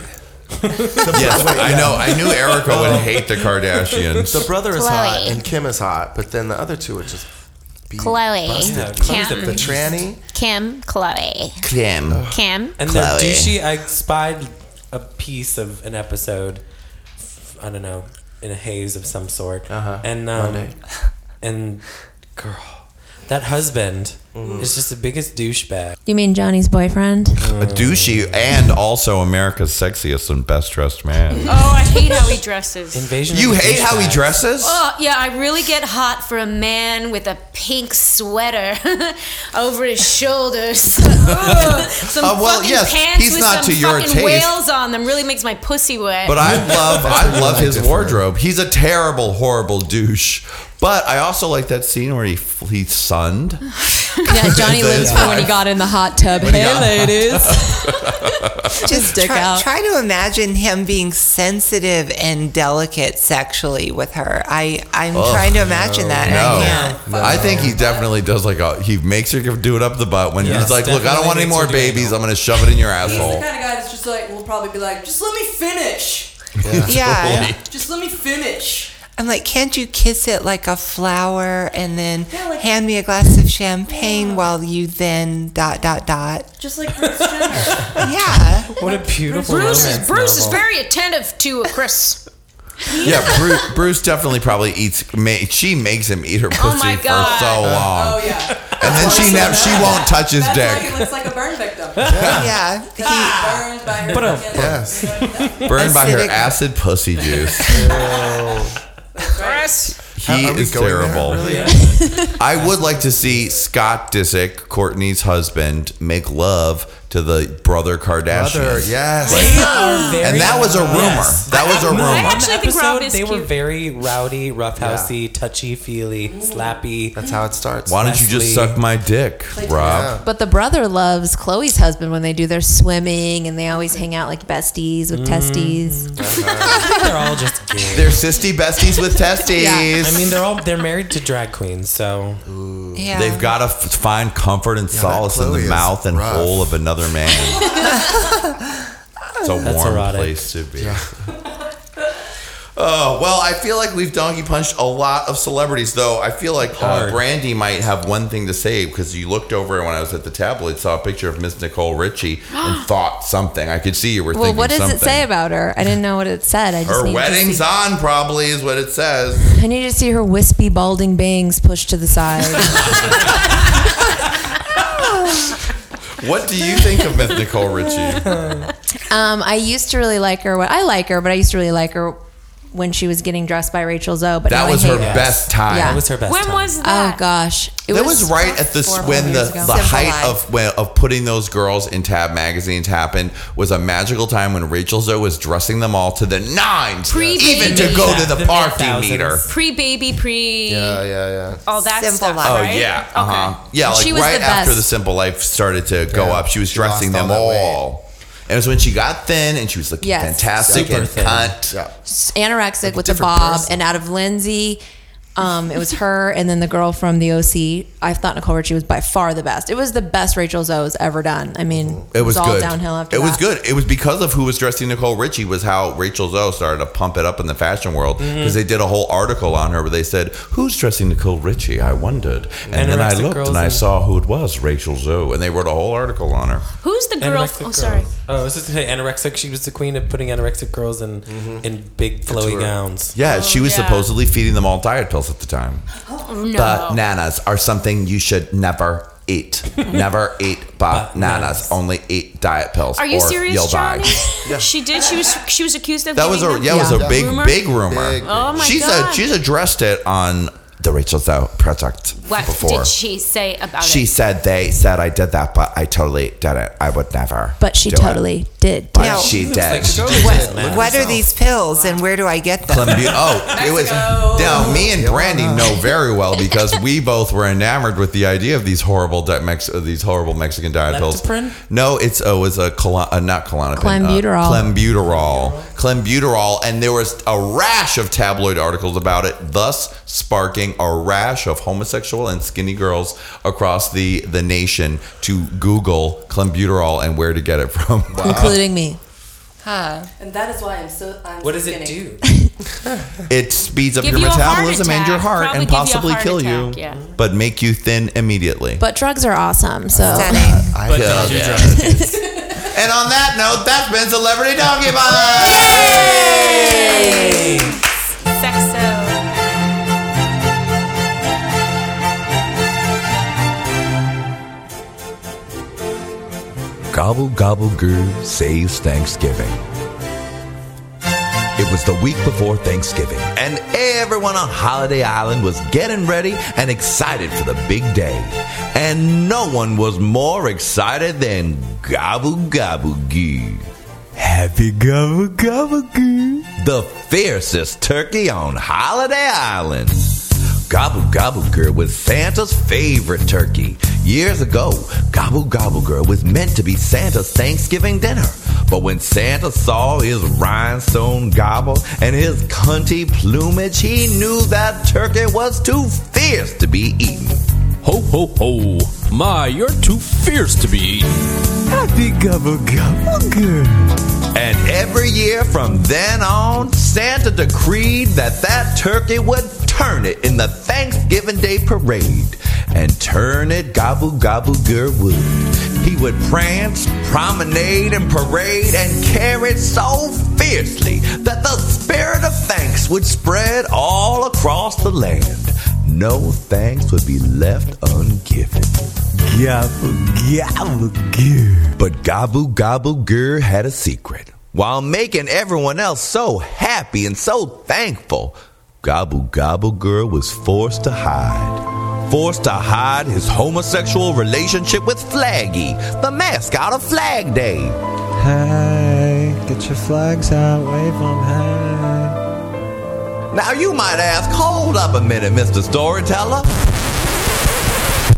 yes, wait, I know. I knew Erica would hate the Kardashians. The brother is Khloé. hot and Kim is hot, but then the other two are just be Khloé. busted. Yeah, Khloé's Kim. the tranny. Kim, Khloé. Kim. Kim. And the douchey, I spied a piece of an episode. I don't know, in a haze of some sort. Uh-huh. And um, Monday. and girl, that husband is just the biggest douchebag. You mean Johnny's boyfriend? A douchey and also America's sexiest and best dressed man. Oh, I hate how he dresses. Invasion. You of the hate how he douchebags. dresses? Oh, yeah, I really get hot for a man with a pink sweater over his shoulders. Ugh, some Uh, well, fucking yes, pants he's with not some to your fucking taste. whales on them really makes my pussy wet. But I love, I love his wardrobe. He's a terrible, horrible douche. But I also like that scene where he he sunned. Yeah, Johnny lives for when he got in the hot tub. When Hey, got- ladies. Just Stick try, out. try to imagine him being sensitive and delicate sexually with her. I I'm Ugh, trying to imagine that. and I can't. No, I think he definitely does like a. He makes her do it up the butt when Yes, he's like, "Look, I don't want any more her do it. babies. I'm gonna shove it in your asshole. He's the kind of guy that's just like, will probably be like, just let me finish. Yeah. Just let me finish. I'm like, can't you kiss it like a flower and then Yeah, like- hand me a glass of champagne while you then dot dot dot? Just like Bruce Jenner. Yeah. What a beautiful Bruce, is, romance Bruce is very attentive to Kris. Yeah, Bruce, Bruce definitely probably eats. Ma- she makes him eat her oh pussy Oh for so long, oh yeah. and then she never, she won't touch his That's dick. like it looks like a burn victim. Yeah. He, ah. Burned by her But, fucking- Yes. Burned by her acid pussy juice. Oh. Kris. He Are is terrible. really? I would like to see Scott Disick, Kourtney's husband, make love to the brother Kardashian. Brother, yes. They are very- And that was a rumor. Yes. That was a rumor. I on the actually think Rob episode, is they were very rowdy, roughhousey, touchy-feely, slappy. That's how it starts. Why don't you just suck my dick, Rob? But the brother loves Khloé's husband when they do their swimming and they always hang out like besties with mm. testes. They're all just gay. They're sisty besties with testes. I mean, they're all they're married to drag queens, so yeah. They've got to f- find comfort and solace in the mouth and rough. hole of another man. it's a That's warm erotic. place to be. Oh well, I feel like we've donkey punched a lot of celebrities, though. I feel like uh, Hard. Brandy might have one thing to say because you looked over when I was at the tabloid, saw a picture of Miss Nicole Richie, and thought something. I could see you were Well, thinking what does something. it say about her? I didn't know what it said. I just Her need wedding's to see. on, probably is what it says. I need to see her wispy, balding bangs pushed to the side. What do you think of Miss Nicole Richie? um, I used to really like her. I like her, but I used to really like her when she was getting dressed by Rachel Zoe. But That was hate her best time. Yeah. that was her best When time. was that? Oh gosh, it that was, was, right at the four or when the, the height of when, of putting those girls in tab magazines happened was a magical time when Rachel Zoe was dressing them all to the nines, Pre-baby. even to go to the, The party thousands. meter. Pre-baby, pre. Yeah, yeah, yeah. All that Simple stuff. Life. Oh right? yeah, uh huh. Yeah, like She was right the after the Simple Life started to go Yeah. up, she was She dressing lost all them all. And it was when she got thin and she was looking Yes. fantastic Super and thin. cunt. Yeah. anorexic with the bob, person. and out of Lindsay, um, it was her, and then the girl from the OC. I thought Nicole Richie was by far the best. It was the best Rachel Zoe's ever done. I mean, It was, all good. downhill after that it was good. It was because of who was dressing Nicole Richie was how Rachel Zoe started to pump it up in the fashion world because they did a whole article on her where they said, "Who's dressing Nicole Richie?" I wondered, and then I looked and I and- saw who it was, Rachel Zoe, and they wrote a whole article on her. Who's the girl? Anorexic Oh, girls. sorry. Oh, I was just gonna say anorexic. She was the queen of putting anorexic girls in in big flowy gowns. Yeah, she was yeah. supposedly feeding them all diet pills at the time. Oh, no. Bananas are something you should never eat. never eat bananas. Bananas. Only eat diet pills. Are you or serious, You'll Johnny? die. She did. She was. She was accused of. That was a giving yeah, them- it was a big Rumor? big rumor. Big, Oh my she's god. A, she's addressed it on the Rachel Zoe project what before. did she say about She it? She said they said I did that, but I totally did it. I would never. But she do it. Totally did. But Now- she did. What, what are these pills and where do I get them? Clembu- oh, it was now me and Brandy know very well because we both were enamored with the idea of these horrible di- Mex- uh, these horrible Mexican diet pills. No, it's oh, it was a colo- uh, not Klonopin. Clenbuterol. Uh, clenbuterol. Clenbuterol, and there was a rash of tabloid articles about it, thus sparking a rash of homosexual and skinny girls across the the nation to Google clenbuterol and where to get it from. Including me. Huh. And that is why I'm so. I'm What so does it skinny. do? It speeds up Give your you a heart metabolism and your heart Probably and give you a possibly kill you, yeah. but make you thin immediately. But drugs are awesome. So Stunning. I But tell don't do ya. drugs. And on that note, that's been Celebrity Donkey Bite. Gobble Gobble Goo saves Thanksgiving. It was the week before Thanksgiving, And everyone on Holiday Island was getting ready and excited for the big day. And no one was more excited than Gobble Gobble Goo. Happy Gobble Gobble Goo. the fiercest turkey on Holiday Island. Gobble Gobble Girl was Santa's favorite turkey. Years ago, Gobble Gobble Girl was meant to be Santa's Thanksgiving dinner. But when Santa saw his rhinestone gobble and his cunty plumage, he knew that turkey was too fierce to be eaten. Ho, ho, ho. My, you're too fierce to be eaten. Happy Gobble Gobble Goo. And every year from then on, Santa decreed that that turkey would turn it in the Thanksgiving Day parade. And turn it gobble gobble gur would. He would prance, promenade, and parade and carry it so fiercely that the spirit of thanks would spread all across the land. No thanks would be left ungiven. Gobble Gobble Goo. But Gobble Gobble Gur had a secret. While making everyone else so happy and so thankful, Gobble Gobble Gur was forced to hide. Forced to hide his homosexual relationship with Flaggy, the mascot of Flag Day. Hey, get your flags out, wave them, hey. Now you might ask, hold up a minute, Mr. Storyteller.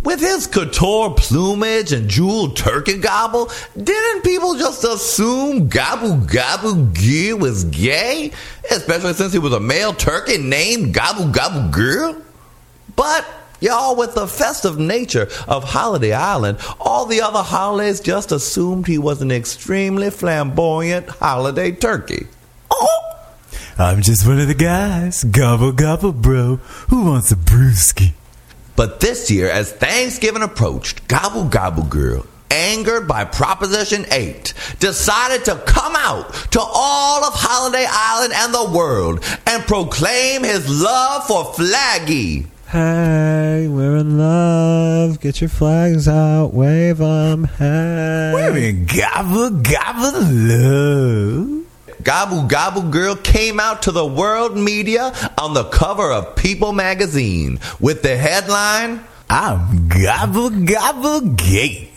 With his couture plumage and jeweled turkey gobble, didn't people just assume Gobble Gobble Goo was gay? Especially since he was a male turkey named Gobble Gobble Girl? But, y'all, with the festive nature of Holiday Island, all the other holidays just assumed he was an extremely flamboyant holiday turkey. Oh, I'm just one of the guys. Gobble Gobble Bro. Who wants a brewski? But this year, as Thanksgiving approached, Gobble Gobble Girl, angered by Proposition 8, decided to come out to all of Holiday Island and the world and proclaim his love for Flaggy. Hey, we're in love. Get your flags out, wave them, hey. We're in Gobble Gobble Love. Gobble Gobble Girl came out to the world media on the cover of People magazine with the headline, I'm Gobble Gobble Gay.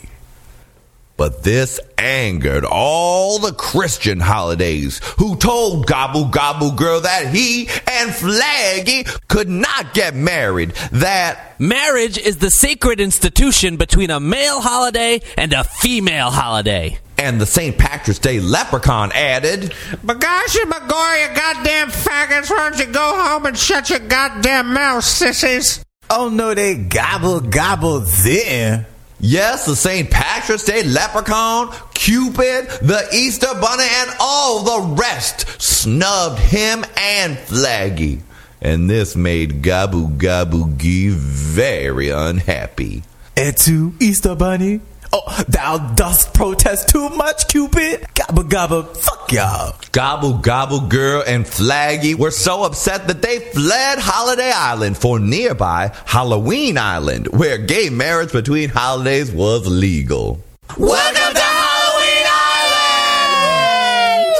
But this angered all the Christian holidays who told Gobble Gobble Girl that he and Flaggy could not get married. That Marriage is the sacred institution between a male holiday and a female holiday. and the St. Patrick's Day leprechaun added, But gosh, you McGoy, you goddamn faggots, why don't you go home and shut your goddamn mouth, sissies? Oh no, they gobble gobble there. Yes, the St. Patrick's Day leprechaun, Cupid, the Easter bunny, and all the rest snubbed him and Flaggy. And this made Gobble Gobble Gee very unhappy. To Easter Bunny. Oh, thou dost protest too much, Cupid. Gobble gobble, fuck y'all. Gobble Gobble Girl and Flaggy were so upset that they fled Holiday Island for nearby Halloween Island, where gay marriage between holidays was legal. Welcome to Halloween Island!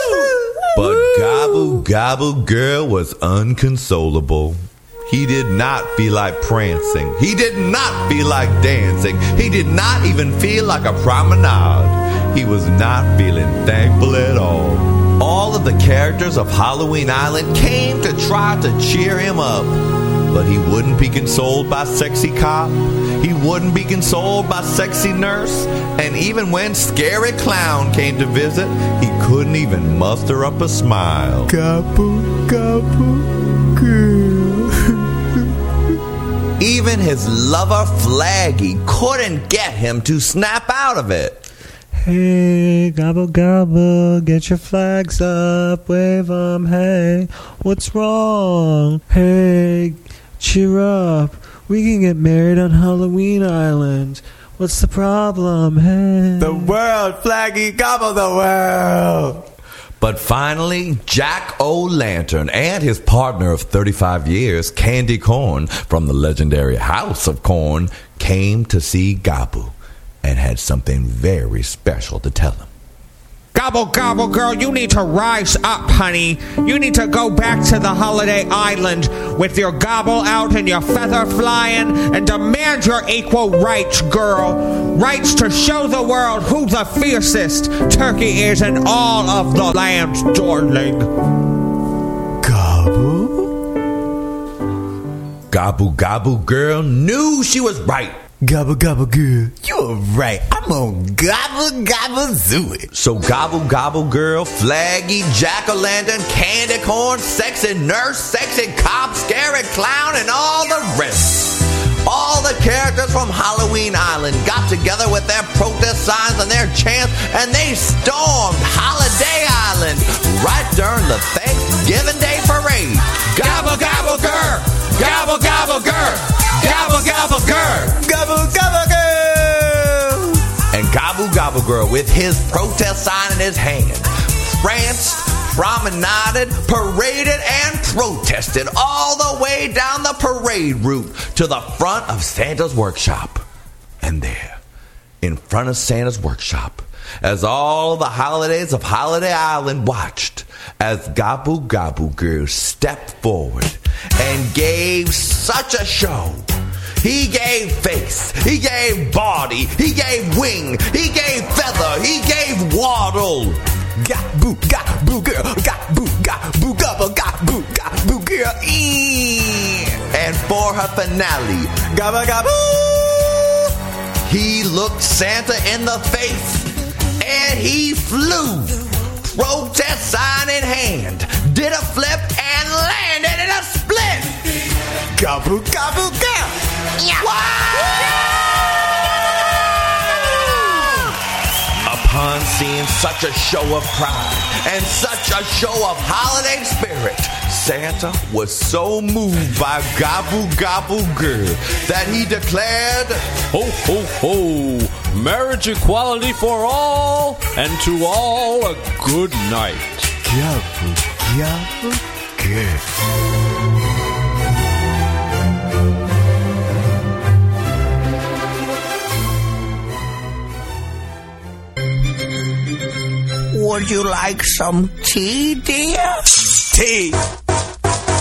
But Gobble Gobble Girl was unconsolable. He did not feel like prancing. He did not feel like dancing. He did not even feel like a promenade. He was not feeling thankful at all. All of the characters of Halloween Island came to try to cheer him up. But he wouldn't be consoled by sexy cop. He wouldn't be consoled by sexy nurse. And even when scary clown came to visit, he couldn't even muster up a smile. Gobble gobble Even his lover Flaggy couldn't get him to snap out of it. Hey, gobble gobble, get your flags up, wave 'em. Hey, what's wrong? Hey, cheer up. We can get married on Halloween Island. What's the problem? Hey. The world, Flaggy, gobble the world. But finally, Jack O'Lantern and his partner of 35 years, Candy Corn, from the legendary House of Corn, came to see Gabu and had something very special to tell him. Gobble, gobble, girl, you need to rise up, honey. You need to go back to the holiday island with your gobble out and your feather flying and demand your equal rights, girl. Rights to show the world who the fiercest turkey is in all of the land, darling. Gobble? Gobble, gobble, girl knew she was right. Gobble gobble girl, you're right. I'm on gobble gobble zoo it. So gobble gobble girl, flaggy, jack o' lantern, candy corn, sexy nurse, sexy cop, scary clown, and all the rest. All the characters from Halloween Island got together with their protest signs and their chants, and they stormed Holiday Island right during the Thanksgiving Day parade. Gobble gobble girl, gobble gobble girl, gobble gobble girl, gobble gobble girl. And Gobble Gobble Girl, with his protest sign in his hand, pranced, promenaded, paraded, and protested all the way down the parade route to the front of Santa's workshop. And there, in front of Santa's workshop, as all the holidays of Holiday Island watched, as Gabu Gabu Girl stepped forward and gave such a show. He gave face, he gave body, he gave wing, he gave feather, he gave waddle. Gabu Gabu Girl, Gabu Gabu Gabu Gabu Gabu Girl. And for her finale, Gabu Gabu. He looked Santa in the face and he flew. Protest sign in hand, did a flip and landed in a split. Gobble gobble go. Upon seeing such a show of pride and such a show of holiday spirit, Santa was so moved by Gobble Gobble Girl that he declared, Ho, ho, ho! Marriage equality for all, and to all a good night. Gobble Gobble Girl. Would you like some tea, dear? Tea?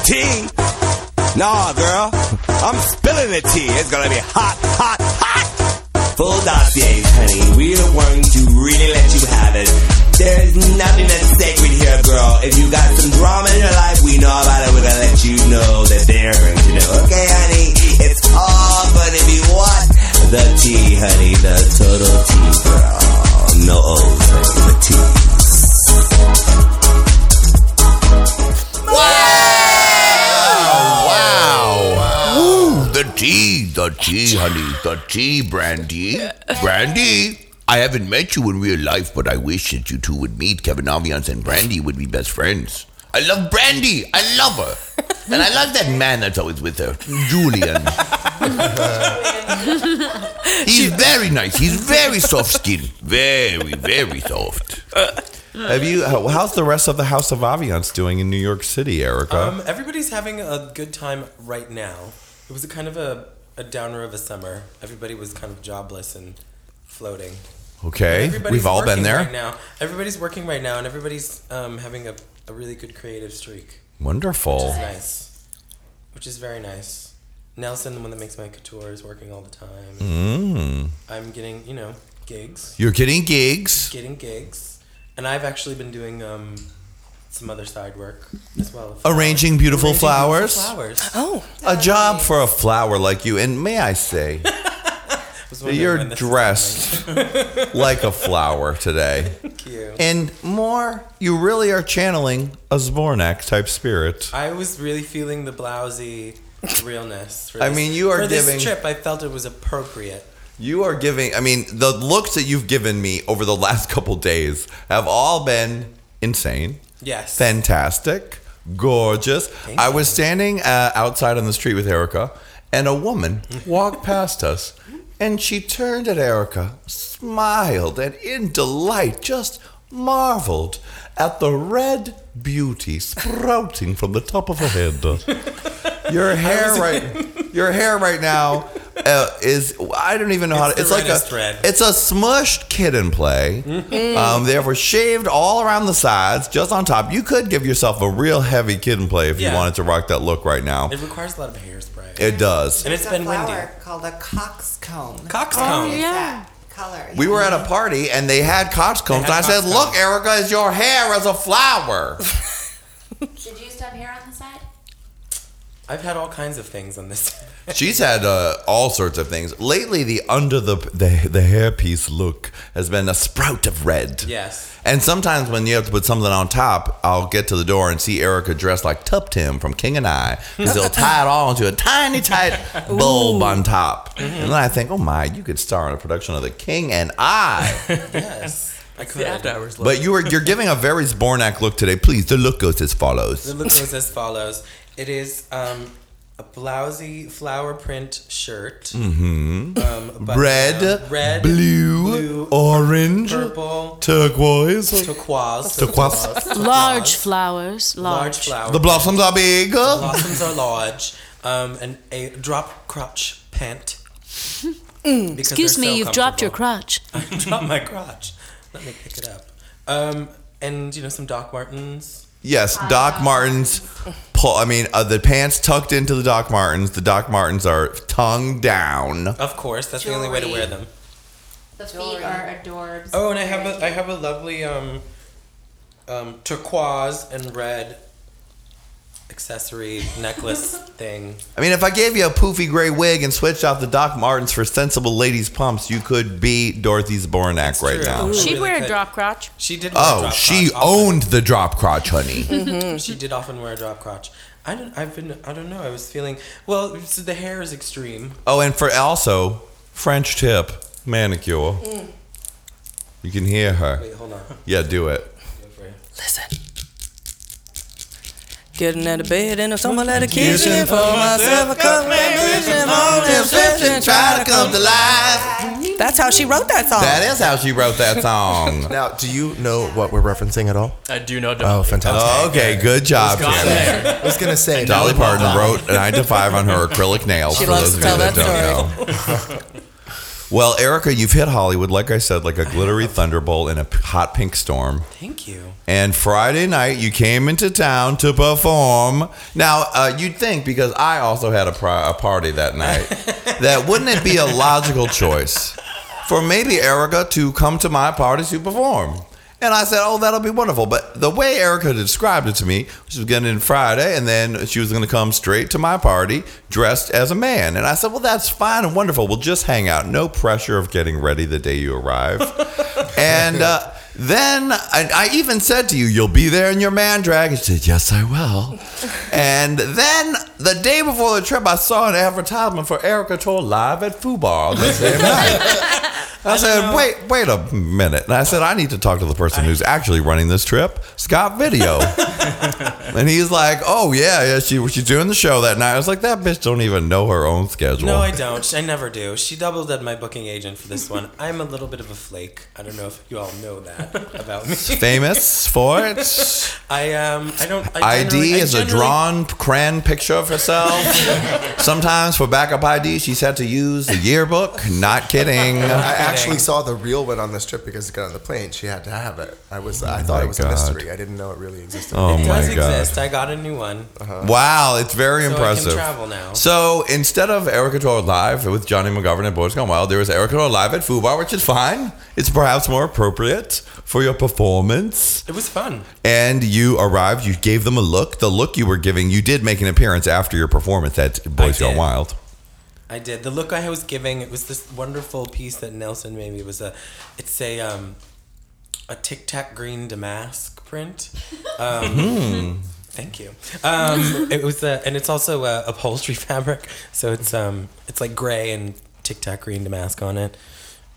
Tea? Nah, girl. I'm spilling the tea. It's gonna be hot, hot, hot. Full dossiers, honey. We are going to really let you have it. There's nothing that's sacred here, girl. If you got some drama in your life, we know about it. We're gonna let you know that they're going to know. Okay, honey? It's all gonna be what? The tea, honey. The total tea, girl. No O's, honey. The tea. Wow. Woo, the tea, the tea, honey, the tea, Brandy. Brandy, I haven't met you in real life, but I wish that you two would meet. Kevin Aviance and Brandy would be best friends. I love Brandy. I love her. And I love that man that's always with her, Julian. He's very nice. He's very soft skinned. Very, very soft. Have you? how- How's the rest of the House of Aviance doing in New York City, Erica? Um, everybody's having a good time right now. It was a kind of a, a downer of a summer. Everybody was kind of jobless and floating. Okay, Everybody's we've all been working there. right now. Everybody's working right now, and everybody's um, having a, a really good creative streak. Wonderful. Which is nice. Which is very nice. Nelson, the one that makes my couture, is working all the time. Mm. I'm getting, you know, gigs. You're getting gigs. Getting gigs. And I've actually been doing um, some other side work as well. Arranging beautiful Arranging flowers. flowers. Oh. A job for a flower like you, and may I say, Was wondering you're when this was dressed like a flower today. Thank you. And more, you really are channeling a Zbornak type spirit. I was really feeling the blousy realness. For I this- mean, you are for giving- this trip. I felt it was appropriate. You are giving, I mean, the looks that you've given me over the last couple days have all been insane. Yes. Fantastic. Gorgeous. I was standing uh, outside on the street with Erica, and a woman walked past us, and she turned at Erica, smiled, and in delight just marveled at the red beauty sprouting from the top of her head. Your hair right, your hair right now uh, is I don't even know how to. the It's like a red. it's a smushed kid kitten play. Mhm. Um, they were shaved all around the sides, just on top. You could give yourself a real heavy kid kitten play if you wanted to rock that look right now. It requires a lot of hairspray. It does. And it's There's been a windy. called a coxcomb. Coxcomb. Oh, yeah. Color. We were at a party and they had coxcombs. They And I said, coxcombs. "Look, Erica, is your hair as a flower?" Did you used to have hair on the side? I've had all kinds of things on this. She's had uh, all sorts of things lately. The under the the the hairpiece look has been a sprout of red. Yes. And sometimes when you have to put something on top, I'll get to the door and see Erica dressed like Tuptim from King and I, because they'll tie it all into a tiny, tight bulb on top. And then I think, oh my, you could star in a production of The King and I. yes. I could. the after hours look. But you were you're giving a very Zbornak look today. Please, the look goes as follows. The look goes as follows. It is um, a blousy flower print shirt. Mm-hmm. Um, button red, down. red, blue, orange, purple, turquoise, turquoise, Turquoise. Large flowers. Large. large flowers. The blossoms are big. The blossoms are large. Um, and a drop crotch pant. Mm, Excuse me, so you've dropped your crotch. I dropped my crotch. Let me pick it up. Um, and you know some Doc Martens. Yes, Doc Martens. Pull, I mean, uh, the pants tucked into the Doc Martens. The Doc Martens are tongue down. Of course, that's the only way to wear them. The feet are adorbs. Oh, and I have a I have a lovely um, um, turquoise and red accessory necklace thing. I mean, if I gave you a poofy gray wig and switched out the Doc Martens for sensible ladies' pumps, you could be Dorothy's Zbornak right now. She'd really wear a drop crotch. She did. Wear a Oh, drop she crotch often. owned the drop crotch, honey. Mm-hmm. She did often wear a drop crotch. I don't. I've been. I don't know. I was feeling. Well, so the hair is extreme. Oh, and for also French tip manicure. You can hear her. Wait, hold on. Yeah, do it. Getting out of bed in the summer, let a kitchen for myself a cup of vision on the try to come to life. That's how she wrote that song. That is how she wrote that song. Now, do you know what we're referencing at all? I do know. Oh, Dolly. Oh, fantastic. Oh, okay, good job, Got I was gonna say Dolly Parton wrote 9 to 5 on her acrylic nails, She for loves those to of you tell that that don't know. well, Erica, you've hit Hollywood, like I said, like a glittery thunderbolt in a p- hot pink storm. Thank you. And Friday night, you came into town to perform. Now, uh, you'd think, because I also had a, pri- a party that night, that wouldn't it be a logical choice for maybe Erica to come to my party to perform? And I said, oh, that'll be wonderful. But the way Erica described it to me, she was getting in Friday, and then she was going to come straight to my party dressed as a man. And I said, well, that's fine and wonderful. We'll just hang out. No pressure of getting ready the day you arrive. and uh, then I, I even said to you, you'll be there in your man drag. And she said, yes, I will. and then the day before the trip, I saw an advertisement for Erickatoure live at Fubar the same night. I said, wait, wait a minute. And I said, I need to talk to the person who's actually running this trip, Scott Video. and he's like, oh, yeah, yeah, she, she's doing the show that night. I was like, that bitch don't even know her own schedule. No, I don't. I never do. She doubled as my booking agent for this one. I'm a little bit of a flake. I don't know if you all know that about me. Famous for it. I um. I don't. I ID I is a drawn crayon picture of herself. Sometimes for backup ID, she's had to use the yearbook. Not kidding. I actually saw the real one on this trip because it got on the plane. She had to have it. I was. I thought my it was a mystery. I didn't know it really existed. Oh it my does God. exist. I got a new one. Wow, it's very So I can impressive. travel now. So instead of Erickatoure Live with Johnny McGovern and Boys Gone Wild, there was Erickatoure Live at Fubar, which is fine. It's perhaps more appropriate for your performance. It was fun. And you arrived, you gave them a look. The look you were giving, you did make an appearance after your performance at Boys Gone. Wild. I did. The look I was giving, it was this wonderful piece that Nelson made me. It was a, it's a, um, a Tic Tac green damask print. Um, Hmm. Thank you. Um, it was, a, and it's also a upholstery fabric, so it's um, it's like gray and tic tac green damask on it,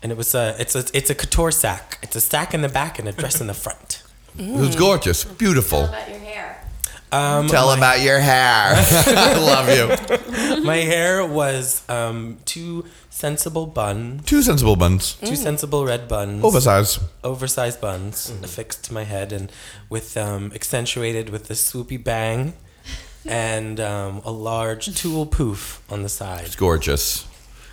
and it was a it's a it's a couture sack. It's a sack in the back and a dress in the front. It was gorgeous, beautiful. Tell about your hair. Um, Tell my- about your hair. I love you. My hair was um, two sensible buns. Two sensible buns. Two sensible red buns. Oversized. Oversized buns Mm-hmm. affixed to my head and with um, accentuated with a swoopy bang and um, a large tulle poof on the side. It's gorgeous.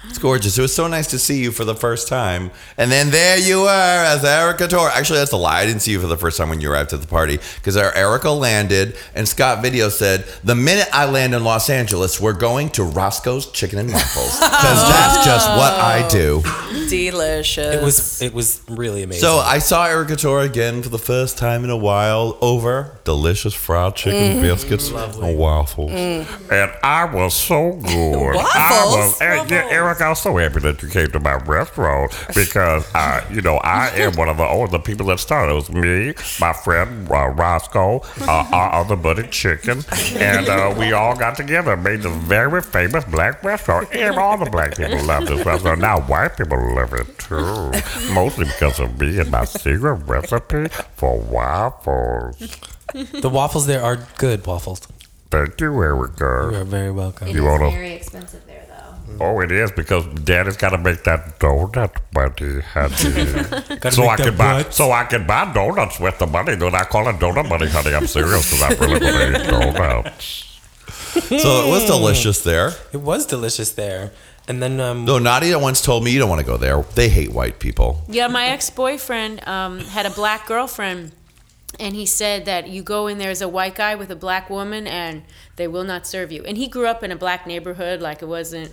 It's gorgeous. It was so nice to see you for the first time. And then there you were as Erickatoure. Actually, that's a lie. I didn't see you for the first time when you arrived at the party because our Erica landed and Scott Video said, The minute I land in Los Angeles, we're going to Roscoe's Chicken and Waffles because that's just what I do. Delicious. It was it was really amazing. So I saw Erickatoure again for the first time in a while over delicious fried chicken Mm. biscuits and waffles. And I was so good. I was, and yeah, Eric, I'm so happy that you came to my restaurant because, I, you know, I am one of the older people that started. It was me, my friend uh, Roscoe, uh, our other buddy Chicken, and uh, we all got together and made this very famous black restaurant. And all the black people love this restaurant. Now white people love it too, mostly because of me and my secret recipe for waffles. the waffles there are good waffles. Thank you, Erica. You are very welcome. You wanna? Very expensive there, though. Oh, it is because Daddy's got to make that donut money, honey. So I can buy, butt. so I can buy donuts with the money. Then I call it donut money, honey. I'm serious because I really want to eat donuts. So it was delicious there. It was delicious there. And then um, Though Nadia once told me you don't want to go there. They hate white people. Yeah, my ex boyfriend um, had a black girlfriend, and he said that you go in there as a white guy with a black woman, and they will not serve you. And he grew up in a black neighborhood, like it wasn't.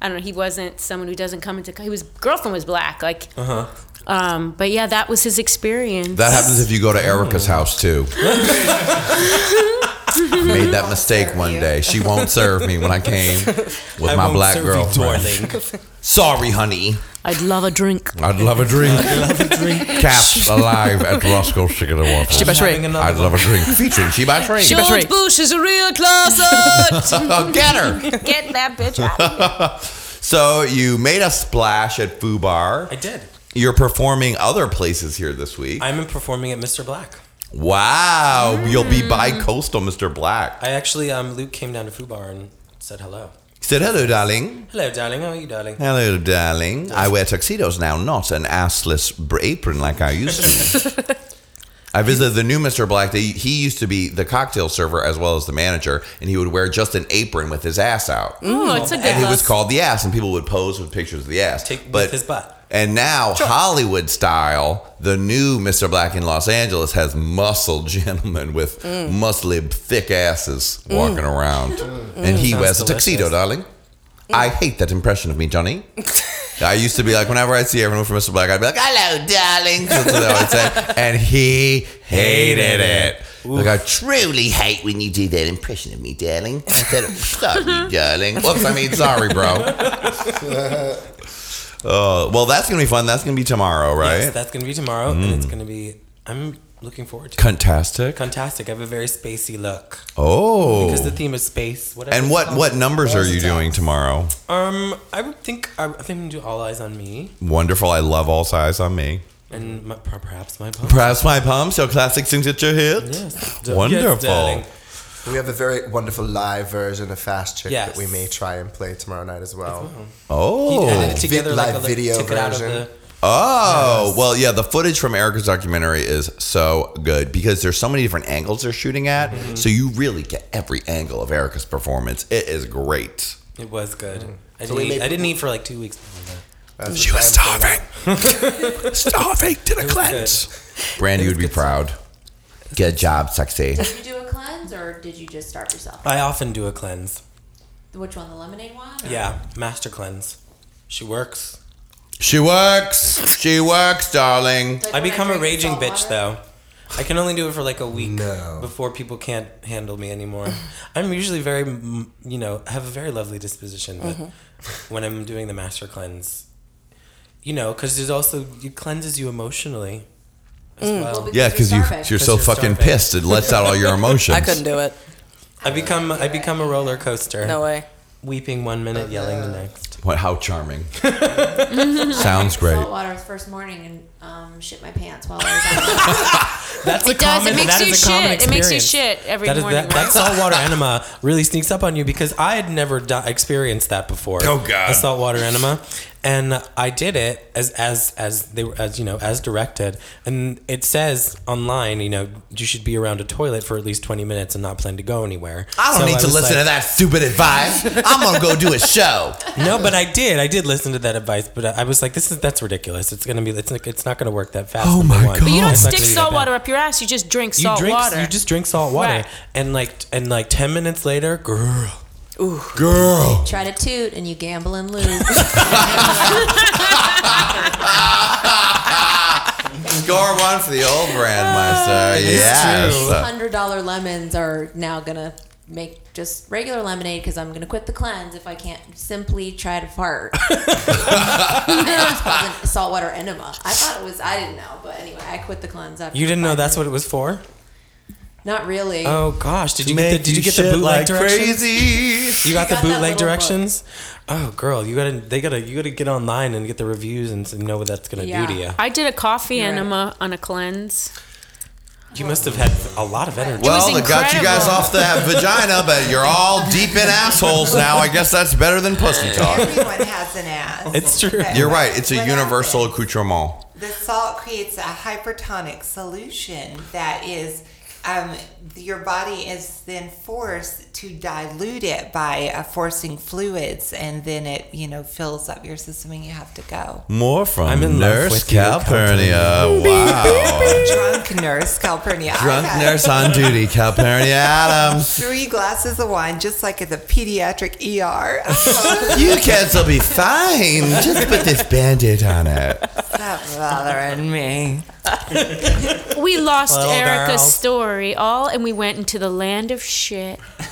I don't know. He wasn't someone who doesn't come into. He was girlfriend was black, like. Uh huh. Um, but yeah, that was his experience. That happens if you go to Erica's house too. I made that mistake one day. She won't serve me when I came with I my won't black serve you, girlfriend. darling. Sorry, honey. I'd love a drink. I'd love a drink. I'd love a drink. Cats alive at Roscoe's Chicken and Waffles. She by I'd love a drink. Featuring She by Train. George Bush is a real closet. Get her. Get that bitch out. So you made a splash at Fubar. I did. You're performing other places here this week. I'm performing at Mr. Black. Wow. You'll be by Coastal Mr. Black. I actually, um, Luke came down to Fubar and said hello. He Said hello, darling. Hello, darling. How are you, darling? Hello, darling. I wear tuxedos now, not an assless br- apron like I used to. I visited the new Mr. Black. They, he used to be the cocktail server as well as the manager, and he would wear just an apron with his ass out. Oh, it's a good and it was called the ass, and people would pose with pictures of the ass. Take but with his butt. And now Hollywood style, the new Mr. Black in Los Angeles has muscle gentlemen with Mm. muscly, thick asses walking around, and he Sounds wears a tuxedo, darling. I hate that impression of me, Johnny. I used to be like, whenever I'd see everyone from Mr. Black, I'd be like, hello, darling. That's what I would say. And he hated it. Like, I truly hate when you do that impression of me, darling. I said, sorry, darling. Whoops, I mean, sorry, bro. Uh, well, that's to be fun. That's to be tomorrow, right? Yes, that's to be tomorrow, and it's Mm. to be. I'm looking forward to. Fantastic. it. Fantastic! I have a very spacey look. Oh. because the theme is space. Whatever And what, what numbers are you doing tomorrow? Um, I would think I, I think I'm gonna do all eyes on me, Wonderful. I love all size on me. and my, perhaps my pump. Perhaps my pumps, your classic things at your hits. Yes. Wonderful. yes. We have a very wonderful live version of Fast Chick Yes. that we may try and play tomorrow night as well. Oh. He edited together Vi- like live a video took it out of version. the- Oh, well, yeah, the footage from Erica's documentary is so good because there's so many different angles they're shooting at. Mm-hmm. So you really get every angle of Erica's performance. It is great. It was good. I, So didn't eat, made- I didn't eat for like two weeks before that. That's She was starving. starving to the It was cleanse. Brandy would be proud. Good job, sexy. Did you do a cleanse or did you just start yourself? I often do a cleanse. Which one, the lemonade one? or- Yeah, master cleanse. She works. She works. She works, darling. I become a raging bitch though. I can only do it for like a week before people can't handle me anymore. I'm usually very, you know, have a very lovely disposition, but mm-hmm. when I'm doing the master cleanse, you know, because there's also it cleanses you emotionally as Mm. well. Well, Yeah, because you, you're so fucking pissed. It lets out all your emotions. I couldn't do it. I become I become a roller coaster. No way. Weeping one minute, yelling the next. What? How charming. Sounds great. Saltwater's first morning and um, shit my pants while I was on. That's a It does. common. It makes you a common shit. It makes you shit every That is- morning, That, that right? saltwater enema really sneaks up on you because I had never do- experienced that before. Oh, God. A saltwater enema, and I did it as as as they were as you know as directed, and it says online, you know, you should be around a toilet for at least twenty minutes and not plan to go anywhere. I don't So need to listen like- to that stupid advice. I'm gonna go do a show. No, but I did. I did listen to that advice, but I was like, "This is that's ridiculous. It's gonna be. It's, like- it's not gonna work that fast." Oh my one. But you don't It's stick gonna be that salt water up your ass. You just drink You salt drink. water. You just drink salt water, Right. and like and like ten minutes later, girl, Ooh. girl. Try to toot and you gamble and lose. Score one for the old Brandmeister. It is Yes. true. Hundred dollar lemons are now gonna make just regular lemonade because I'm gonna quit the cleanse if I can't simply try to fart. it's called an saltwater enema. I thought it was. I didn't know, but anyway, I quit the cleanse after. you didn't know that's what it was for. Not really. Oh gosh, did you get the, did you you get the bootleg like directions? crazy. You got I the bootleg little directions. Oh girl, you gotta they gotta you gotta get online and get the reviews and know what that's gonna Yeah. do to you. I did a coffee You're right. enema on a cleanse. You must have had a lot of energy. Well, was it got you guys off the vagina, but you're all deep in assholes now. I guess that's better than pussy talk. Everyone has an ass. it's true. But You're right. It's a what universal happens? accoutrement. The salt creates a hypertonic solution that is, um, your body is then forced to dilute it by uh, forcing fluids, and then it, you know, fills up your system, and you have to go. More from I'm in love Nurse Calpernia. Wow. Drunk nurse Calpernia. Drunk nurse on duty, Calpernia Addams. Three glasses of wine, just like at the pediatric ER. You kids will be fine. Just put this band-aid on it. Stop bothering me. We lost Little Erica's girls. story all, and we went into the land of shit.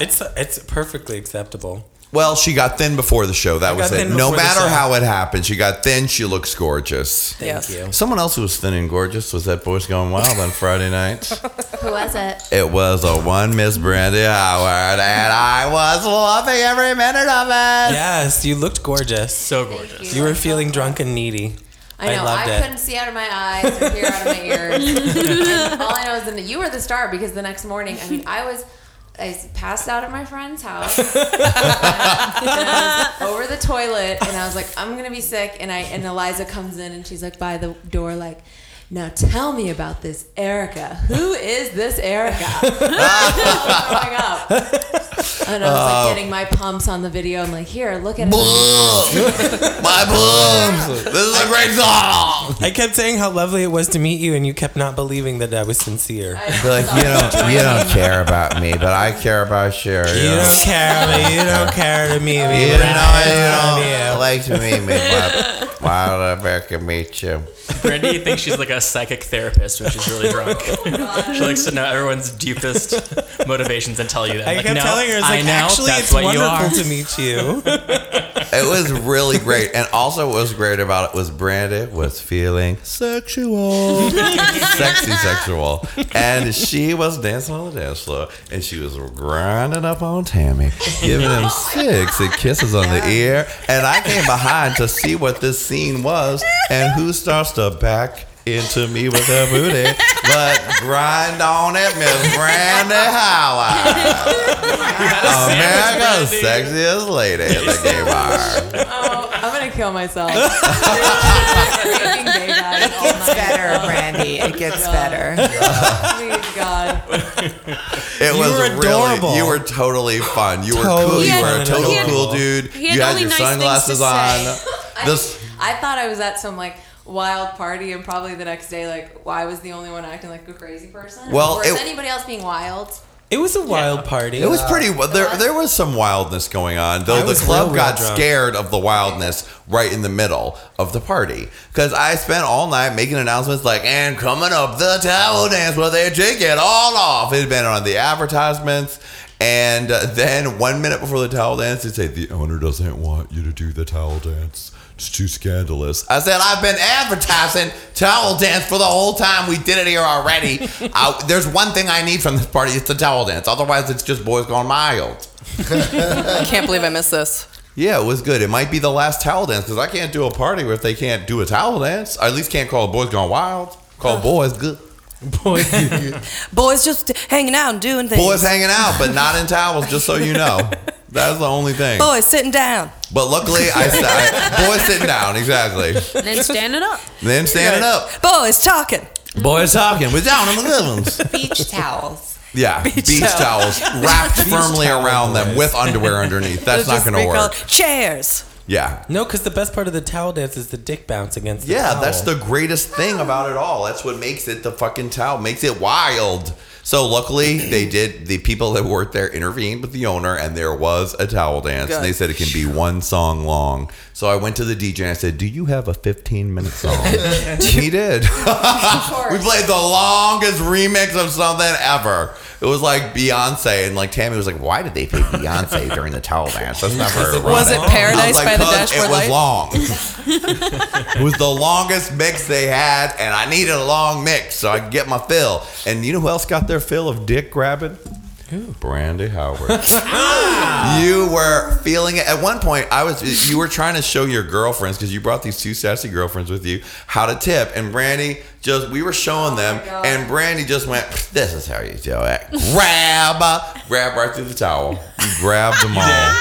It's it's perfectly acceptable. Well, she got thin before the show. That I was it. No matter how it happened, she got thin. She looks gorgeous. Thank Yes. you. Someone else who was thin and gorgeous was that Boys Going Wild on Friday night. Who was it? It was a one Miss Brandy Howard, and I was loving every minute of it. Yes, you looked gorgeous. So gorgeous. You were feeling drunk and needy. I know. I, loved it. couldn't see out of my eyes or hear out of my ears. All I know is that you were the star because the next morning, I mean, I was. I passed out at my friend's house and I was over the toilet, and I was like, "I'm gonna be sick." And I and Eliza comes in, and she's like by the door, like, "Now tell me about this Erica. Who is this Erica?" growing up, and I was Oh. like getting my pumps on the video. I'm like, "Here, look at it." My boobs. This is a great song. I kept saying how lovely it was to meet you, and you kept not believing that I was sincere. Feel like you don't you don't care about me, but I care about you. You don't care, Me, you don't care to meet me. You but know I you love don't you. like to meet me, but why would I ever meet you? Brandy thinks she's like a psychic therapist when she's really drunk. Oh she likes to know everyone's deepest motivations and tell you that. I like, kept no, telling her, it's I like, know, actually, that's it's what you wonderful are. to meet you. It was really great, and also what was great about it was Brandy was feeling sexual, sexy sexual, and she was dancing on the dance floor, and she was grinding up on Tammy, giving him sexy kisses on the ear, and I came behind to see what this scene was, and who starts to back into me with her booty, but grind on it, Miss Brandy Howard. Oh, America's sexiest lady in the gay bar. Oh, I'm gonna kill myself. It gets better, Brandy. It gets better. Please, God. It You was were really, adorable. you were totally fun. You were Totally cool. You were a and total adorable. cool dude. He had you had only your nice things sunglasses to on. say. This I thought I was at some like wild party, and probably the next day, like, why was the only one acting like a crazy person? Well, or is it- anybody else being wild? It was a wild party. it was pretty. well, There there was some wildness going on. I Though the club real, real got drunk. scared of the wildness right in the middle of the party because I spent all night making announcements like "and coming up the towel dance where they take it all off." It had been on the advertisements. And uh, then one minute before the towel dance, they say the owner doesn't want you to do the towel dance. It's too scandalous. I said I've been advertising towel dance for the whole time. We did it here already. I, there's one thing I need from this party. It's the towel dance. Otherwise, it's just boys gone mild. I can't believe I missed this. Yeah, it was good. It might be the last towel dance because I can't do a party where if they can't do a towel dance. I at least can't call Boys Gone Wild. Call boys good. Boys, Boys just hanging out and doing things. boys hanging out, but not in towels. Just so you know, that's the only thing. Boys sitting down. But luckily, I, I boys sitting down exactly. And then standing up. Then standing up. Boys talking. Boys talking. We're down in the livings. Beach towels. Yeah, beach, Beach towels towel. wrapped Beach firmly towel around them with underwear underneath. That's not going to be called work. Chairs. Yeah. No, because the best part of the towel dance is the dick bounce against the Yeah, towel. that's the greatest thing about it all. That's what makes it the fucking towel, makes it wild. So luckily, they did. The people that worked there intervened with the owner, and there was a towel dance. And they said it can be one song long. So I went to the DJ and I said, "Do you have a 15 minute song?" he did. we played the longest remix of something ever. It was like Beyonce, and like Tammy was like, "Why did they play Beyonce during the towel dance?" That's never. Was it. Paradise I was by the "'Cause Dashboard It was Light?" long. it was the longest mix they had, and I needed a long mix so I could get my fill. And you know who else got their fill of dick grabbing? Brandy Howard. Ah! you were feeling it at one point. I was. You were trying to show your girlfriends because you brought these two sassy girlfriends with you how to tip, and Brandy just. We were showing oh them, and Brandy just went. This is how you do it. Grab, uh, grab right through the towel. You grabbed them all.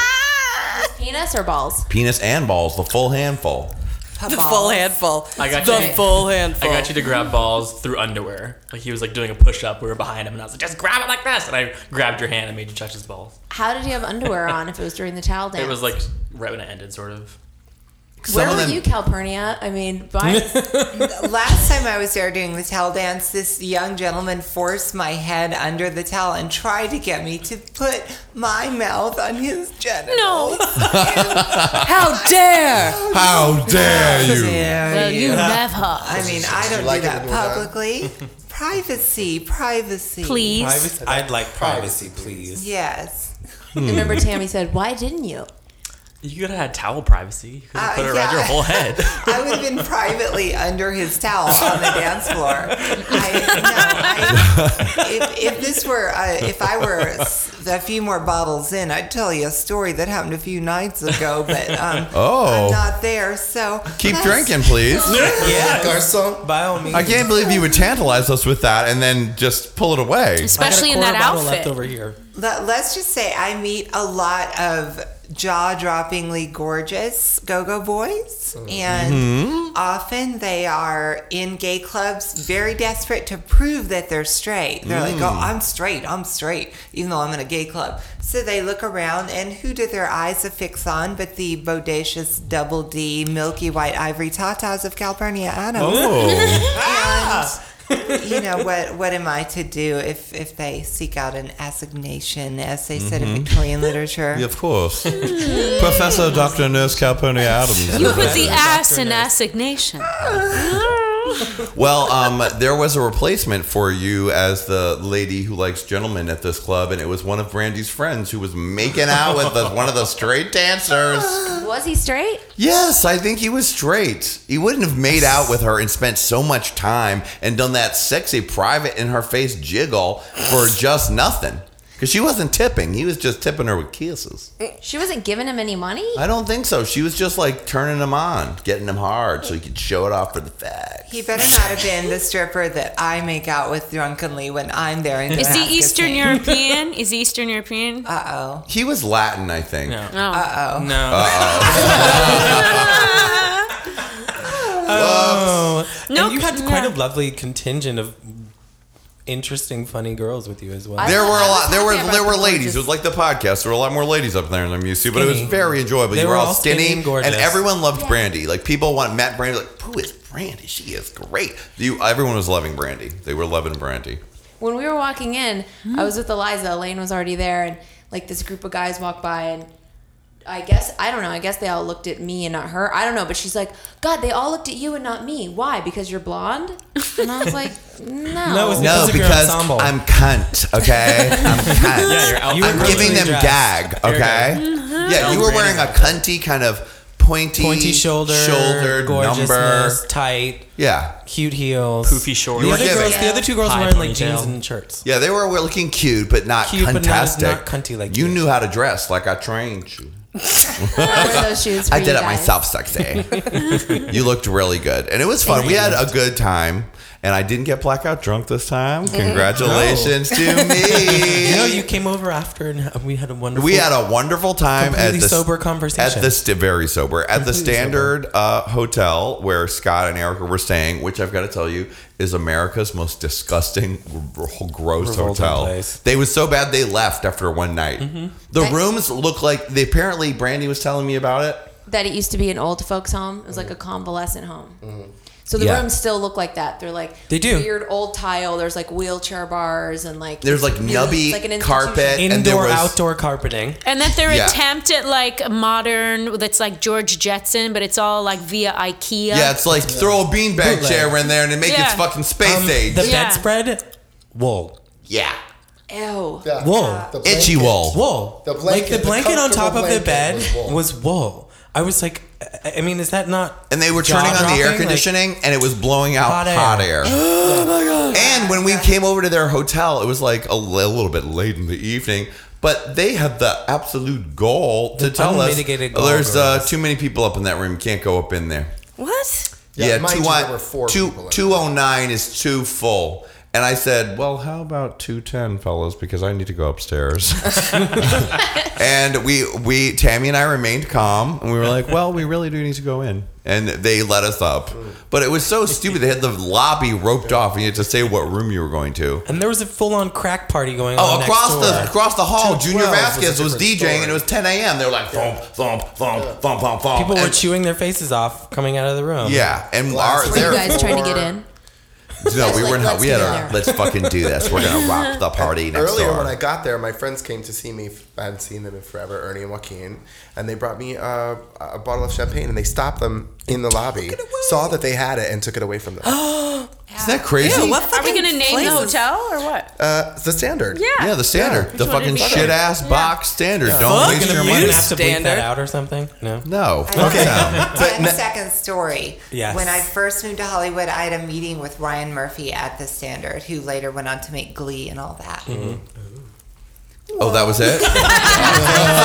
Penis or balls? Penis and balls, the full handful. The full handful. I got the you. full handful. I got you to grab balls through underwear. Like he was like doing a push up. We were behind him, and I was like, "Just grab it like this." And I grabbed your hand and made you touch his balls. How did you have underwear on if it was during the towel dance? It was like right when it ended, sort of. Where were you, Calpernia? I mean, by Last time I was there doing the towel dance, this young gentleman forced my head under the towel and tried to get me to put my mouth on his genitals. No. How dare! How dare you? Well, you never. I mean, I don't like do it that when we're done? publicly. privacy, privacy. Please. Privacy, I'd like privacy, please. Yes. remember Tammy said, "Why didn't you?" You could have had towel privacy. You could have Uh, put it yeah. around your whole head. I would have been privately under his towel on the dance floor. I, no, I, if, if this were, uh, if I were a few more bottles in, I'd tell you a story that happened a few nights ago, but um, Oh. I'm not there. So Keep drinking, please. Yeah, Garcon. by all means. I can't believe you would tantalize us with that and then just pull it away. Especially in that bottle outfit. left over here. Let, let's just say I meet a lot of jaw-droppingly gorgeous go-go boys, mm-hmm. and mm-hmm. often they are in gay clubs, very desperate to prove that they're straight. They're like, mm. "Oh, I'm straight. I'm straight," even though I'm in a gay club. So they look around, and who do their eyes affix on but the bodacious double D, milky white ivory tatas of Calpernia Addams? Oh. And ah. you know what? What am I to do if if they seek out an assignation, as they said in mm-hmm. Victorian literature? of course. Professor Dr. Nurse Calpernia Addams. You put the ass in assignation. Ah. Well, um, there was a replacement for you as the lady who likes gentlemen at this club, and it was one of Brandy's friends who was making out with the, one of the straight dancers. Was he straight? Yes, I think he was straight. He wouldn't have made out with her and spent so much time and done that sexy private in her face jiggle for just nothing. Because she wasn't tipping. He was just tipping her with kisses. She wasn't giving him any money. I don't think so. She was just like turning him on, getting him hard so he could show it off for the fact. He better not have been the stripper that I make out with drunkenly when I'm there. And Is he Eastern European? Is he Eastern European? Uh oh. He was Latin, I think. No. Uh oh. No. Uh-oh. Oh. No, and you had quite a lovely contingent of interesting, funny girls with you as well. There were a lot. There were there were the ladies. It was like the podcast. There were a lot more ladies up there than I'm used to, but it was very enjoyable. They you were were all all skinny skinny, and gorgeous. and everyone loved Brandy. Like people want met Brandy. Like who is Brandy? She is great. You, everyone was loving Brandy. They were loving Brandy. When we were walking in, I was with Eliza. Elaine was already there, and like this group of guys walked by, and I guess I don't know. I guess they all looked at me and not her. I don't know, but she's like, "God, they all looked at you and not me. Why? Because you're blonde?" And I was like, "No." No, it's No, because of your because ensemble. I'm cunt. Okay, I'm cunt. Yeah, your outfit. You were I'm giving them dressed. gag. There you Okay. Mm-hmm. Yeah, you were wearing a cunty kind of pointy, Pointy shoulder, shoulder number. tight, Yeah. cute heels, Poofy shorts. The other, were girls, giving. the other two girls High were wearing like jeans and shirts. Yeah, they were looking cute, but not Cute, but not- fantastic. not cunty like you you. knew how to dress, like I trained you. Wear those shoes I did it myself, sexy. you looked really good, and it was fun. We had a good time, and I didn't get blackout drunk this time. Congratulations to me. No, you came over after and we had a wonderful. We had a wonderful time at the sober conversation. At the st- very sober at the Standard uh, Hotel where Scott and Erica were staying, which I've got to tell you is America's most disgusting, gr- gross Revolting hotel. place. They was so bad they left after one night. Mm-hmm. The rooms look like they apparently Brandy was telling me about it. that it used to be an old folks home. It was like a convalescent home. So the Yeah. rooms still look like that. They're like They do. weird old tile. There's like wheelchair bars and like There's, like, nubby like an carpet, institution. and Indoor, was- outdoor carpeting. And that their Yeah. attempt at like modern, that's like George Jetson, but it's all like via IKEA. Yeah, it's like throw a beanbag Bootleg. chair in there and make Yeah. it fucking space Um, age. The Yeah. bedspread, wool. Yeah. Ew. Wool. Itchy wool. Wool. The blanket, the the blanket on top of the bed was wool. was wool. I was like, I I mean, is that not? And they were turning on the air jaw-dropping? conditioning, and it was blowing out Hot hot air. air. Oh my god! And when we came over to their hotel, it was like a, little bit late in the evening. But they had the absolute goal to The tell us unmitigated goal, there's uh, too many people up in that room. You can't go up in there. What? Yeah, Yeah, mind two, there were four two- people in 209 is too full. And I said, well, how about 210, fellas? Because I need to go upstairs. and we, we, Tammy and I remained calm. And we were like, well, we really do need to go in. And they let us up. But it was so stupid. They had the lobby roped off, and you had to say what room you were going to. And there was a full-on crack party going Oh, on. across next the across the hall, Junior 12 Vasquez was, a different DJing, story. and it was 10 a.m. They were like, thump, thump, thump, thump, thump, thump. People were And- chewing their faces off coming out of the room. Yeah, and our, Were their you guys trying to get in? No, we Like, were not. We had a there. let's fucking do this. We're gonna rock the party next Earlier door. when I got there, my friends came to see me. I hadn't seen them in forever, Ernie and Joaquin, and they brought me uh, a bottle of champagne, and they stopped them in the lobby, saw that they had it, and took it away from them. Isn't that crazy? Ew, what Are we gonna name the hotel or what? Uh, the standard. Yeah. yeah, the standard, Yeah. the Which one fucking did we shit go? ass box standard. Yeah. Don't Fuck waste your money. gonna have to bleep that Standard. out or something. No. No, I okay. have a 10 second story. Yes. When I first moved to Hollywood, I had a meeting with Ryan Murphy at the Standard, who later went on to make Glee and all that. Oh, that was it.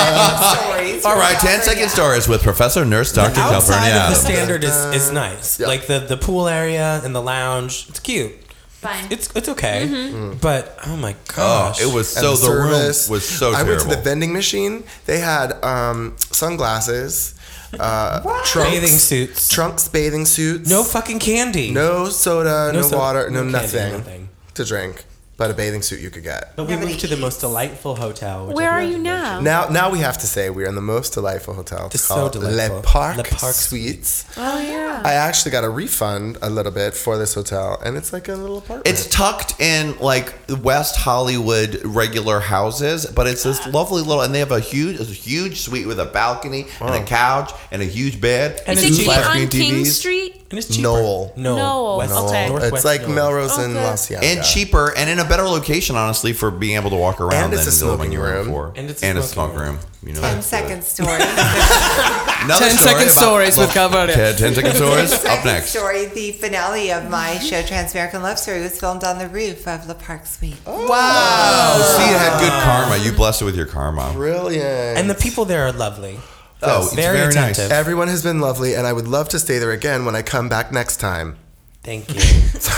Stories All from 10 California. second stories with Professor Nurse Dr. Calpernia Outside of the Addams. standard is, is nice. Yeah. Like the, the pool area and the lounge. It's cute. Fine. It's it's okay. Mm-hmm. But oh my Oh, gosh. it was so. The, room was so I terrible. went to the vending machine. They had um, sunglasses, uh, trunks, bathing suits. trunks, bathing suits. No fucking candy. no soda, no, No soda, water, no, no candy, nothing, nothing. to drink, but a bathing suit you could get. But we moved to the most delightful hotel. which Where I've are you never now? Now, now we have to say we're in the most delightful hotel It's so called delightful. Le Parc, Le Parc Suites. Oh yeah. I actually got a refund a little bit for this hotel, and it's like a little apartment. It's tucked in like West Hollywood regular houses, but it's this lovely little, and they have a huge, a huge suite with a balcony and a couch and a huge bed And Is it's it cheaper. cheap flat on screen King TVs. Street? And it's cheaper. Noel. No. Noel, West, okay. Northwest It's like Noel. Melrose and Okay. La Cienega. and cheaper and in a better location, honestly, for being able to walk around And it's than the one smoking you were in room. before. And it's a and a smoking smoke room. You know, 10 that's second good. story. Another 10 story second stories with about- Calpernia. 10, 10 second stories. Up next. story. The finale of my show, Trans-American Love Story, was filmed on the roof of Le Parc Suite. Oh, see, it had good karma. You blessed it with your karma. Brilliant. And the people there are lovely. Oh, it's very, very nice. attentive. Everyone has been lovely, and I would love to stay there again when I come back next time. Thank you.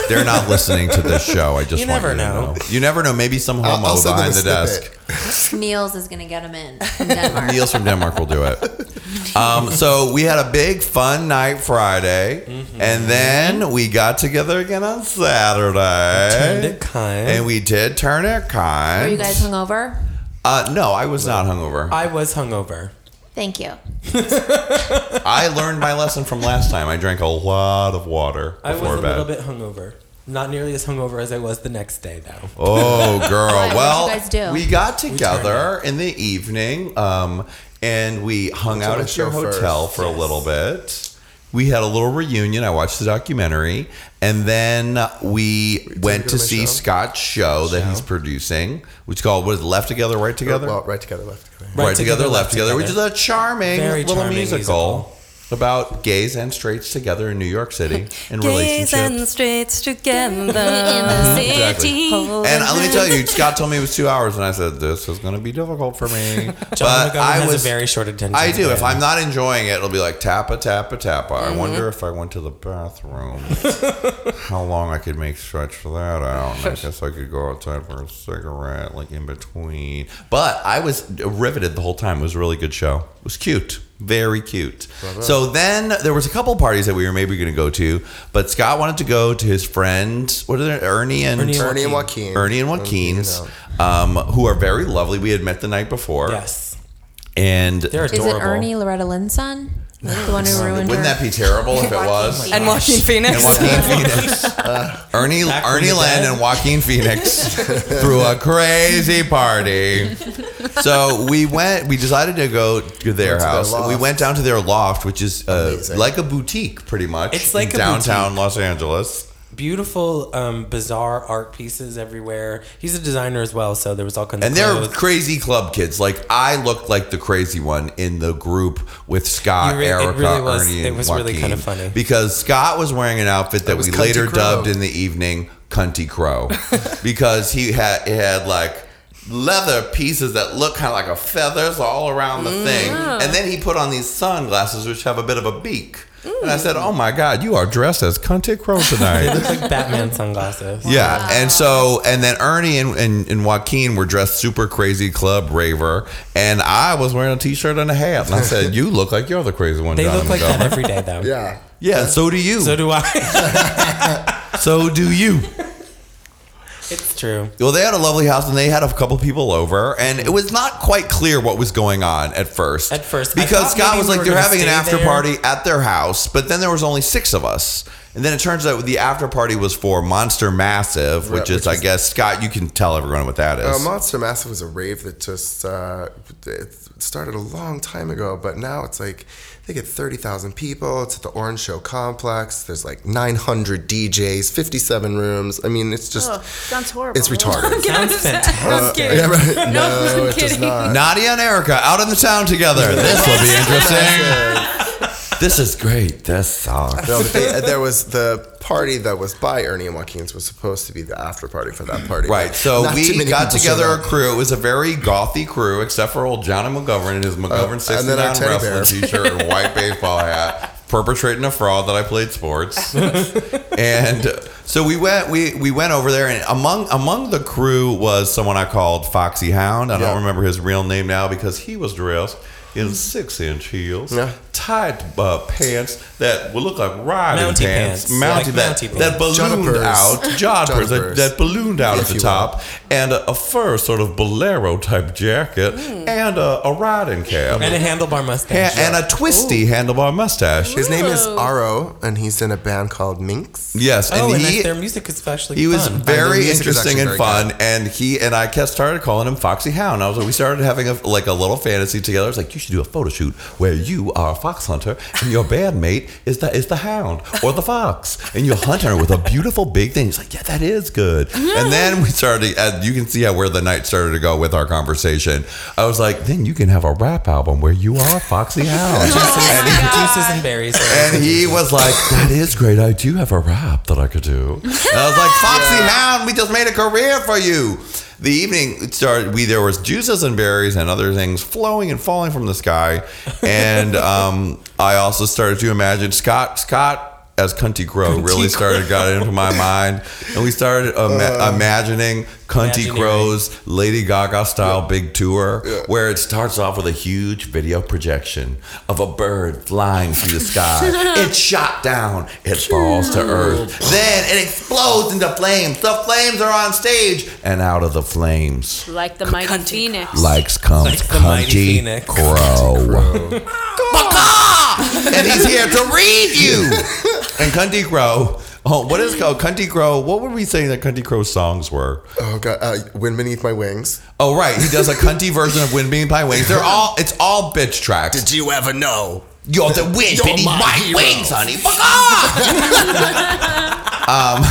They're not listening to this show. I just You want never you to know. You never know. Maybe some homo I'll send them behind the snippet. desk. Niels is gonna get him in from Denmark. Niels from Denmark will do it. Um, so we had a big fun night Friday, Mm-hmm. and then we got together again on Saturday. Turned it kind. And we did turn it kind. Were you guys hungover? Uh, no, I was not hungover. I was hungover. Thank you. I learned my lesson from last time. I drank a lot of water before bed. I was a bed. little bit hungover. Not nearly as hungover as I was the next day, though. Oh, girl. Why? What'd well, you guys do? we got We together in the evening, um, and we hung Went out at your show first. hotel for a little bit. We had a little reunion. I watched the documentary, and then we went to to see show? Scott's show, that he's producing, which is called "What is it, Left Together, Right Together." Well, right together, left together. right, together, left together, which is a charming Very little charming musical. About gays and straights together in New York City in Gays relationships. and straights together in the city. And uh, let me tell you, Scott told me it was two hours, and I said, "This is going to be difficult for me." John but I has a was very short attention I do. If. I'm not enjoying it, it'll be like tappa tappa tappa. I Mhm. wonder if I went to the bathroom, how long I could make stretch for that out. And I guess I could go outside for a cigarette, like in between. But I was riveted the whole time. It was a really good show. It was cute. Very cute. Bravo. So then there was a couple parties that we were maybe going to go to, but Scott wanted to go to his friend, what are they, Ernie and Ernie and Ernie and Joaquin. Ernie and Joaquin's, um, who are very lovely. We had met the night before. Yes. And Is it Ernie Loretta Lynn's son? The one who ruined Wouldn't her? that be terrible if it was? And Joaquin Phoenix. And Joaquin Phoenix. Ernie Back from Ernie the Land dead. and Joaquin Phoenix threw a crazy party. So we went. We decided to go to their Went to their house. we loft. went down to their loft, which is uh, like a boutique, pretty much. It's like in a downtown boutique. Los Angeles. Beautiful, um, bizarre art pieces everywhere. He's a designer as well, so there was all kinds of. And of they're crazy club kids. Like I looked like the crazy one in the group with Scott, You re- it Erica, really was- Ernie, it and was really Joaquin. kinda funny. because Scott was wearing an outfit that we later Crow. dubbed in the evening "Cunty Crow," because he had it had like leather pieces that look kind of like a feathers all around the thing, and then he put on these sunglasses which have a bit of a beak. And I said, "Oh my God, you are dressed as Cunty Crow They tonight." look like Batman sunglasses. Yeah, and so and then Ernie and, and, and Joaquin were dressed super crazy club raver, and I was wearing a t-shirt and a hat, and I said, "You look like you're the crazy one." They Johnny look like that every day, though. Yeah. Yeah, so do you. So do I. So do you. It's true. Well, they had a lovely house, and they had a couple people over, and it was not quite clear what was going on at first. At first, because Scott was we like, they're having an after there. party at their house, but then there was only six of us. And then it turns out the after party was for Monster Massive, which Right, is, which I is- guess, Scott, you can tell everyone what that is. Uh, Monster Massive was a rave that just uh, it started a long time ago, but now it's like they get 30,000 people. It's at the Orange Show Complex. There's like 900 DJs, 57 rooms. I mean, it's just, Oh, sounds horrible. it's retarded. Sounds fantastic. Uh, yeah, right. No, No, I'm it does not. Nadia and Erica out in the town together. This will be interesting. This is great. This sucks. No, but they, there was the party that was by Ernie and Joaquin's was supposed to be the after party for that party. Right, so not we got together a crew. It was a very gothy crew, except for old Johnny McGovern in his McGovern Uh, and then 69 wrestling t-shirt and white baseball hat, perpetrating a fraud that I played sports. and so we went we we went over there and among among the crew was someone I called Foxy Hound. I Yeah. don't remember his real name now because he was dressed in six inch heels, Yeah. tight uh, pants that would look like riding Mounty pants, pants. mounty Like that, mounty that pants. ballooned Jumpers. out, joggers that, that ballooned out If at the you top, and a, a fur sort of bolero type jacket, and a, a riding cap, And a handlebar mustache. and, and a twisty handlebar mustache. His name is Ooh. Aro, and he's in a band called Minx. Yes, and oh, and he their music is especially he was fun. their very interesting and actually fun, very and he and I kept started calling him Foxy Hound. I was like, we started having a like a little fantasy together. I was like, you should do a photo shoot where you are a fox hunter and your bandmate is the is the hound or the fox, and you're hunting her with a beautiful big thing. He's like, yeah, that is good. And mm-hmm. then we started. And you can see how where the night started to go with our conversation. I was like, then you can have a rap album where you are Foxy Hound. and he, Juices and berries. and he was like, "That is great. I do have a rap that I could do." And I was like, "Foxy Hound, we just made a career for you." The evening started. We there was juices and berries and other things flowing and falling from the sky, and um, I also started to imagine Scott Scott. As Cunty Crow really started got into my mind, and we started uh, ima- imagining Cunty Crow's Lady Gaga style big tour, where it starts off with a huge video projection of a bird flying through the sky. it's shot down, it falls to earth. Then it explodes into flames. The flames are on stage, and out of the flames, Like the mighty phoenix. like comes Like the mighty Cunty phoenix. Crow. and he's here to read you. And Cunty Crow. Oh, what is called Cunty Crow? What were we saying that Cunty Crow's songs were? Oh god, uh, Wind Beneath My Wings. Oh right, he does a cunty version of Wind Beneath My Wings. They're all it's all bitch tracks. Did you ever know? You're the wind You're beneath my my, wings, honey. Um,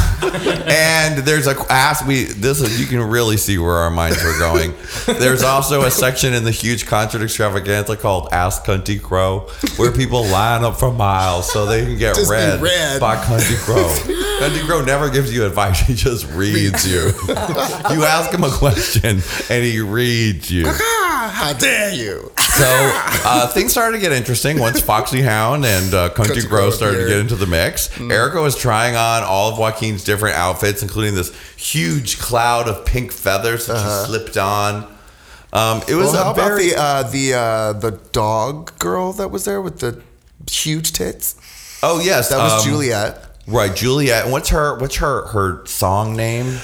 and there's a ask we this is you can really see where our minds were going. There's also a section in the huge concert extravaganza called Ask Cunty Crow, where people line up for miles so they can get Just read, read. by Cunty Crow. Cunty Crow never gives you advice; he just reads you. you ask him a question and he reads you. How dare you? So uh, things started to get interesting once Foxy Hound and uh, Country Country Grow Crow started to get into the mix. Mm. Erica was trying on all of Joaquin's different outfits, including this huge cloud of pink feathers that she slipped on. Um, it was Uh-huh. well, how a very about the uh, the uh, the dog girl that was there with the huge tits? oh yes, that was um, Juliet. Right, Juliet. And what's her what's her her song name?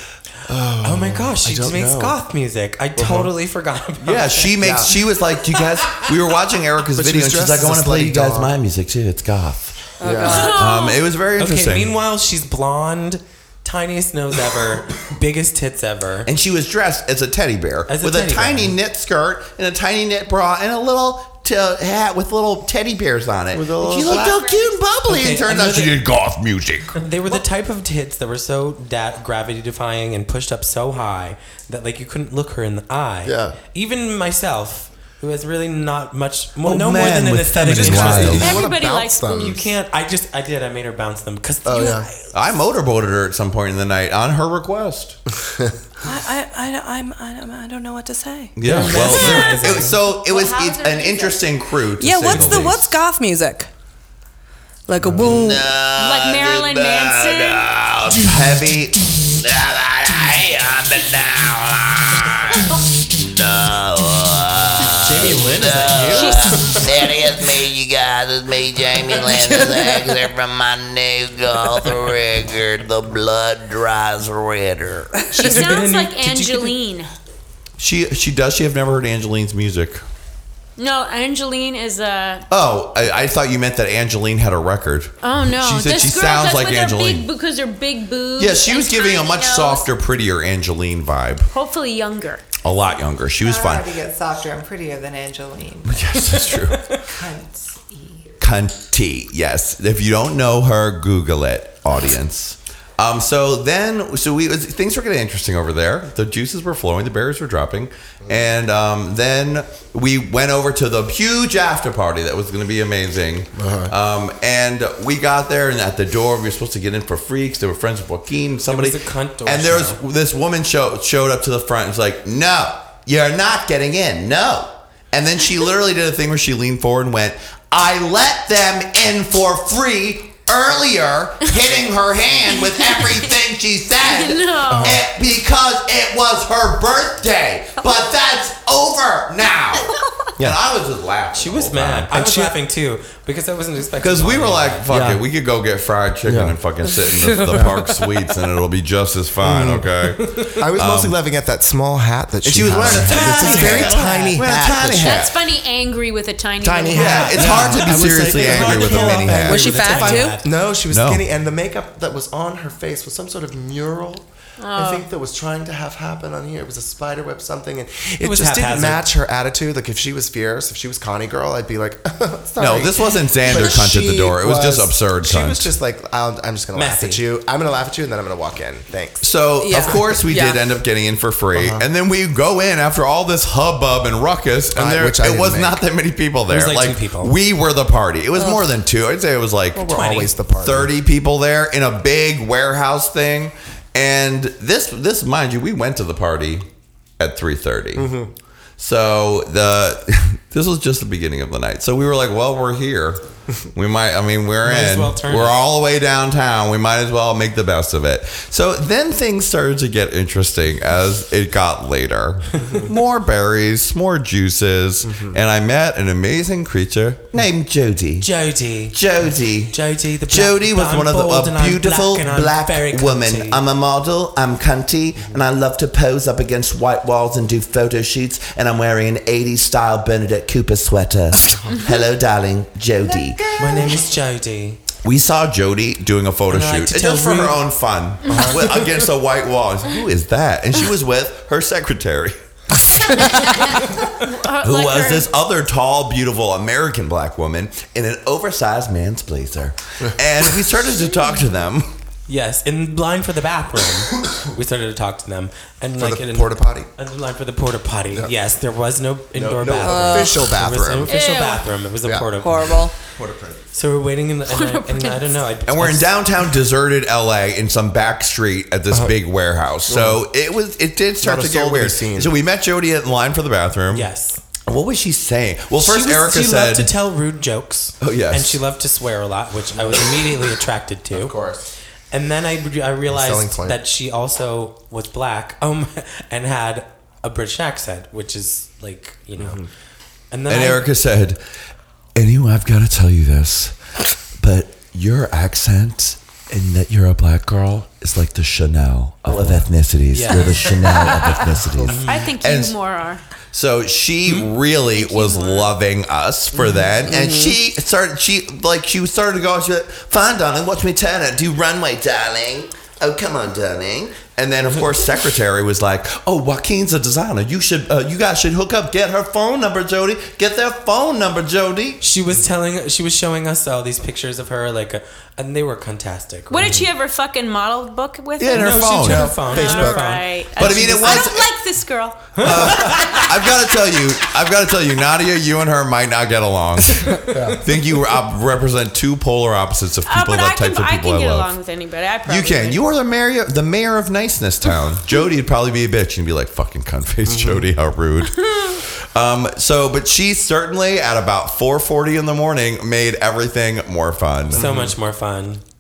Oh, my gosh, she makes know. goth music. I totally forgot about Yeah, that. she makes. She was like, "Do you guys?" We were watching Erica's But she video, was and she's dressed like, "I want to play you guys dog. my music too. It's goth." Oh, God. Um, it was very interesting. Okay, meanwhile, she's blonde, tiniest nose ever, biggest tits ever. and she was dressed as a teddy bear As a with a teddy tiny bear. knit skirt and a tiny knit bra and a little t- hat with little teddy bears on it. With a little she looked so cute and bubbly, Okay, and turns out she that- did goth music. They were the type of tits that were so da- gravity defying and pushed up so high that like you couldn't look her in the eye. Yeah. Even myself, who has really not much, well, Oh, no more man than an with aesthetic feminine interest. wiles. in- wanna Everybody bounce likes them. You can't. I just. I did. I made her bounce them because. Oh yeah. I motorboated her at some point in the night on her request. I, I, I, I'm, I, don't- I don't know what to say. Yeah, well, it, was- so it was how's it's her an music? interesting crew. To Yeah, say what's the least. what's goth music? Like a boom. Like Marilyn Manson. heavy? That That is me, you guys. It's me, Jamie Lancaster from my new goth record, The Blood Dries Redder. She sounds like Angeline. She she does. She have never heard Angeline's music. No, Angeline is a. Oh, I, I thought you meant that Angeline had a record. Oh no! She said this she girl sounds like with Angeline. big because her big boobs. Yeah, she was giving a much nose. softer, prettier Angeline vibe. Hopefully younger. A lot younger. She was I fun. already get softer and prettier than Angeline. Yes, that's true. Cunts. Cunty. Yes. If you don't know her, Google it, audience. Um, so then, so we was, things were getting interesting over there. The juices were flowing, the berries were dropping, and um, then we went over to the huge after party that was going to be amazing. Um, and we got there, and at the door, we were supposed to get in for free because they were friends with Joaquin. Somebody, was a cunt door and there was show. this woman show, showed up to the front and was like, "No, you're not getting in. No." And then she literally did a thing where she leaned forward and went, "I let them in for free." Earlier, hitting her hand with everything she said No. it- because it was her birthday. But that's over now. And I was just laughing. She was mad. I was laughing too because I wasn't expecting. Because we were like, fuck Yeah. it, we could go get fried chicken Yeah. and fucking sit in the, the Parc Suites and it'll be just as fine, okay? I was mostly Um, laughing at that small hat that she, she was wearing a It's a very hat. tiny Wearing hat. tiny that hat. That's funny. Angry with a tiny. Tiny little hat. Yeah, it's hard to be I was like, seriously angry with a pull mini hat. Was she fat too? No, she was skinny, and the makeup that was on her face was some sort of mural. I think that was trying to have happen on here. It was a spider web something, and it, was just didn't haphazard. match her attitude. Like if she was fierce, if she was Connie girl, I'd be like, sorry. No, this wasn't Xander But cunt at the she door. It was just absurd She cunt. was just like, I'll, I'm just gonna laugh Messy. at you. I'm gonna laugh at you, and then I'm gonna walk in. Thanks. So Yeah. of course we Yeah. did end up getting in for free, Uh-huh. and then we go in after all this hubbub and ruckus, and Uh, there which I it didn't was make. not that many people there. was like two people. we were the party. It was more than two. I'd say it was like We're 20. always the party. thirty people there in a big warehouse thing. And this this mind you, we went to the party at three Mm-hmm. So the this was just the beginning of the night. So we were like, well, we're here. We might. I mean, we're Might in. well we're it. all the way downtown. We might as well make the best of it. So then things started to get interesting as it got later. more berries, more juices, Mm-hmm. and I met an amazing creature named Jody. Jody. Jody. Jody, the black, Jody was one of the a beautiful black, black. I'm a model. I'm cunty, and I love to pose up against white walls and do photo shoots. And I'm wearing an '80s style Bernadette Cooper sweater. Hello, darling, Jody. My name is Jody. We saw Jody doing a photo And I like shoot to and tell just for her rude- own fun uh-huh. with- against a white wall. I was like, Who is that? And she was with her secretary. who like was her- this other tall, beautiful American black woman in an oversized man's blazer. And we started to talk to them. Yes, in line for the bathroom, we started to talk to them, and For like the in porta potty? In line for the porta potty. Yes, there was no indoor no bathroom. official There was bathroom. no official Ew. bathroom. It was a Yeah. porta. Horrible. Porta potty. So we're waiting in the, and, I, and I don't know. I, And we're in downtown deserted LA in some back street at this uh-huh. big warehouse. So uh-huh. it was it did start Not a to soul get to be weird. seen. So we met Jody in line for the bathroom. Yes. What was she saying? Well, first she was, Erica she said loved to tell rude jokes. Oh, yes. and she loved to swear a lot, which I was immediately attracted to. Of course. And then I, I realized that she also was black, um, and had a British accent, which is like you know. Mm-hmm. And then and I- Erica said, Anyway, I've got to tell you this, but your accent and that you're a black girl is like the Chanel of, of ethnicities. Yeah. You're the Chanel of ethnicities. I think you And- more are. So she really was loving us for that, and she started. She like she started to go. She went, "Fine, darling, watch me turn it. Do runway, darling. Oh, come on, darling." And then, of course, secretary was like, "Oh, Joaquin's a designer. You should, uh, you guys should hook up. Get her phone number, Jody. Get their phone number, Jody." She was telling, she was showing us all these pictures of her, like, uh, and they were fantastic. What did she ever fucking model book with? Yeah, in her No, phone. She took Yeah, her phone, Facebook. on. Right. But I mean, it was. I don't like this girl. I've got to tell you, I've got to tell you, Nadia, you and her might not get along. I think you uh, represent two polar opposites of Uh, people but that I can, types of I people can I, get love. along with anybody. I probably You can. would. You are the mayor, the mayor of niceness town. Jody would probably be a bitch and be like, "Fucking cunt face, Mm-hmm. Jody, how rude." um. So, but she certainly at about four forty in the morning made everything more fun. So much more fun.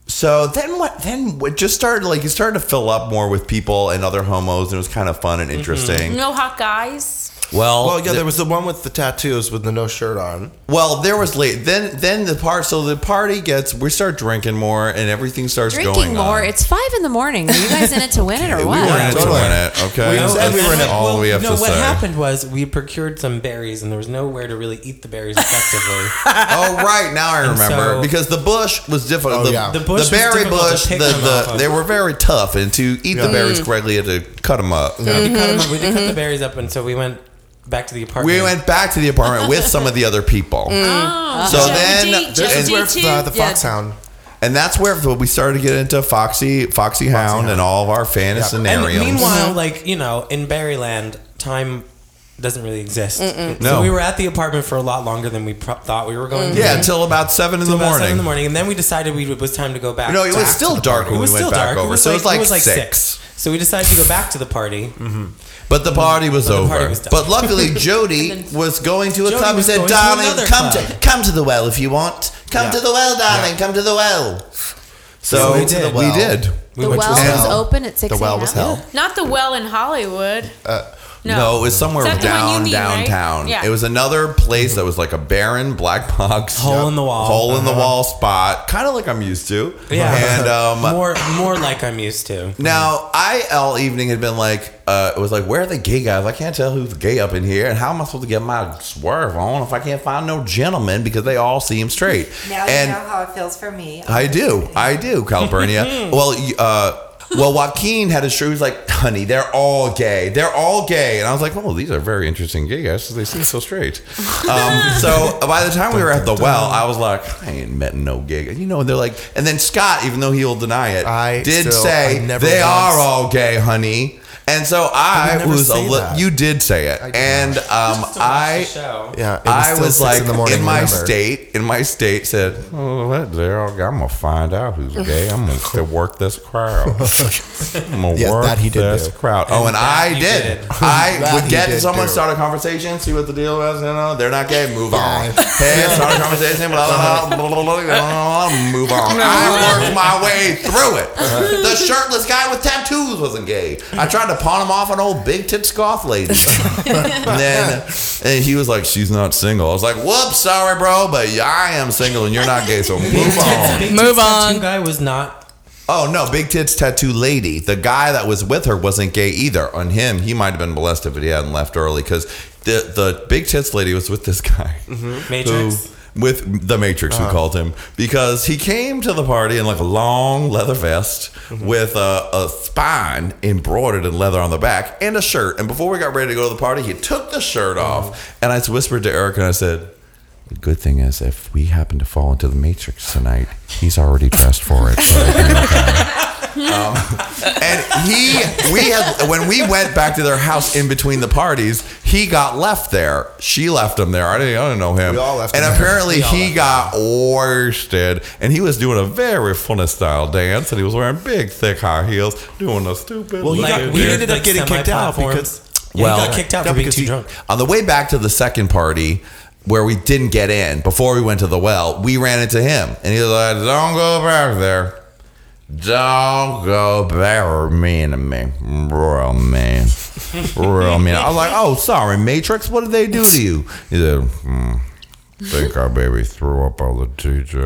So then what? Then it just started like it started to fill up more with people and other homos, and it was kind of fun and mm-hmm. interesting. No hot guys. Well, Well, yeah, the- there was the one with the tattoos with the no shirt on. Well, there was late. Then, then the part. So the party gets. We start drinking more, and everything starts Drinking going more. on. It's five in the morning. Are you guys in it to win it or what? we what? were in it to win it. Okay, No, That's and then, all well, we have no, to what say. happened was we procured some berries, and there was nowhere to really eat the berries effectively. oh right, now I remember so- because the bush was difficult. Oh, the, yeah. the, The bush was berry to bush, the, them the off of. they were very tough, and to eat the berries Mm. correctly, you had to cut them up. We did cut 'em up- we did cut the berries up, and so we went back to the apartment. We went back to the apartment with some of the other people. Mm. Oh, So Jody, then, Jody and- too? Yeah. And that's where we started to get into Foxy, Foxy Hound, and all of our fantasynariums. And meanwhile, like you know, in Berryland, time doesn't really exist. Mm-mm. So No. we were at the apartment for a lot longer than we pro- thought we were going. to Yeah, until about seven in the about morning. Seven in the morning, and then we decided we it was time to go back. No, it was still dark when It was we went still back dark. over, so it was like six. So we decided to go back to the party. But the party was But over. party was but luckily, Jody was going to a Jody club and said, going to "Darling, come club." to come to the well if you want. Come Yeah. to the well, darling. Come to the well." So, So we we did. did. The well. We did. The well was open at 6 The well was a.m.? hell. Not the well in Hollywood. Uh, No. no. it was somewhere Is that the one you down mean, right? downtown. Yeah. It was another place that was like a barren black box, Hole in the wall. hole in the Uh-huh. wall spot, kind of like I'm used to. Yeah, and um, more more like I'm used to. Now, I all evening had been like, uh, it was like, where are the gay guys? I can't tell who's gay up in here, and how am I supposed to get my swerve on if I can't find no gentlemen because they all seem straight? Now and you know how it feels for me. I do, I do, Calpernia. well, y- uh, well, Joaquin had a show. He was like, "Honey, they're all gay. They're all gay." And I was like, "Oh, these are very interesting gay guys. They seem so straight." Um, so by the time we were at the well, I was like, "I ain't met no gay." guy." You know, and they're like, and then Scott, even though he'll deny it, I did still- say I never they once- are all gay, honey. And so I, would never was a say li- that. you did say it, and um, I Yeah, was I was like in the morning, my remember. state in my state said, "Oh, what? They're I'm gonna find out who's gay. I'm gonna work this crowd. I'm gonna Yes, work that he did this do. crowd. Oh, And and I did. did. I That would get did someone do. start a conversation, see what the deal was. You know, they're not gay. Move on. Hey, start a conversation. Blah blah blah. blah, blah, blah, blah, move on. I worked my way through it. The shirtless guy with tattoos wasn't gay. I tried to pawn him off an old big tit scoff lady. and then and he was like, "She's not single." I was like, "Whoops, sorry, bro, but I am single and you're not gay, so move on." Big Move on. guy was not. Oh no, big tits tattoo lady. The guy that was with her wasn't gay either. On him, he might have been molested, but he hadn't left early because the the big tits lady was with this guy, mm-hmm. Matrix? who- with the Matrix, who Uh-huh. called him because he came to the party in like a long leather vest with a, a spine embroidered in leather on the back and a shirt. And before we got ready to go to the party, he took the shirt off, and I whispered to Eric and I said. The good thing is, if we happen to fall into the Matrix tonight, he's already dressed for it. So it'll be okay." Um, and he, we had when we went back to their house in between the parties, he got left there. She left him there. I didn't, I didn't know him. We all left and him apparently We he left got wasted, and he was doing a very funny style dance, and he was wearing big, thick high heels, doing a stupid. Well, he got- we ended up getting kicked out because- Yeah, he got kicked out for being too drunk. On the way back to the second party, where we didn't get in before we went to the well, we ran into him, and he was like, "Don't go back there." Don't go back, mean to me, real man, real man. I was like, "Oh, sorry, Matrix. What did they do to you?" He said, hmm, "Think our baby threw up all the TJ."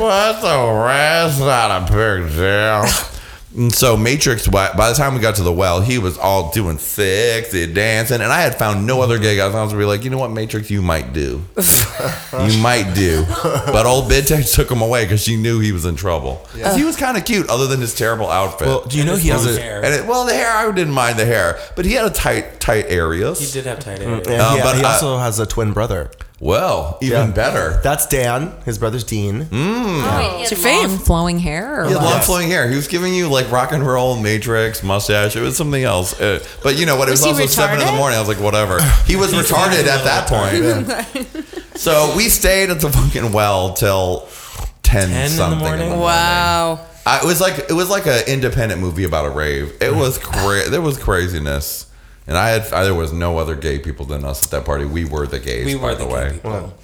what the rest a big deal. And so Matrix, by, by the time we got to the well, he was all doing sexy dancing, and I had found no other gay guys. I was going to be like, you know what, Matrix, you might do, you might do. But old Bid Tex took him away because she knew he was in trouble. 'Cause He was kind of cute, other than his terrible outfit. Well, do you know he has a- hair. And it, well, the hair, I didn't mind the hair, but he had a tight, tight areas. He did have tight And areas. he, Um, but he uh, also has a twin brother. Well, even better. That's Dan. His brother's Dean. Mm. It's your long flowing hair. Or He had what? long flowing hair. He was giving you like rock and roll, Matrix, mustache. It was something else. Uh, but you know what? It was, Was he also seven in the retarded? morning. I was like, whatever. He was retarded at that point. So we stayed at the fucking well till ten, 10 in the something. morning? Wow. I, it was like it was like an independent movie about a rave. It was cra- there was craziness, and I had I, there was no other gay people than us at that party. We were the gays. We by were the, the gay way. people.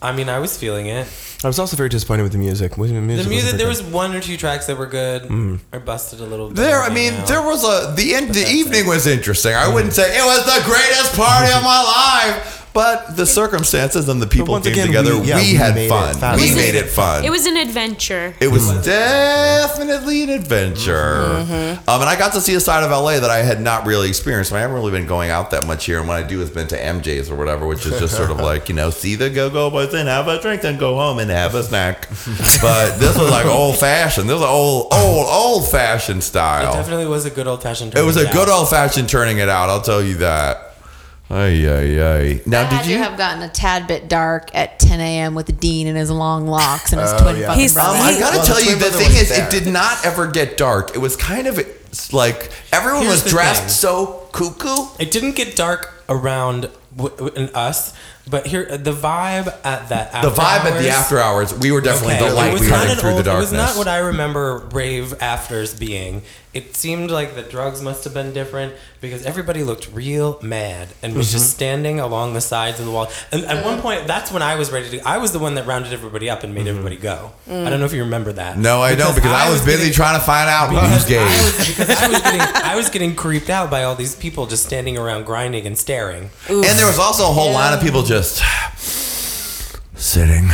I mean, I was feeling it. I was also very disappointed with the music. The music, The music, there was one or two tracks that were good. Mm. I busted a little. bit There, I mean, now. there was a the end. The evening was interesting. I wouldn't say it was the greatest party of my life, but the circumstances and the people came again, together. we- We, yeah, we had fun. fun. We made it fun. It was an adventure. It was definitely an adventure. Mm-hmm. Um, and I got to see a side of LA that I had not really experienced. I haven't really been going out that much here. And what I do has been to MJ's or whatever, which is just sort of like, you know, see the go go boys and have a drink, then go home and have a snack. But this was like old fashioned. This was old, old, old fashioned It style. definitely was a good old fashioned. It was a good old fashioned turning it out. I'll tell you that. Ay, ay, ay. Now, It did had you? to have gotten a tad bit dark at 10 a.m. with Dean and his long locks and his Oh, twin yeah. fucking brother. Um, I gotta Well, tell the you, the thing is, there. it did not ever get dark. It was kind of like everyone Here's was dressed thing. so cuckoo. It didn't get dark around w- w- in us, but here the vibe at that The after vibe at the hours- after hours, we were definitely Okay, the it light was we not were an through the darkness. It was not what I remember rave afters being. It seemed like the drugs must have been different because everybody looked real mad and was Mm-hmm. just standing along the sides of the wall. And at one point, that's when I was ready to. I was the one that rounded everybody up and made everybody go. Mm. I don't know if you remember that. no, I don't because I was busy getting- trying to find out who's gay. I was, because I was getting I was getting creeped out by all these people just standing around grinding and staring. And there was also a whole line of people just sitting.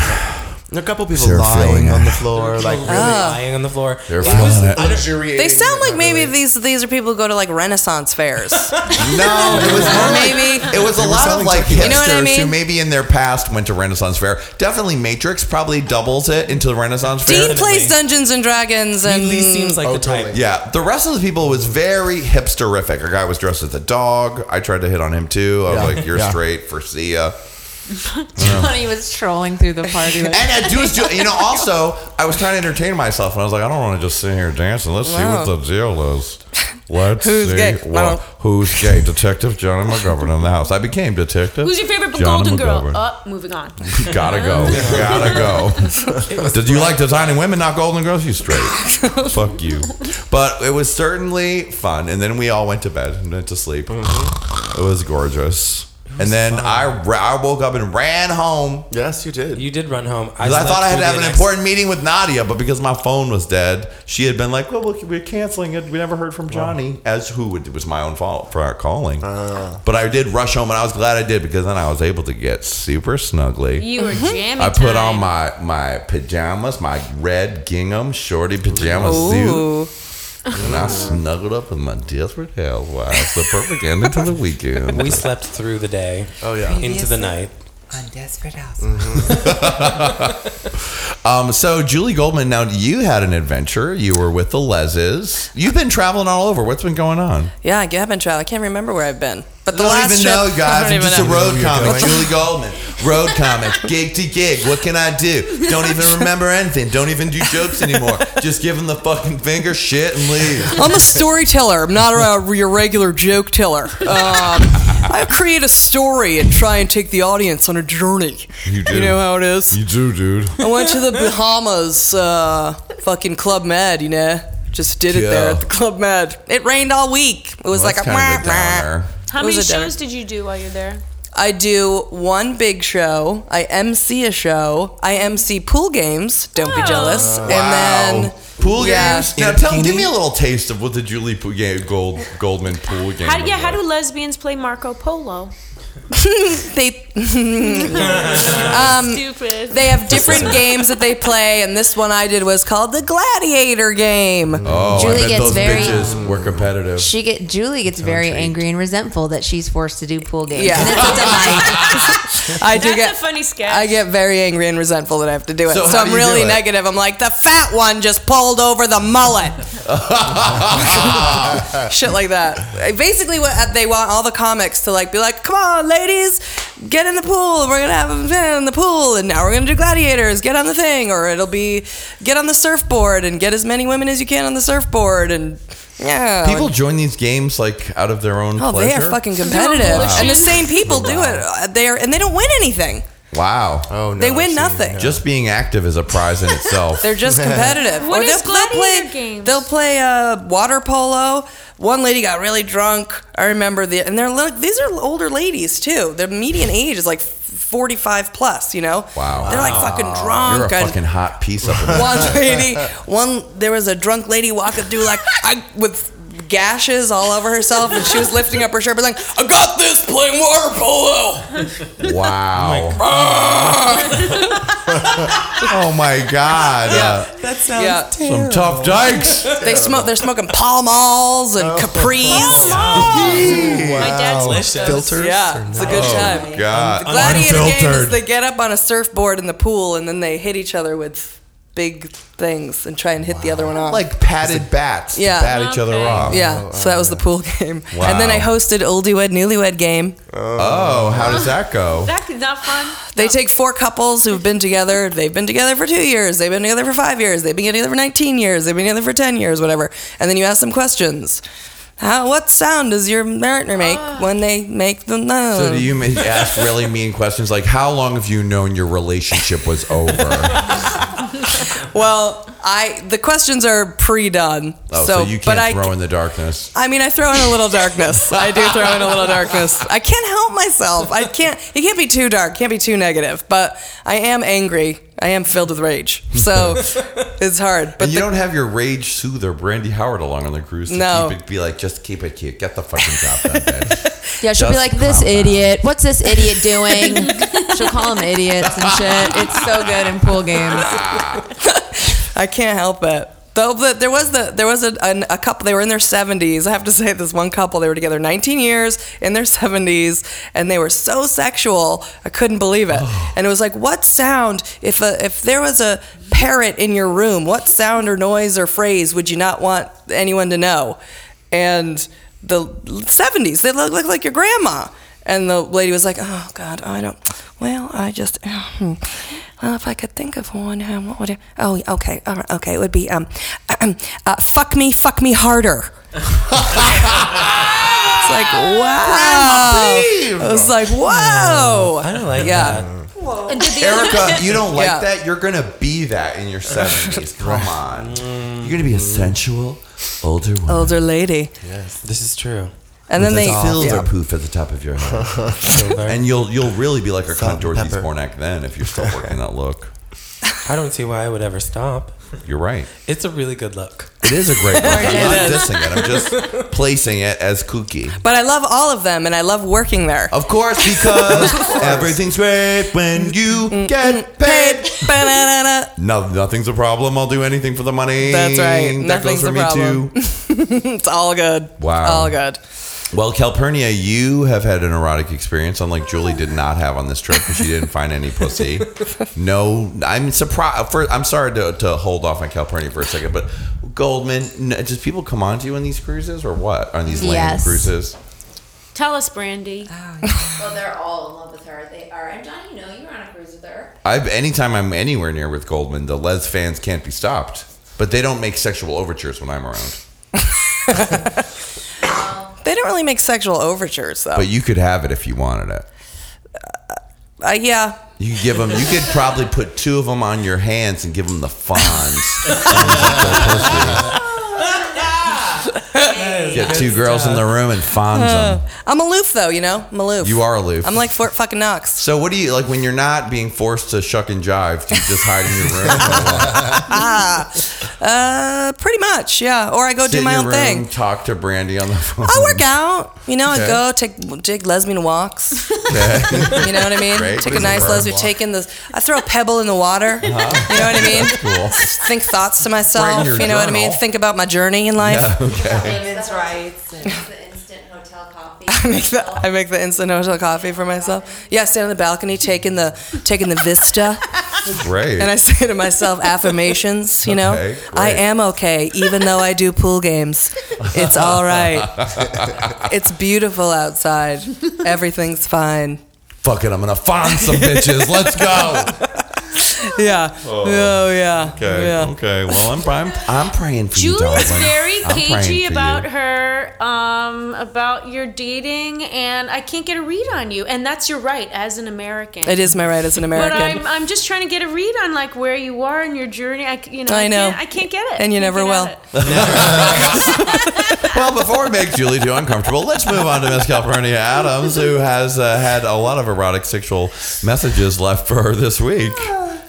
A couple people They're lying feeling on it. the floor, like Really Oh. lying on the floor. They're It was- it. I They sound like maybe these these are people who go to like Renaissance fairs. No, it was more like- Maybe. It was a They were lot of like hipsters You know what I mean? who maybe in their past went to Renaissance Fair. Definitely Matrix probably doubles it into the Renaissance Fair. Dean plays Dungeons and Dragons and He seems like Oh, the type. totally. Yeah, the rest of the people was very hipsterific. A guy was dressed as a dog. I tried to hit on him too. I was Yeah. like, "You're Yeah. straight for Sia." Johnny was trolling through the party. Like, And I do, do you know? Also, I was trying to entertain myself, and I was like, I don't want to just sit here dancing. Let's see what the deal is. Let's Who's see gay? what who's gay. Detective Johnny McGovern in the house. I became detective. Who's your favorite Johnny golden girl? McGovern. Uh, moving on. Gotta go. Gotta go. Did you like designing women, not golden girls? You straight. Fuck you. But it was certainly fun. And then we all went to bed and went to sleep. It was gorgeous. And then I, ra- I woke up and ran home. Yes, you did. You did run home. Because I, thought I had to have an important meeting with Nadia, but because my phone was dead, she had been like, "Well, look, we're canceling it. We never heard from Johnny." As who it was my own fault for not calling. Ah. but I did rush home, and I was glad I did because then I was able to get super snuggly. You were mm-hmm. jamming. I put on my my pajamas, my red gingham shorty pajama suit. And I snuggled up with my desperate housewives. The perfect ending to the weekend. We slept through the day. Oh, yeah. Into the night. On Desperate House. um, so Julie Goldman, now you had an adventure. You were with the Leses. You've been traveling all over. What's been going on? Yeah, I have been traveling. I can't remember where I've been, But the I don't last even trip, know, I guys. don't I'm even just a know. road comic. Julie Goldman, road comic, gig to gig. What can I do? Don't even remember anything. Don't even do jokes anymore. Just give them the fucking finger, shit, and leave. I'm a storyteller. I'm not a, your regular joke teller. Um, I create a story and try and take the audience on a journey. You do. You know how it is. You do, dude. I went to the Bahamas, uh, fucking Club Med, you know. Just did it there Yeah. at the Club Med. It rained all week. It was Well, like a, kind of a wah, downer. Wah. How many was a shows did you do while you're there? I do one big show. I MC a show. I MC pool games. Don't be jealous. And then pool yeah. games. Now, tell, give me a little taste of what the Julie Pool game, Gold Goldman pool game. How, was yeah, like. how do lesbians play Marco Polo? they um, Stupid. they have different games that they play, and this one I did was called the Gladiator game. Oh, Julie I bet gets those very- bitches were competitive. She get Julie gets very angry and resentful that she's forced to do pool games. Yeah. And it's a delight. I do That's get a funny sketch. I get very angry and resentful that I have to do it. So So, how I'm you really do it? negative. I'm like, the fat one just pulled over the mullet. Shit like that. Basically, what they want all the comics to like be like, come on, ladies, get in the pool. We're gonna have them in the pool, and now we're gonna do gladiators. Get on the thing, or it'll be get on the surfboard and get as many women as you can on the surfboard, and yeah. People join these games like out of their own Oh, pleasure. they are fucking competitive, and the same people do it. Uh, They are, and they don't win anything. Wow. Oh no. They win nothing. Just being active is a prize in itself. They're just competitive. What or is they'll, they'll play. games? They'll play uh, water polo. One lady got really drunk. I remember the, and they're li- these are older ladies too. Their median age is like forty-five plus. You know. Wow. They're like fucking drunk. You're a drunk. and fucking hot piece up there. one lady, one there was a drunk lady walking through like I with gashes all over herself, and she was lifting up her shirt, but like, I got this playing water polo. Wow. oh my God. Uh, That sounds yeah. some tough dykes. They smoke. They're smoking Pall Malls and Capris. Wow! My dad's Delicious. Filters? Yeah, it's a good Oh, time. God. The gladiator game is they get up on a surfboard in the pool and then they hit each other with big things and try and hit the other one off. Like padded bats to Yeah. bat each other Okay. off. yeah, oh, so that was the pool game. And then I Wow. hosted oldie wed newlywed game. Oh, how does that go? That's not fun. They take four couples who've been together. They've been together for two years. They've been together for five years. They've been together for 19 years. They've been together for 10 years, whatever. And then you ask them questions. How, what sound does your partner make ah. when they make the no? So do you ma- ask really mean questions like, how long have you known your relationship was over? Well, I the questions are pre-done. Oh, so, you but can't I, throw in the darkness. I mean, I throw in a little darkness. I do throw in a little darkness. I can't help myself. I can't. It can't be too dark. Can't be too negative. But I am angry. I am filled with rage. So it's hard. But and you the- don't have your rage soother, Brandy Howard, along on the cruise to No. keep it, be like, just keep it cute. Get the fucking job done, bitch. Yeah, she'll be like, "This calm down." idiot. What's this idiot doing?" she'll call them idiots and shit. It's so good in pool games. I can't help it. Though the, there was the there was a, an, a couple they were in their 70s. I have to say this one couple they were together 19 years in their 70s and they were so sexual. I couldn't believe it. Oh. And it was like what sound if a, if there was a parrot in your room, what sound or noise or phrase would you not want anyone to know? And the 70s they look, look like your grandma. And the lady was like, "Oh God, I don't. Well, I just. hmm. Well, if I could think of one, um, what would it? Oh, okay, all right, okay. It would be um, uh, fuck me, fuck me harder. it's like wow. It was like whoa. I don't like yeah. that. And did the Erica, you don't like Yeah. that? You're going to be that in your 70s. Come on. You're going to be a sensual, older woman. Older lady. Yes, this is true. And then with they a silver yeah. poof at the top of your head. and you'll you'll really be like a Salt cunt Dorothy pepper. Zbornak then if you're still working that look. I don't see why I would ever stop. You're right. It's a really good look. It is a great look. I'm not dissing it. I'm just placing it as kooky. But I love all of them, and I love working there. Of course, because everything's great when mm, you mm, get mm, paid. Ba-da-da-da. No, nothing's a problem. I'll do anything for the money. That's right. That Nothing's goes for a me problem. too. it's all good. Wow. All good. Well, Calpernia, you have had an erotic experience, unlike Julie did not have on this trip, because she didn't find any pussy. No, I'm surprised. For, I'm sorry to, to hold off on Calpernia for a second, but Goldman, n- does people come on to you on these cruises or what? On these land Yes. cruises? Tell us, Brandy. Oh, well, they're all in love with her. They are. And Johnny, you know, you were on a cruise with her. I've anytime I'm anywhere near with Goldman, the Les fans can't be stopped. But they don't make sexual overtures when I'm around. They don't really make sexual overtures though. But you could have it if you wanted it. Uh, yeah. You could give them. You could probably put two of them on your hands and give them the fawns. Get two girls in the room and fawns them. I'm aloof though, you know. I'm aloof. You are aloof. I'm like Fort fucking Knox. So what do you like when you're not being forced to shuck and jive? Do you just hide in your room? Or what? ah, uh, pretty much, yeah. Or I go Sit do in my your own room, thing. Talk to Brandy on the phone. I work out. You know, Okay. I go take take lesbian walks. Okay. You know what I mean? Great. Take What a is nice a lesbian. walk? Take in the. I throw a pebble in the water. You know what I mean? Cool. Think thoughts to myself. Write in your You know what I mean? journal. Think about my journey in life. Yeah, okay. Women's rights. And the instant hotel coffee. I make the I make the instant hotel coffee for myself. Yeah, I stand on the balcony taking the taking the vista, Great. and I say to myself affirmations. You know, Okay, I great. am okay, even though I do pool games. It's all right. It's beautiful outside. Everything's fine. Fuck it, I'm gonna find some bitches. Let's go. Yeah. Oh, yeah. Okay. Yeah. Okay. Well, I'm I'm, I'm praying for you, Julie's darling. very I'm cagey about you. her, um, about your dating, and I can't get a read on you. And that's your right as an American. It is my right as an American. But I'm, I'm just trying to get a read on like where you are in your journey. I, c- you know, I know. Can't, I can't get it. And you never will. well, before we make Julie too uncomfortable, let's move on to Miss Calpernia Addams, who has uh, had a lot of erotic sexual messages left for her this week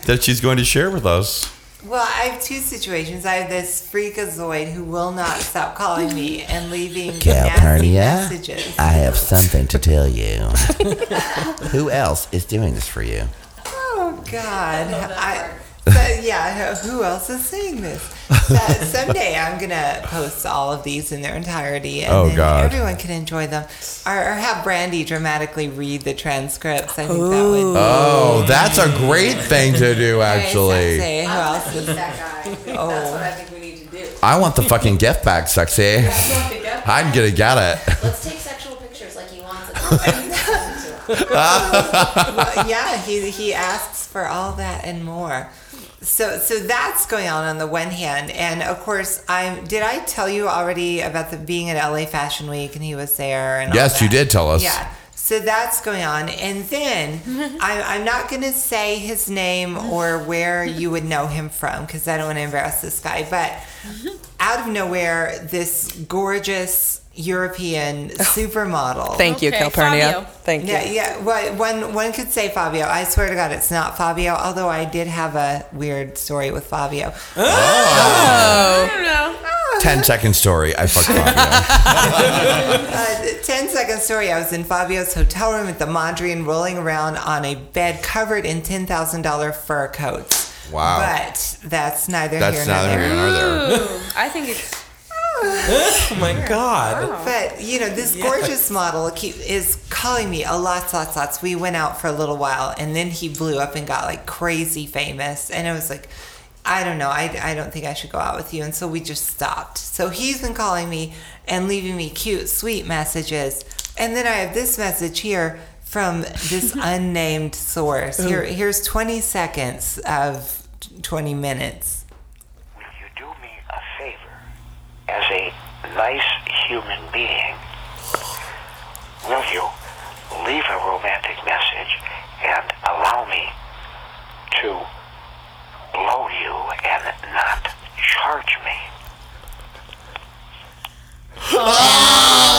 that she's going to share with us. Well, I have two situations. I have this freakazoid who will not stop calling me and leaving nasty messages. I have something to tell you. Who else is doing this for you? Oh God! I, so, yeah, who else is saying this? That someday I'm gonna post all of these in their entirety, and Oh, then God. everyone can enjoy them, or, or have Brandy dramatically read the transcripts. I think that would. Oh, that's a great thing to do, actually. Say who else is that Oh. That's what I oh. think we need to do. I want the fucking gift bag, sexy. I'm gonna get it. Let's take sexual pictures like he wants well, yeah, he he asks for all that and more. So so that's going on on the one hand, and of course, I'm. Did I tell you already about the being at LA Fashion Week and he was there? And all Yes, you did tell us. Yeah. So that's going on, and then I'm, I'm not going to say his name or where you would know him from because I don't want to embarrass this guy. But out of nowhere, this gorgeous European supermodel. Thank you, Okay, Calpernia. Fabio. Thank you. Yeah, yeah. Well, one one could say Fabio. I swear to God, it's not Fabio. Although I did have a weird story with Fabio. Oh. I don't know. 10 second story. I fucked Fabio. uh, 10 second story. I was in Fabio's hotel room at the Mondrian rolling around on a bed covered in $10,000 fur coats. Wow. But that's neither That's here neither nor there. here nor there. Ooh, I think it's. Oh my god. But you know, this gorgeous model keep, is calling me a lots, lots, lots. We went out for a little while, and then he blew up and got like crazy famous, and it was like, I don't know, I, I don't think I should go out with you, and so we just stopped. So he's been calling me and leaving me cute, sweet messages, and then I have this message here from this unnamed source. Here, here's 20 seconds of 20 minutes. As a nice human being, will you leave a romantic message and allow me to blow you and not charge me? Ah!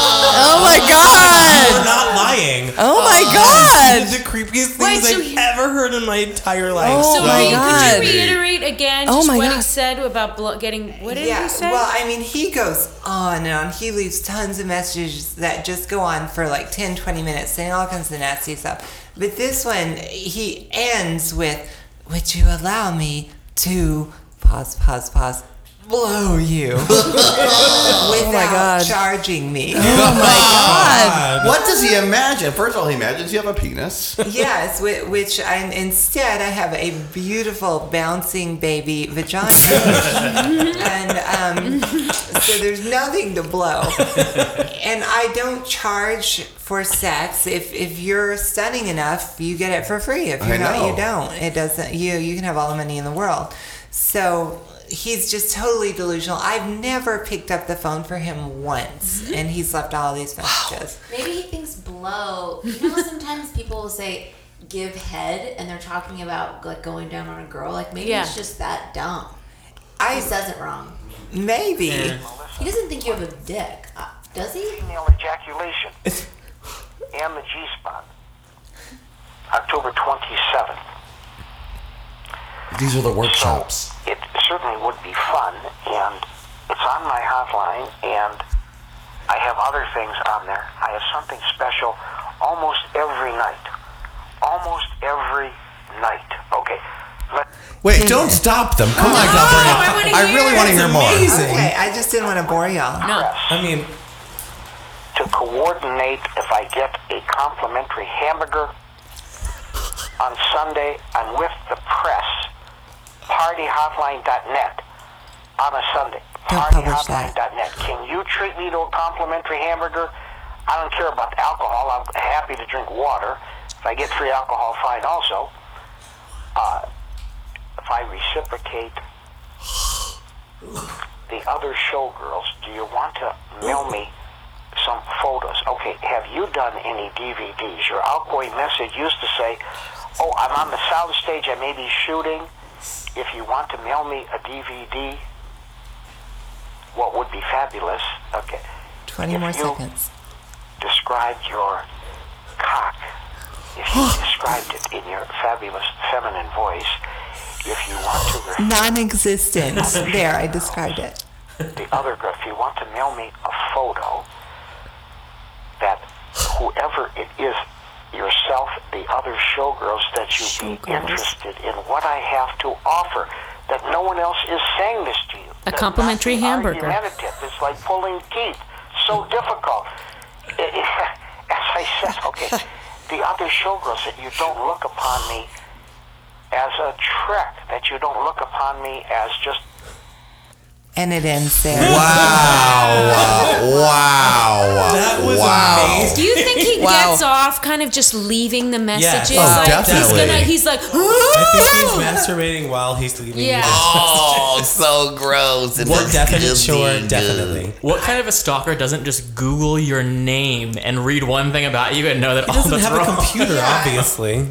My not lying. Oh my This is god! the creepiest Wait, things so I've he- ever heard in my entire life. Oh so my wait, God. could you reiterate again Oh just my what he God. said about blo- getting? What did yeah, he say? well, I mean, he goes on and on. He leaves tons of messages that just go on for like 10, 20 minutes, saying all kinds of nasty stuff. But this one, he ends with, Would you allow me to pause, pause, pause, blow you without Oh my God. charging me. Oh my God. What does he imagine? First of all, he imagines you have a penis. yes, whi- which I'm instead I have a beautiful bouncing baby vagina, and um, so there's nothing to blow. And I don't charge for sex. If if you're stunning enough, you get it for free. If I you're not, know. you don't. It doesn't. You you can have all the money in the world. So. He's just totally delusional. I've never picked up the phone for him once, and he's left all these messages. Maybe he thinks blow. You know, sometimes people will say give head and they're talking about like going down on a girl. Like maybe Yeah. it's just that dumb. I he says it wrong. Maybe. He doesn't think you have a dick, uh, does he? Female ejaculation and the G spot. October 27th. These are the workshops. It certainly would be fun, and it's on my hotline, and I have other things on there. I have something special almost every night. Almost every night. Okay. Let, Wait, don't stop them. Come on, California. I really want to hear more. Okay, I just didn't want to bore y'all. No. I mean, to coordinate if I get a complimentary hamburger on Sunday. I'm with the press. Partyhotline.net on a Sunday. Don't publish that. Partyhotline.net. Can you treat me to a complimentary hamburger? I don't care about the alcohol. I'm happy to drink water. If I get free alcohol, fine also. Uh, if I reciprocate the other showgirls, do you want to mail me some photos? Okay, have you done any DVDs? Your outgoing message used to say, oh, I'm on the sound stage, I may be shooting. If you want to mail me a DVD, what would be fabulous, okay, 20 more seconds. Describe your cock, if you described it in your fabulous feminine voice, if you want to Non-existent. there, I described it. the other girl, if you want to mail me a photo that whoever it is, yourself, the other showgirls, that you be interested in what I have to offer, that no one else is saying this to you. A complimentary hamburger. Argumentative. It's like pulling teeth. So difficult. As I said, okay, the other showgirls, that you don't look upon me as a trick, that you don't look upon me as just And it ends there. Wow. Wow. That was wow. amazing. Do you think he Wow. gets off kind of just leaving the messages? Oh, like definitely. he's gonna he's like I think he's masturbating while he's leaving. Yeah. Oh, so gross. And What definite disgusting sure, definitely. What kind of a stalker doesn't just Google your name and read one thing about you and know that He all doesn't that's have a computer, Yeah. obviously.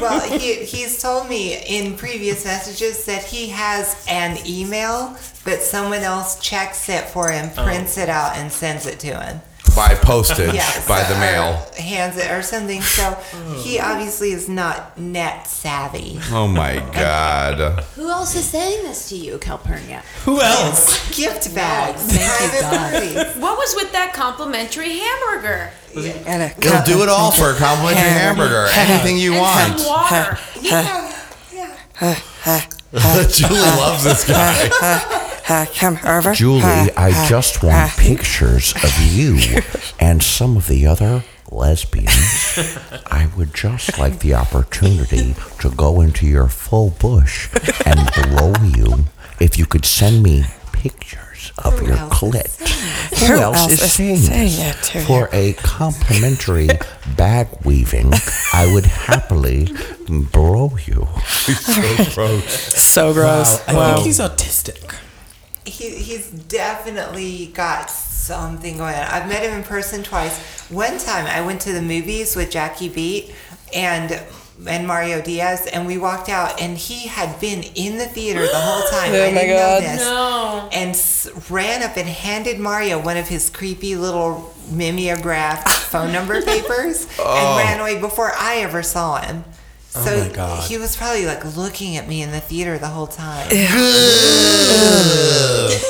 well, he, he's told me in previous messages that he has an email, but someone else checks it for him, oh. prints it out, and sends it to him. By postage, Yes, by the mail. hands it or something. So he oh. obviously is not net savvy. Oh my God. Who else is saying this to you, Calpernia? Who else? Gift bags, Thank you, private God. parties. What was with that complimentary hamburger? And a He'll do it all for a complimentary hamburger. Anything you and want. some water. Julie loves this guy. Come over. Julie, Uh, I uh, just want uh, pictures of you and some of the other lesbians. I would just like the opportunity to go into your full bush and blow you. If you could send me pictures of Who your else clit. Who Who else else is is saying saying this? that to For a complimentary bag weaving, I would happily blow you. so gross. So gross. Wow. I Wow. think he's autistic. He, he's definitely got something going on. I've met him in person twice. One time I went to the movies with Jackie Beat and and Mario Diaz, and we walked out, and he had been in the theater the whole time. Oh I my didn't God. know this. No. And s- ran up and handed Mario one of his creepy little mimeograph phone number papers Oh. and ran away before I ever saw him. So Oh my God. he was probably like looking at me in the theater the whole time.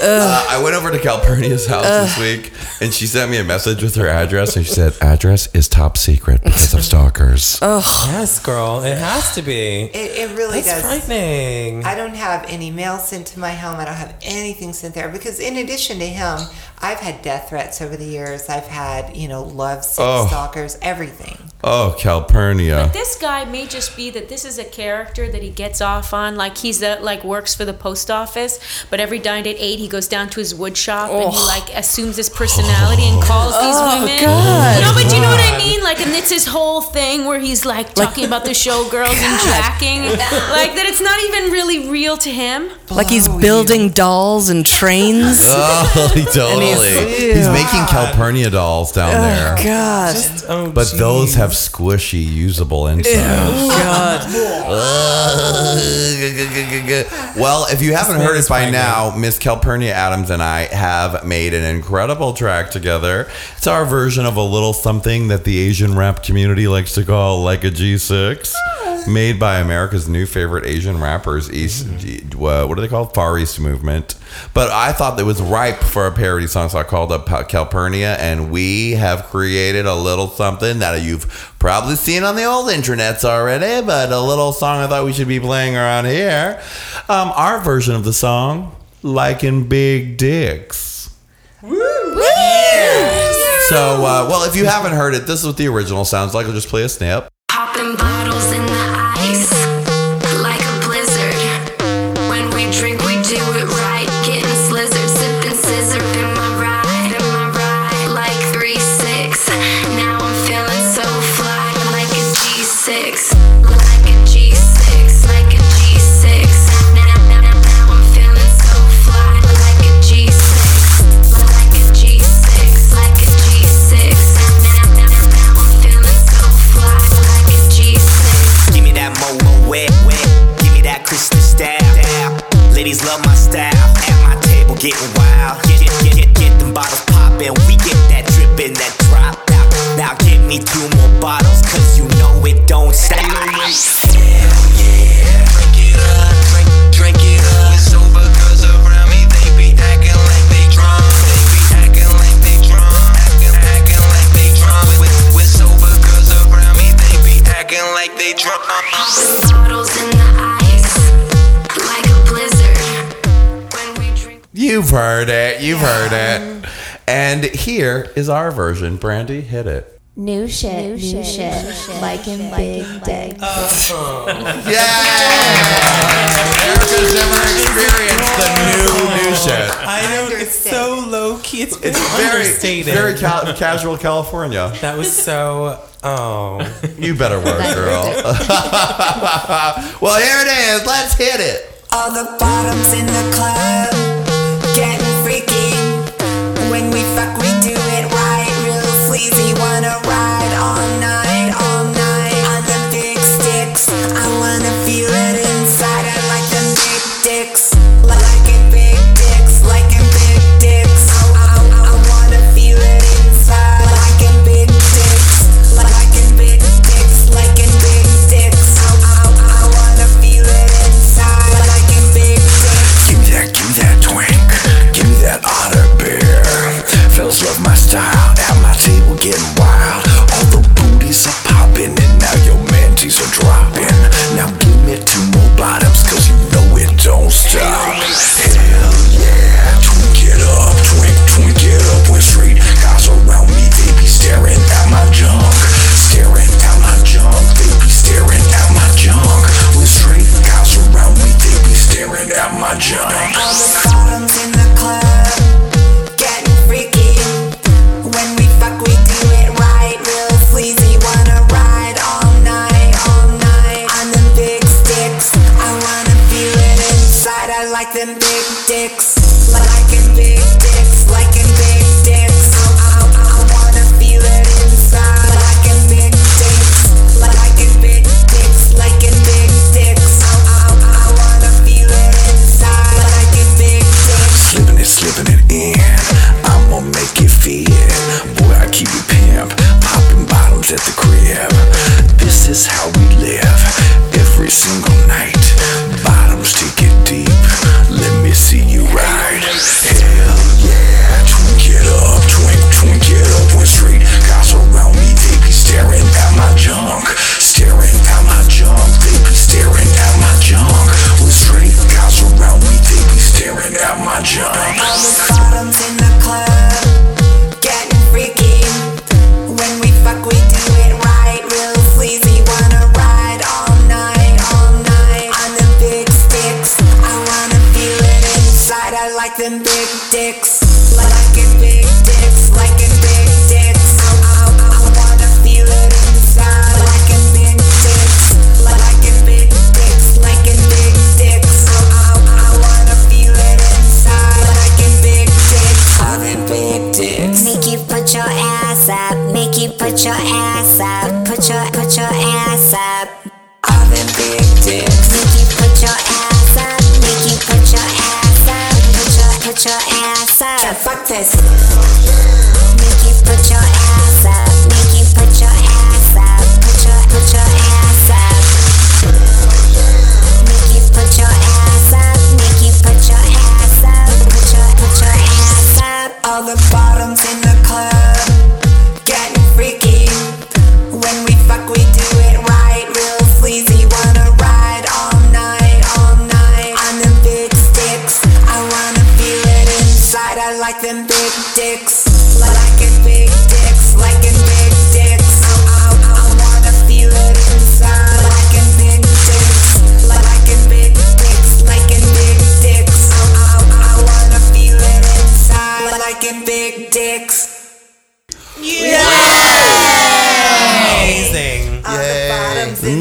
Uh, I went over to Calpernia's house this week, and she sent me a message with her address, and she said, "Address is top secret because of stalkers." Oh, Yes, girl. It has to be. It, it really That's does. frightening. I don't have any mail sent to my home. I don't have anything sent there because, in addition to him, I've had death threats over the years. I've had, you know, love Oh. stalkers, everything. Oh, Calpernia. But This guy may just be that this is a character that he gets off on, like he's a, like works for the post office, but every night at eight he goes down to his wood shop and he Oh. like assumes this personality and calls these Oh, women. God. No, but you know what I mean? Like, and it's his whole thing where he's like talking about the showgirls and jacking, like that. It's not even really real to him. Like he's building dolls and trains. Oh, totally. he's- He's, making Calpernia dolls down there. Oh, there. God. Just- oh, But those have squishy, usable insides. well, if you haven't heard it by now, Miss Calpernia Addams and I have made an incredible track together. It's our version of a little something that the Asian rap community likes to call like a G6. Made by America's new favorite Asian rappers, East, uh, what are they called? Far East Movement. But I thought it was ripe for a parody song, so I called up Calpernia, and we have created a little something that you've probably seen on the old internets already, but a little song I thought we should be playing around here. Um, our version of the song, Liking Big Dicks. Woo! So, uh, well, if you haven't heard it, this is what the original sounds like. I'll just play a snip. It. You've heard it. And here is our version. Brandy, hit it. New shit, new, shit, shit, like in big dick. Erica's never experienced the new new shit. I know it's so low key. It's, It's very understated. very cal- casual California. That was so. Oh, You better work, girl. well, here it is. Let's hit it. All the bottoms in the club style. At my table getting wild. All the booties are popping and now your manties are dropping. Now give me two more bottoms cause you know it don't stop. Hell yeah. Twink it up, twink, twink it up. When straight guys around me, they be staring at my junk. Staring at my junk. They be staring at my junk. When straight guys around me, they be staring at my junk. Fuck this. Make you put your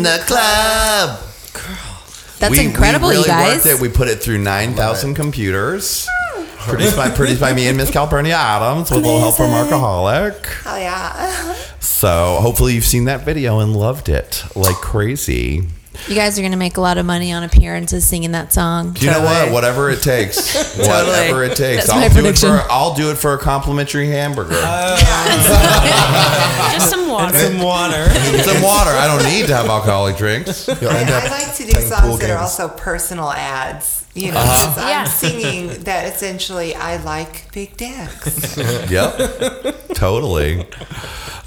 In the club. That's we, incredible, we really you guys. Worked it. We put it through 9,000 computers. Produced by, produced by me and Miss Calpernia Addams with a little help from Markaholic. Oh yeah. So hopefully you've seen that video and loved it like crazy. You guys are gonna make a lot of money on appearances singing that song. You know what? Whatever it takes. Whatever it takes. That's I'll my do it for I'll do it for a complimentary hamburger. Uh, Just some water. Some water. Some water. I don't need to have alcoholic drinks. And I like to do songs that are also personal ads. You know, Uh-huh. 'cause I'm Yeah. singing that essentially I like big dicks. yep. Totally.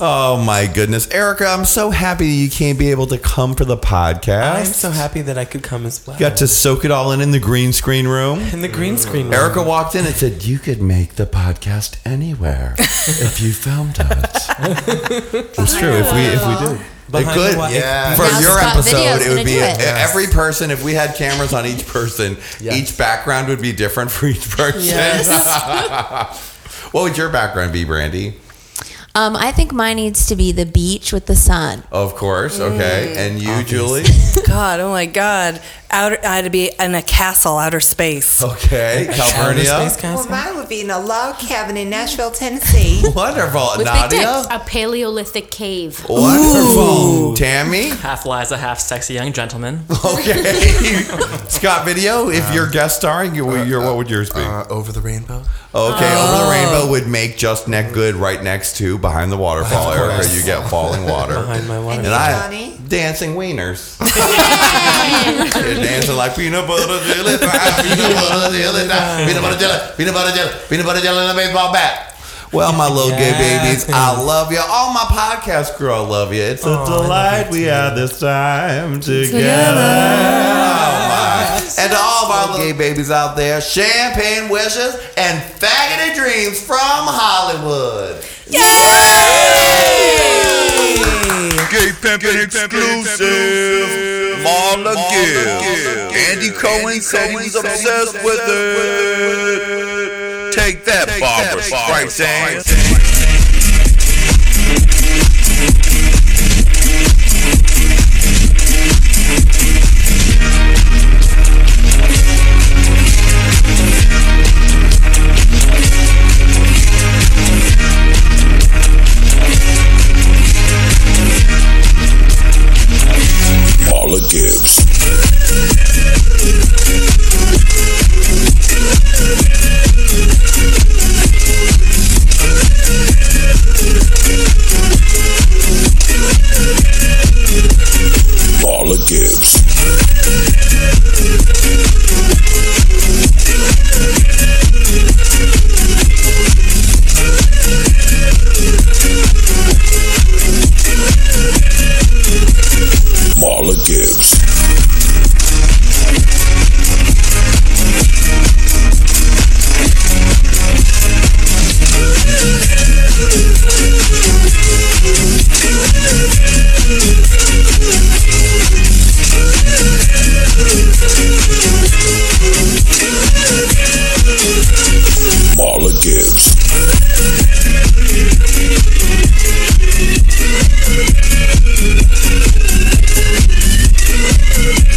Oh my goodness. Erica, I'm so happy that you can't be able to come for the podcast. I'm so happy that I could come as well. Got to soak it all in in the green screen room. In the green screen room. Erica walked in and said, "You could make the podcast anywhere if you filmed it." it's true. If we if we do. It could, the wa- yeah. For Now your Scott Video's episode, it would be it. every person. If we had cameras on each person, each background would be different for each person. what would your background be, Brandy? Um, I think mine needs to be the beach with the sun. Of course, okay. And you, Julie? God, oh my God. Outer, I had to be in a castle, outer space. Okay, Calpernia. Well, mine would be in a log cabin in Nashville, Tennessee. Wonderful, With big Nadia. dicks. A Paleolithic cave. Wonderful, Tammy. Half Liza, half sexy young gentleman. Okay, Scott Video. If um, you're guest starring, you, uh, your what would uh, yours be? Uh, over the rainbow. Okay, Oh. over the oh. rainbow would make just neck good right next to behind the waterfall Of area. course. You get falling water. Behind my water. And I dancing wieners. You're dancing like peanut butter jelly, time, peanut butter jelly, time, peanut butter jelly, peanut butter jelly, peanut butter jelly, and a baseball bat. Well, my little gay babies, I love you. All my podcast crew, I love you. It's a delight we had this time together. Oh my. And to all of our little gay babies out there, champagne wishes and faggoty dreams from Hollywood. Gay pimpin' exclusive. Marla Gibbs. Andy Cohen said he was obsessed with it. Take that, Barbra Streisand. Marla Gibbs. Marla Gibbs. Marla Gibbs. Marla Gibbs. Yeah.